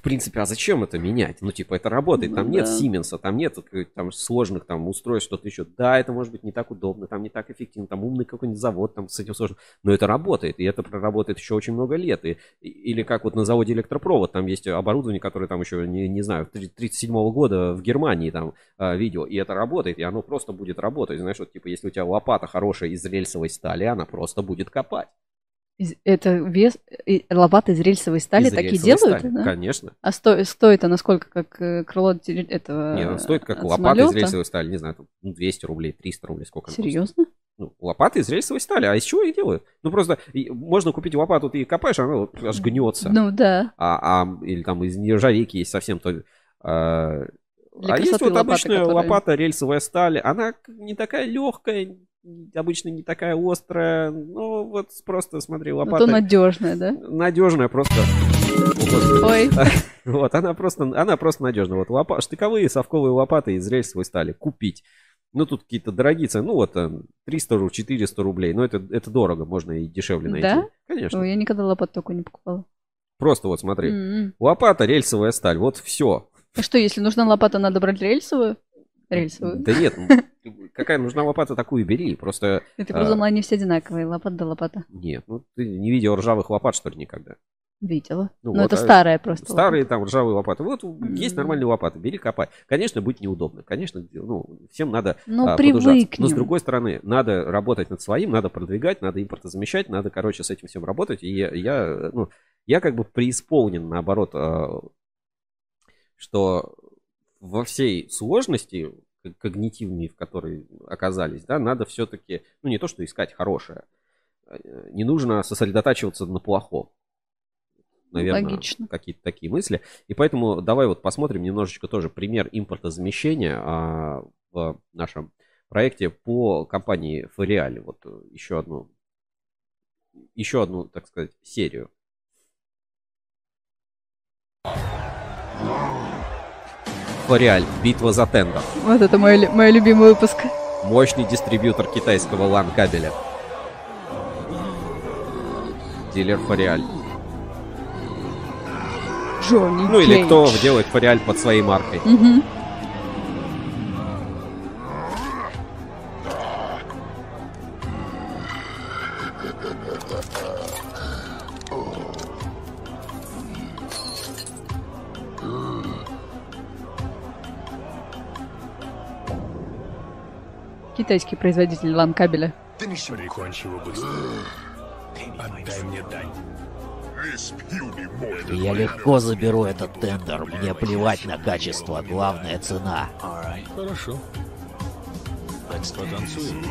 В принципе, а зачем это менять? Ну, типа, это работает. Там Ну нет да. Сименса, там нет э, там, сложных там устройств, что-то еще. Да, это может быть не так удобно, там не так эффективно, там умный какой-нибудь завод там с этим сложно. Но это работает, и это проработает еще очень много лет. И, или как вот на заводе электропровод, там есть оборудование, которое там еще, не, не знаю, 37 года в Германии там а, видео, и это работает, и оно просто будет работать. Знаешь, вот типа, если у тебя лопата хорошая из рельсовой стали, она просто будет копать. Из- Это вес... лопаты из рельсовой стали Из такие рельсовой делают? стали, да? конечно. А сто... стоит она сколько, как э, крыло теле- этого Не, ну, стоит как э, лопата из самолета? рельсовой стали, не знаю, там, ну, 200 рублей, 300 рублей, сколько. она Серьезно? стоит. Ну, лопата из рельсовой стали, а из чего их делают? Ну, просто можно купить лопату, ты копаешь, она вот аж гнется. Ну да. А, а- или там из нержавейки есть совсем то... а, Для а есть вот лопаты, обычная которые- лопата рельсовая сталь, она не такая легкая, обычно не такая острая, ну вот просто смотри, Зато лопата надежная, да? надежная просто. Ой. Вот, она просто, она просто надежная. Вот лопа, штыковые совковые лопаты из рельсовой стали купить. Ну, тут какие-то дорогие цены. Ну, вот там 300 рублей, 400 рублей. Но это, это дорого, можно и дешевле найти. Да? Конечно. Ой, я никогда лопату такую не покупала. Просто вот смотри. М-м. Лопата, рельсовая сталь. Вот все. А что, если нужна лопата, надо брать рельсовую? Рельсовую. Да нет, какая нужна лопата, такую и бери. Просто... Это а, просто думала, они все одинаковые, лопата да лопата. Нет, ну ты не видел ржавых лопат, что ли, никогда? Видела. Ну Но вот, это а старая просто. Старые там ржавые лопаты. Вот есть М. нормальные лопаты, бери, копай. Конечно, будет неудобно. Конечно, ну, всем надо Ну, а. Но с другой стороны, надо работать над своим, надо продвигать, надо импортозамещать, надо, короче, с этим всем работать. И я, я, ну, я как бы преисполнен, наоборот, а, что во всей сложности к- когнитивной, в которой оказались, да, надо все-таки, ну, не то, что искать хорошее, э, не нужно сосредотачиваться на плохом. Наверное, Логично. какие-то такие мысли. И поэтому давай вот посмотрим немножечко тоже пример импортозамещения а, в нашем проекте по компании Фориале. Вот э, еще одну, еще одну, так сказать, серию. Фориаль. Битва за тендер. Вот это мой, мой любимый выпуск. Мощный дистрибьютор китайского LAN кабеля. Дилер Фориаль. Джонни Ну или Кейдж. кто делает Фориаль под своей маркой. Мгм. Китайский производитель лан кабеля. Прикончи его быстро. Отдай мне дань. Я легко заберу этот тендер. Мне плевать на качество, главная цена. Хорошо. Потанцуем.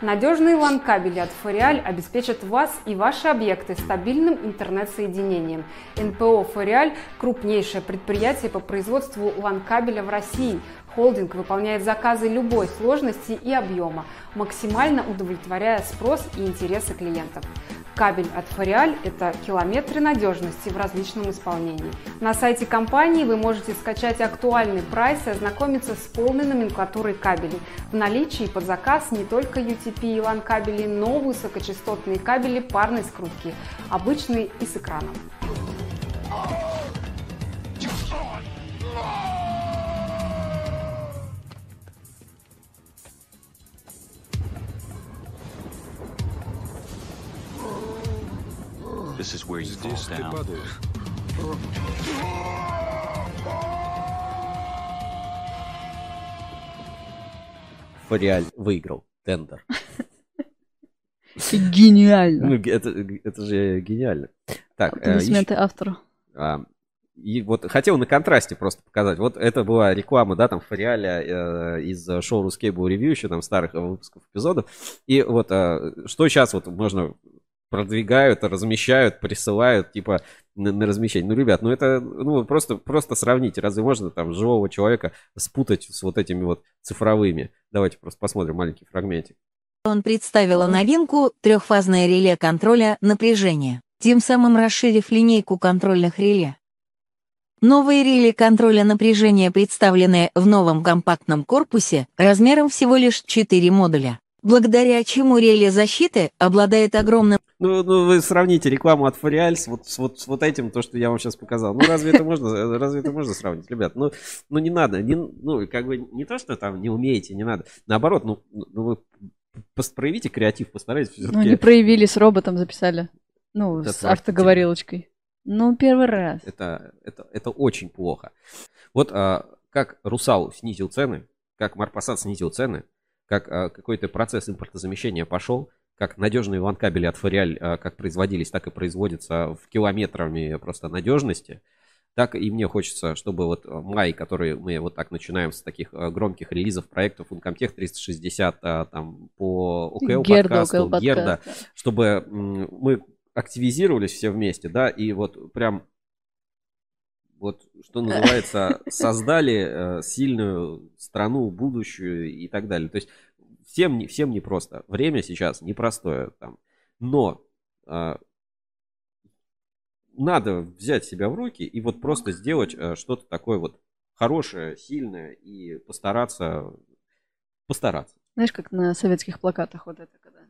Надежные LAN-кабели от Фориаль обеспечат вас и ваши объекты стабильным интернет-соединением. НПО Фориаль – крупнейшее предприятие по производству LAN-кабеля в России. Холдинг выполняет заказы любой сложности и объема, максимально удовлетворяя спрос и интересы клиентов. Кабель от Фориаль – это километры надежности в различном исполнении. На сайте компании вы можете скачать актуальный прайс и ознакомиться с полной номенклатурой кабелей. В наличии под заказ не только UTP и LAN кабели, но высокочастотные кабели парной скрутки, обычные и с экраном. Здесь ты падаешь. Фориаль выиграл тендер. Гениально. Ну, это, это же гениально. Так, э, Аплодисменты автору. А, И вот хотел на контрасте просто показать. Вот это была реклама, да, там Фариаля э, из шоу Рускейбл Ревью, еще там старых выпусков эпизодов. И вот э, что сейчас вот можно продвигают, размещают, присылают, типа, на, размещение. Ну, ребят, ну это, ну, просто, просто сравните. Разве можно там живого человека спутать с вот этими вот цифровыми? Давайте просто посмотрим маленький фрагментик. Он представила новинку трехфазное реле контроля напряжения, тем самым расширив линейку контрольных реле. Новые реле контроля напряжения представлены в новом компактном корпусе размером всего лишь 4 модуля, благодаря чему реле защиты обладает огромным Ну, ну, вы сравните рекламу от Фориаль с вот, с вот, с вот этим, то, что я вам сейчас показал. Ну, разве это можно, разве это можно сравнить, ребят? Ну, ну не надо, не, ну, как бы не то, что там не умеете, не надо. Наоборот, ну, ну вы пос- проявите креатив, постарайтесь Ну, они проявили, с роботом записали. Ну, Это с автоговорилочкой. Ну, первый раз. Это, это, это очень плохо. Вот а, как Русал снизил цены, как Марпасад снизил цены, как а, какой-то процесс импортозамещения пошел, как надежные ланкабели от Фориаль а, как производились, так и производятся в километрами просто надежности. Так и мне хочется, чтобы вот а, май, который мы вот так начинаем с таких а, громких релизов проектов Uncomtech 360, а, там по ОКЛ подкасту, ОКЛ Герда, чтобы мы активизировались все вместе, да, и вот прям вот, что называется, создали э, сильную страну, будущую и так далее. То есть всем, не- всем непросто. Время сейчас непростое там. Но э, надо взять себя в руки и вот просто сделать э, что-то такое вот хорошее, сильное и постараться, постараться. Знаешь, как на советских плакатах вот это, когда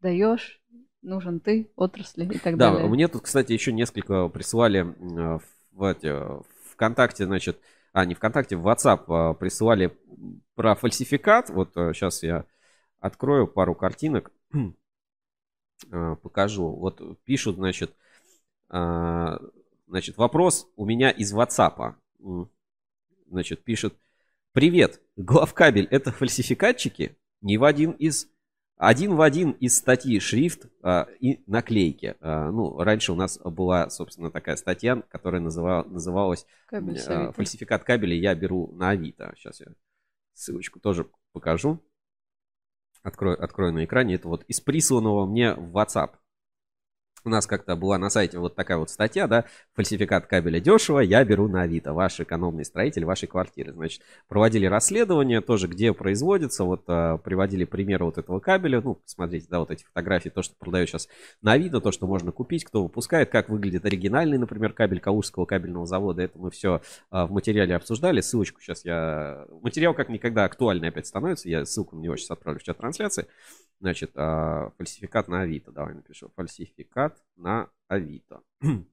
даешь, нужен ты, отрасли и так Да, далее. мне тут, кстати, еще несколько присылали э, в эти, э, ВКонтакте, значит, а, не ВКонтакте, в WhatsApp э, присылали про фальсификат. Вот сейчас я открою пару картинок, э, покажу. Вот пишут, значит, э, значит, вопрос у меня из WhatsApp. Значит, пишет, привет, главкабель это фальсификатчики? Не в один из один в один из статьи шрифт а, и наклейки. А, ну, раньше у нас была, собственно, такая статья, которая называла, называлась Кабель э. «Фальсификат кабеля я беру на Авито». Сейчас я ссылочку тоже покажу. Открою, открою на экране. Это вот из присланного мне в WhatsApp. У нас как-то была на сайте вот такая вот статья, да, фальсификат кабеля дешево, я беру на Авито, ваш экономный строитель вашей квартиры. Значит, проводили расследование тоже, где производится, вот а, приводили примеры вот этого кабеля, ну, смотрите, да, вот эти фотографии, то, что продают сейчас на Авито, то, что можно купить, кто выпускает, как выглядит оригинальный, например, кабель Калужского кабельного завода, это мы все в материале обсуждали, ссылочку сейчас я... Материал как никогда актуальный опять становится, я ссылку на него сейчас отправлю в чат трансляции. Значит, а, фальсификат на Авито. Давай напишу. Фальсификат на Авито.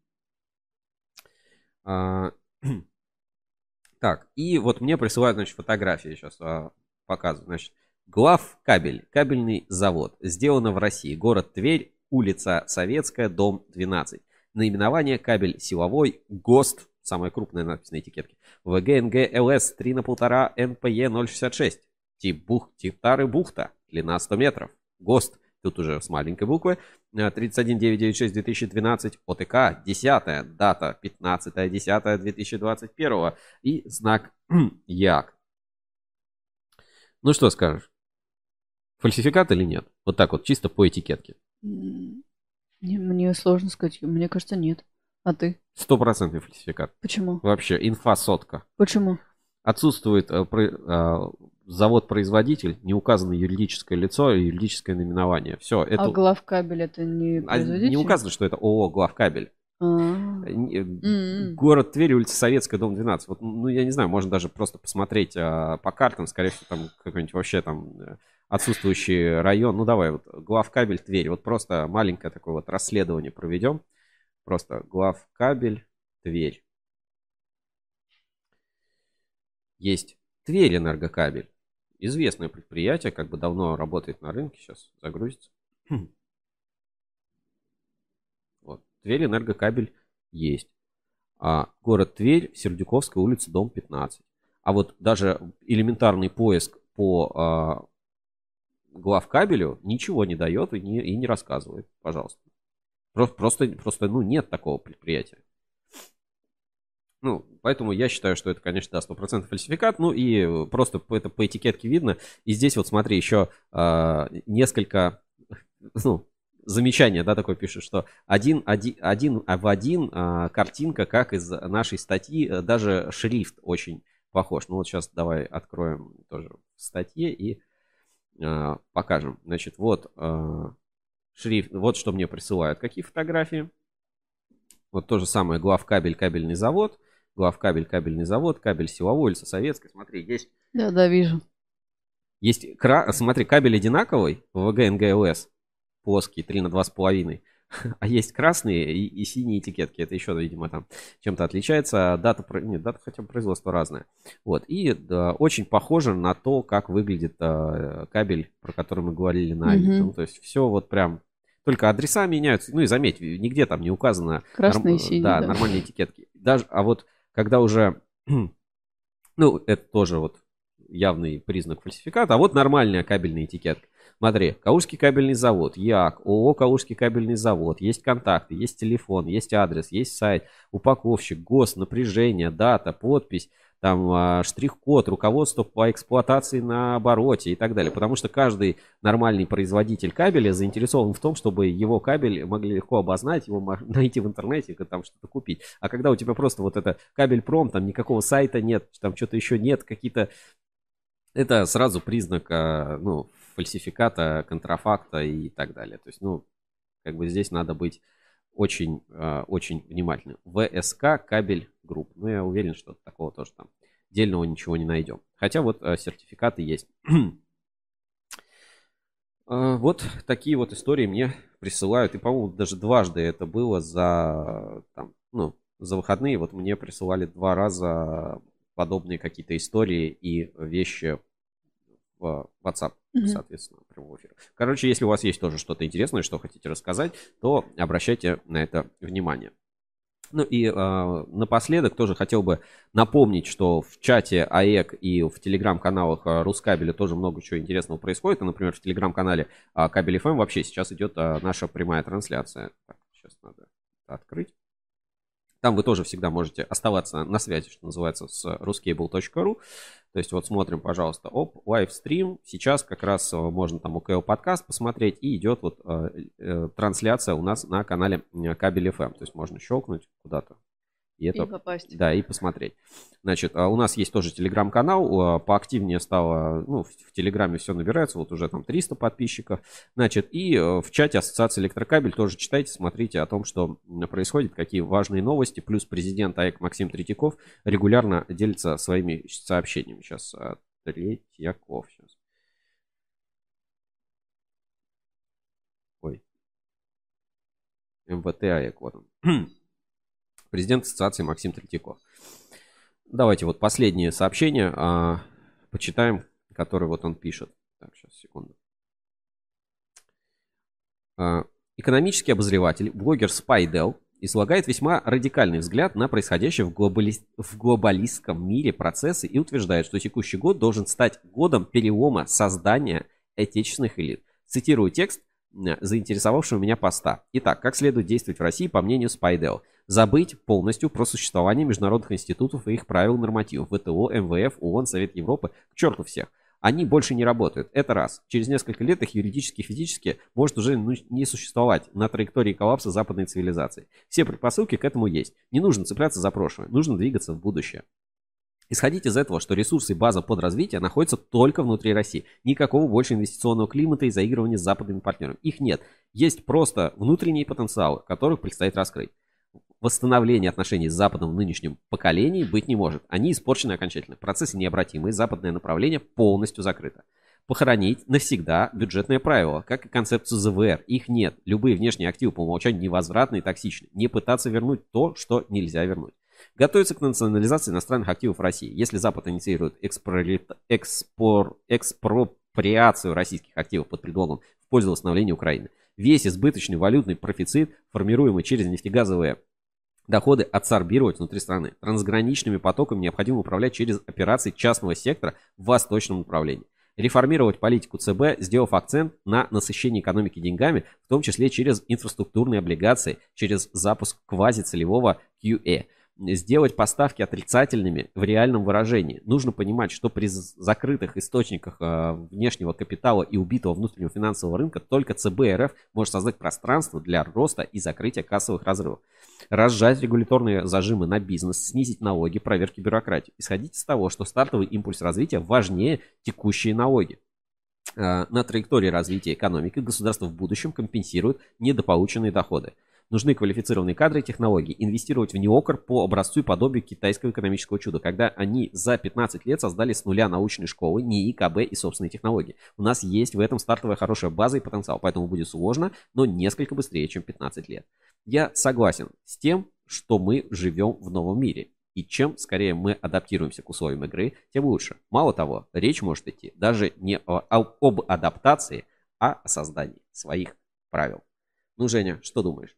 А, Так, и вот мне присылают, значит, фотографии сейчас а, показываю. Значит, глав кабель, кабельный завод. Сделано в России. Город Тверь, улица Советская, дом 12. Наименование кабель силовой, ГОСТ, самая крупная надпись на этикетке. ВГНГ ЛС 3 на 1,5 НПЕ 066. Тип, бух, тип тары бухта, длина 100 метров. ГОСТ, тут уже с маленькой буквы, э, 31996-2012, ОТК, 10 дата 15.10.2021 и знак ЯК. Ну что скажешь? Фальсификат или нет? Вот так вот, чисто по этикетке. Мне сложно сказать. Мне кажется, нет. А ты? Стопроцентный фальсификат. Почему? Вообще, инфа сотка. Почему? Отсутствует э, э, завод-производитель, не указано юридическое лицо и юридическое наименование. Все, это... А главкабель это не А производитель? не указано, что это ООО главкабель. А. Не- М-м. Город Тверь, улица Советская, дом 12. Вот, ну, я не знаю, можно даже просто посмотреть а, по картам, скорее всего, там какой-нибудь вообще там э, отсутствующий район. Ну, давай, вот главкабель Тверь. Вот просто маленькое такое вот расследование проведем. Просто главкабель Тверь. Есть Тверь энергокабель. Известное предприятие, как бы давно работает на рынке. Сейчас загрузится. Вот. Тверь энергокабель есть. А, город Тверь, Сердюковская улица, дом 15. А вот даже элементарный поиск по а, главкабелю ничего не дает и не, и не рассказывает. Пожалуйста. Просто, просто, просто ну, нет такого предприятия. Ну, поэтому я считаю, что это, конечно, да, 100% фальсификат. Ну и просто это по этикетке видно. И здесь вот смотри, еще э, несколько, ну, замечания, да, такое пишет, что один, один, один в один э, картинка, как из нашей статьи, э, даже шрифт очень похож. Ну вот сейчас давай откроем тоже в статье и э, покажем. Значит, вот э, шрифт, вот что мне присылают. Какие фотографии? Вот то же самое, главкабель, кабельный завод главкабель, кабельный завод, кабель силовой, улица Советская. Смотри, есть... Да, да, вижу. Есть, кра... смотри, кабель одинаковый, ВВГ, НГЛС, плоский, 3 на 2,5. А есть красные и, и синие этикетки. Это еще, видимо, там чем-то отличается. Дата, нет, дата хотя бы производства разная. Вот. И да, очень похоже на то, как выглядит э, кабель, про который мы говорили на Авито. Ну, то есть все вот прям только адреса меняются. Ну и заметь, нигде там не указано Красные норм... синие, да, да, нормальные этикетки. Даже, а вот когда уже, ну, это тоже вот явный признак фальсификата, а вот нормальная кабельная этикетка. Смотри, Калужский кабельный завод, ЯК, ООО Калужский кабельный завод, есть контакты, есть телефон, есть адрес, есть сайт, упаковщик, ГОС, напряжение, дата, подпись, там а, штрих-код, руководство по эксплуатации на обороте и так далее. Потому что каждый нормальный производитель кабеля заинтересован в том, чтобы его кабель могли легко обознать, его найти в интернете, там что-то купить. А когда у тебя просто вот это кабель пром, там никакого сайта нет, там что-то еще нет, какие-то... Это сразу признак, а, ну, фальсификата, контрафакта и так далее. То есть, ну, как бы здесь надо быть очень, а, очень внимательным. ВСК кабель групп. Ну, я уверен, что такого тоже там отдельного ничего не найдем. Хотя вот а, сертификаты есть. А, вот такие вот истории мне присылают. И, по-моему, даже дважды это было за, там, ну, за выходные. Вот мне присылали два раза подобные какие-то истории и вещи в WhatsApp, mm-hmm. соответственно, прямого эфира. Короче, если у вас есть тоже что-то интересное, что хотите рассказать, то обращайте на это внимание. Ну и э, напоследок тоже хотел бы напомнить, что в чате АЭК и в телеграм-каналах а, Рускабеля тоже много чего интересного происходит. например, в телеграм-канале э, Кабель ФМ вообще сейчас идет э, наша прямая трансляция. Так, сейчас надо открыть. Там вы тоже всегда можете оставаться на связи, что называется, с ruscable.ru. То есть вот смотрим, пожалуйста, оп, лайвстрим. Сейчас как раз э, можно там УКЛ подкаст посмотреть. И идет вот э, э, трансляция у нас на канале Кабель FM. То есть можно щелкнуть куда-то и это, и попасть. Да, и посмотреть. Значит, а у нас есть тоже телеграм-канал, а, поактивнее стало, ну, в телеграме все набирается, вот уже там 300 подписчиков. Значит, и э, в чате Ассоциации Электрокабель тоже читайте, смотрите о том, что происходит, какие важные новости. Плюс президент АЭК Максим Третьяков регулярно делится своими сообщениями. Сейчас а, Третьяков. Сейчас. Ой. МВТ АЭК, вот он. президент ассоциации Максим Третьяков. Давайте вот последнее сообщение а, почитаем, которое вот он пишет. Так, сейчас, секунду. А, экономический обозреватель, блогер Спайдел, излагает весьма радикальный взгляд на происходящее в, глобали... в глобалистском мире процессы и утверждает, что текущий год должен стать годом перелома создания отечественных элит. Цитирую текст заинтересовавшего меня поста. Итак, как следует действовать в России по мнению Спайдел? Забыть полностью про существование международных институтов и их правил нормативов. ВТО, МВФ, ООН, Совет Европы. К черту всех. Они больше не работают. Это раз. Через несколько лет их юридически и физически может уже ну, не существовать на траектории коллапса западной цивилизации. Все предпосылки к этому есть. Не нужно цепляться за прошлое. Нужно двигаться в будущее. Исходить из этого, что ресурсы и база под развитие находятся только внутри России. Никакого больше инвестиционного климата и заигрывания с западными партнерами. Их нет. Есть просто внутренние потенциалы, которых предстоит раскрыть. Восстановление отношений с Западом в нынешнем поколении быть не может. Они испорчены окончательно. Процессы необратимые, западное направление полностью закрыто. Похоронить навсегда бюджетное правило, как и концепцию ЗВР. Их нет. Любые внешние активы по умолчанию невозвратны и токсичны. Не пытаться вернуть то, что нельзя вернуть. Готовится к национализации иностранных активов России. Если Запад инициирует экспори... экспор... экспроприацию российских активов под предлогом в пользу восстановления Украины, весь избыточный валютный профицит, формируемый через нефтегазовые доходы отсорбировать внутри страны. Трансграничными потоками необходимо управлять через операции частного сектора в восточном направлении. Реформировать политику ЦБ, сделав акцент на насыщении экономики деньгами, в том числе через инфраструктурные облигации, через запуск квазицелевого QE сделать поставки отрицательными в реальном выражении. Нужно понимать, что при закрытых источниках э, внешнего капитала и убитого внутреннего финансового рынка только ЦБ РФ может создать пространство для роста и закрытия кассовых разрывов. Разжать регуляторные зажимы на бизнес, снизить налоги, проверки бюрократии. Исходить из того, что стартовый импульс развития важнее текущие налоги. Э, на траектории развития экономики государство в будущем компенсирует недополученные доходы. Нужны квалифицированные кадры и технологии. Инвестировать в неокр по образцу и подобию китайского экономического чуда, когда они за 15 лет создали с нуля научные школы, НИИ, КБ и собственные технологии. У нас есть в этом стартовая хорошая база и потенциал, поэтому будет сложно, но несколько быстрее, чем 15 лет. Я согласен с тем, что мы живем в новом мире. И чем скорее мы адаптируемся к условиям игры, тем лучше. Мало того, речь может идти даже не о, об адаптации, а о создании своих правил. Ну, Женя, что думаешь?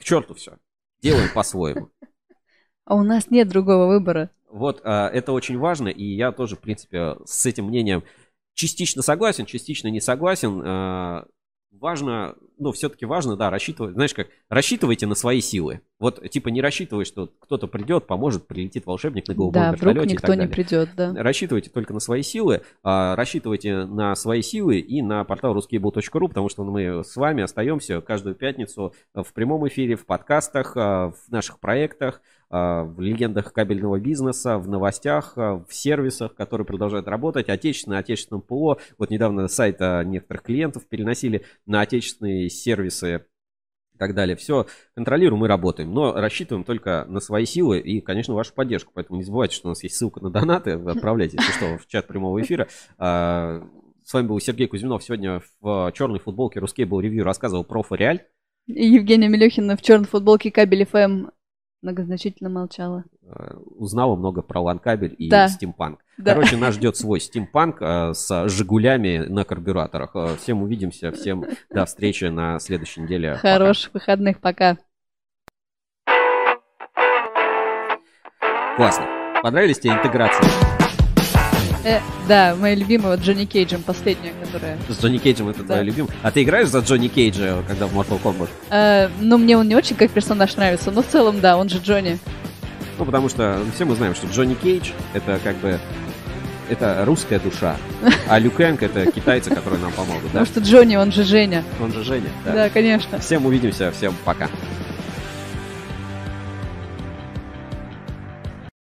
К черту все. Делаем по-своему. А у нас нет другого выбора. Вот а, это очень важно, и я тоже, в принципе, с этим мнением частично согласен, частично не согласен. Важно, ну, все-таки важно, да, рассчитывать, знаешь как, рассчитывайте на свои силы. Вот, типа, не рассчитывай, что кто-то придет, поможет, прилетит волшебник на голубом да, вертолете вдруг никто не придет, да. Рассчитывайте только на свои силы, а, рассчитывайте на свои силы и на портал ruskable.ru, потому что мы с вами остаемся каждую пятницу в прямом эфире, в подкастах, а, в наших проектах, в легендах кабельного бизнеса, в новостях, а, в сервисах, которые продолжают работать, отечественное, отечественном ПО. Вот недавно сайта некоторых клиентов переносили на отечественные сервисы и так далее. Все контролируем и работаем, но рассчитываем только на свои силы и, конечно, вашу поддержку. Поэтому не забывайте, что у нас есть ссылка на донаты. Вы отправляйте, если что, в чат прямого эфира. А, с вами был Сергей Кузьминов. Сегодня в черной футболке Русский был ревью рассказывал про Фореаль. Евгения Мелехина в черной футболке кабель ФМ Многозначительно молчала. Э, узнала много про ланкабель и да. стимпанк. Да. Короче, нас ждет свой стимпанк э, с «Жигулями» на карбюраторах. Э, всем увидимся, всем до встречи на следующей неделе. Хороших пока. выходных, пока. Классно. Понравились тебе интеграции? Э, да, моя любимая вот Джонни Кейджем, последняя, которая... С Джонни Кейджем это да. твоя любимая? А ты играешь за Джонни Кейджа, когда в Mortal Kombat? Э, ну, мне он не очень как персонаж нравится, но в целом, да, он же Джонни. Ну, потому что все мы знаем, что Джонни Кейдж это как бы это русская душа, а Люкенг это китайцы, которые нам помогут, да? Потому что Джонни, он же Женя. Он же Женя, да. Да, конечно. Всем увидимся, всем пока.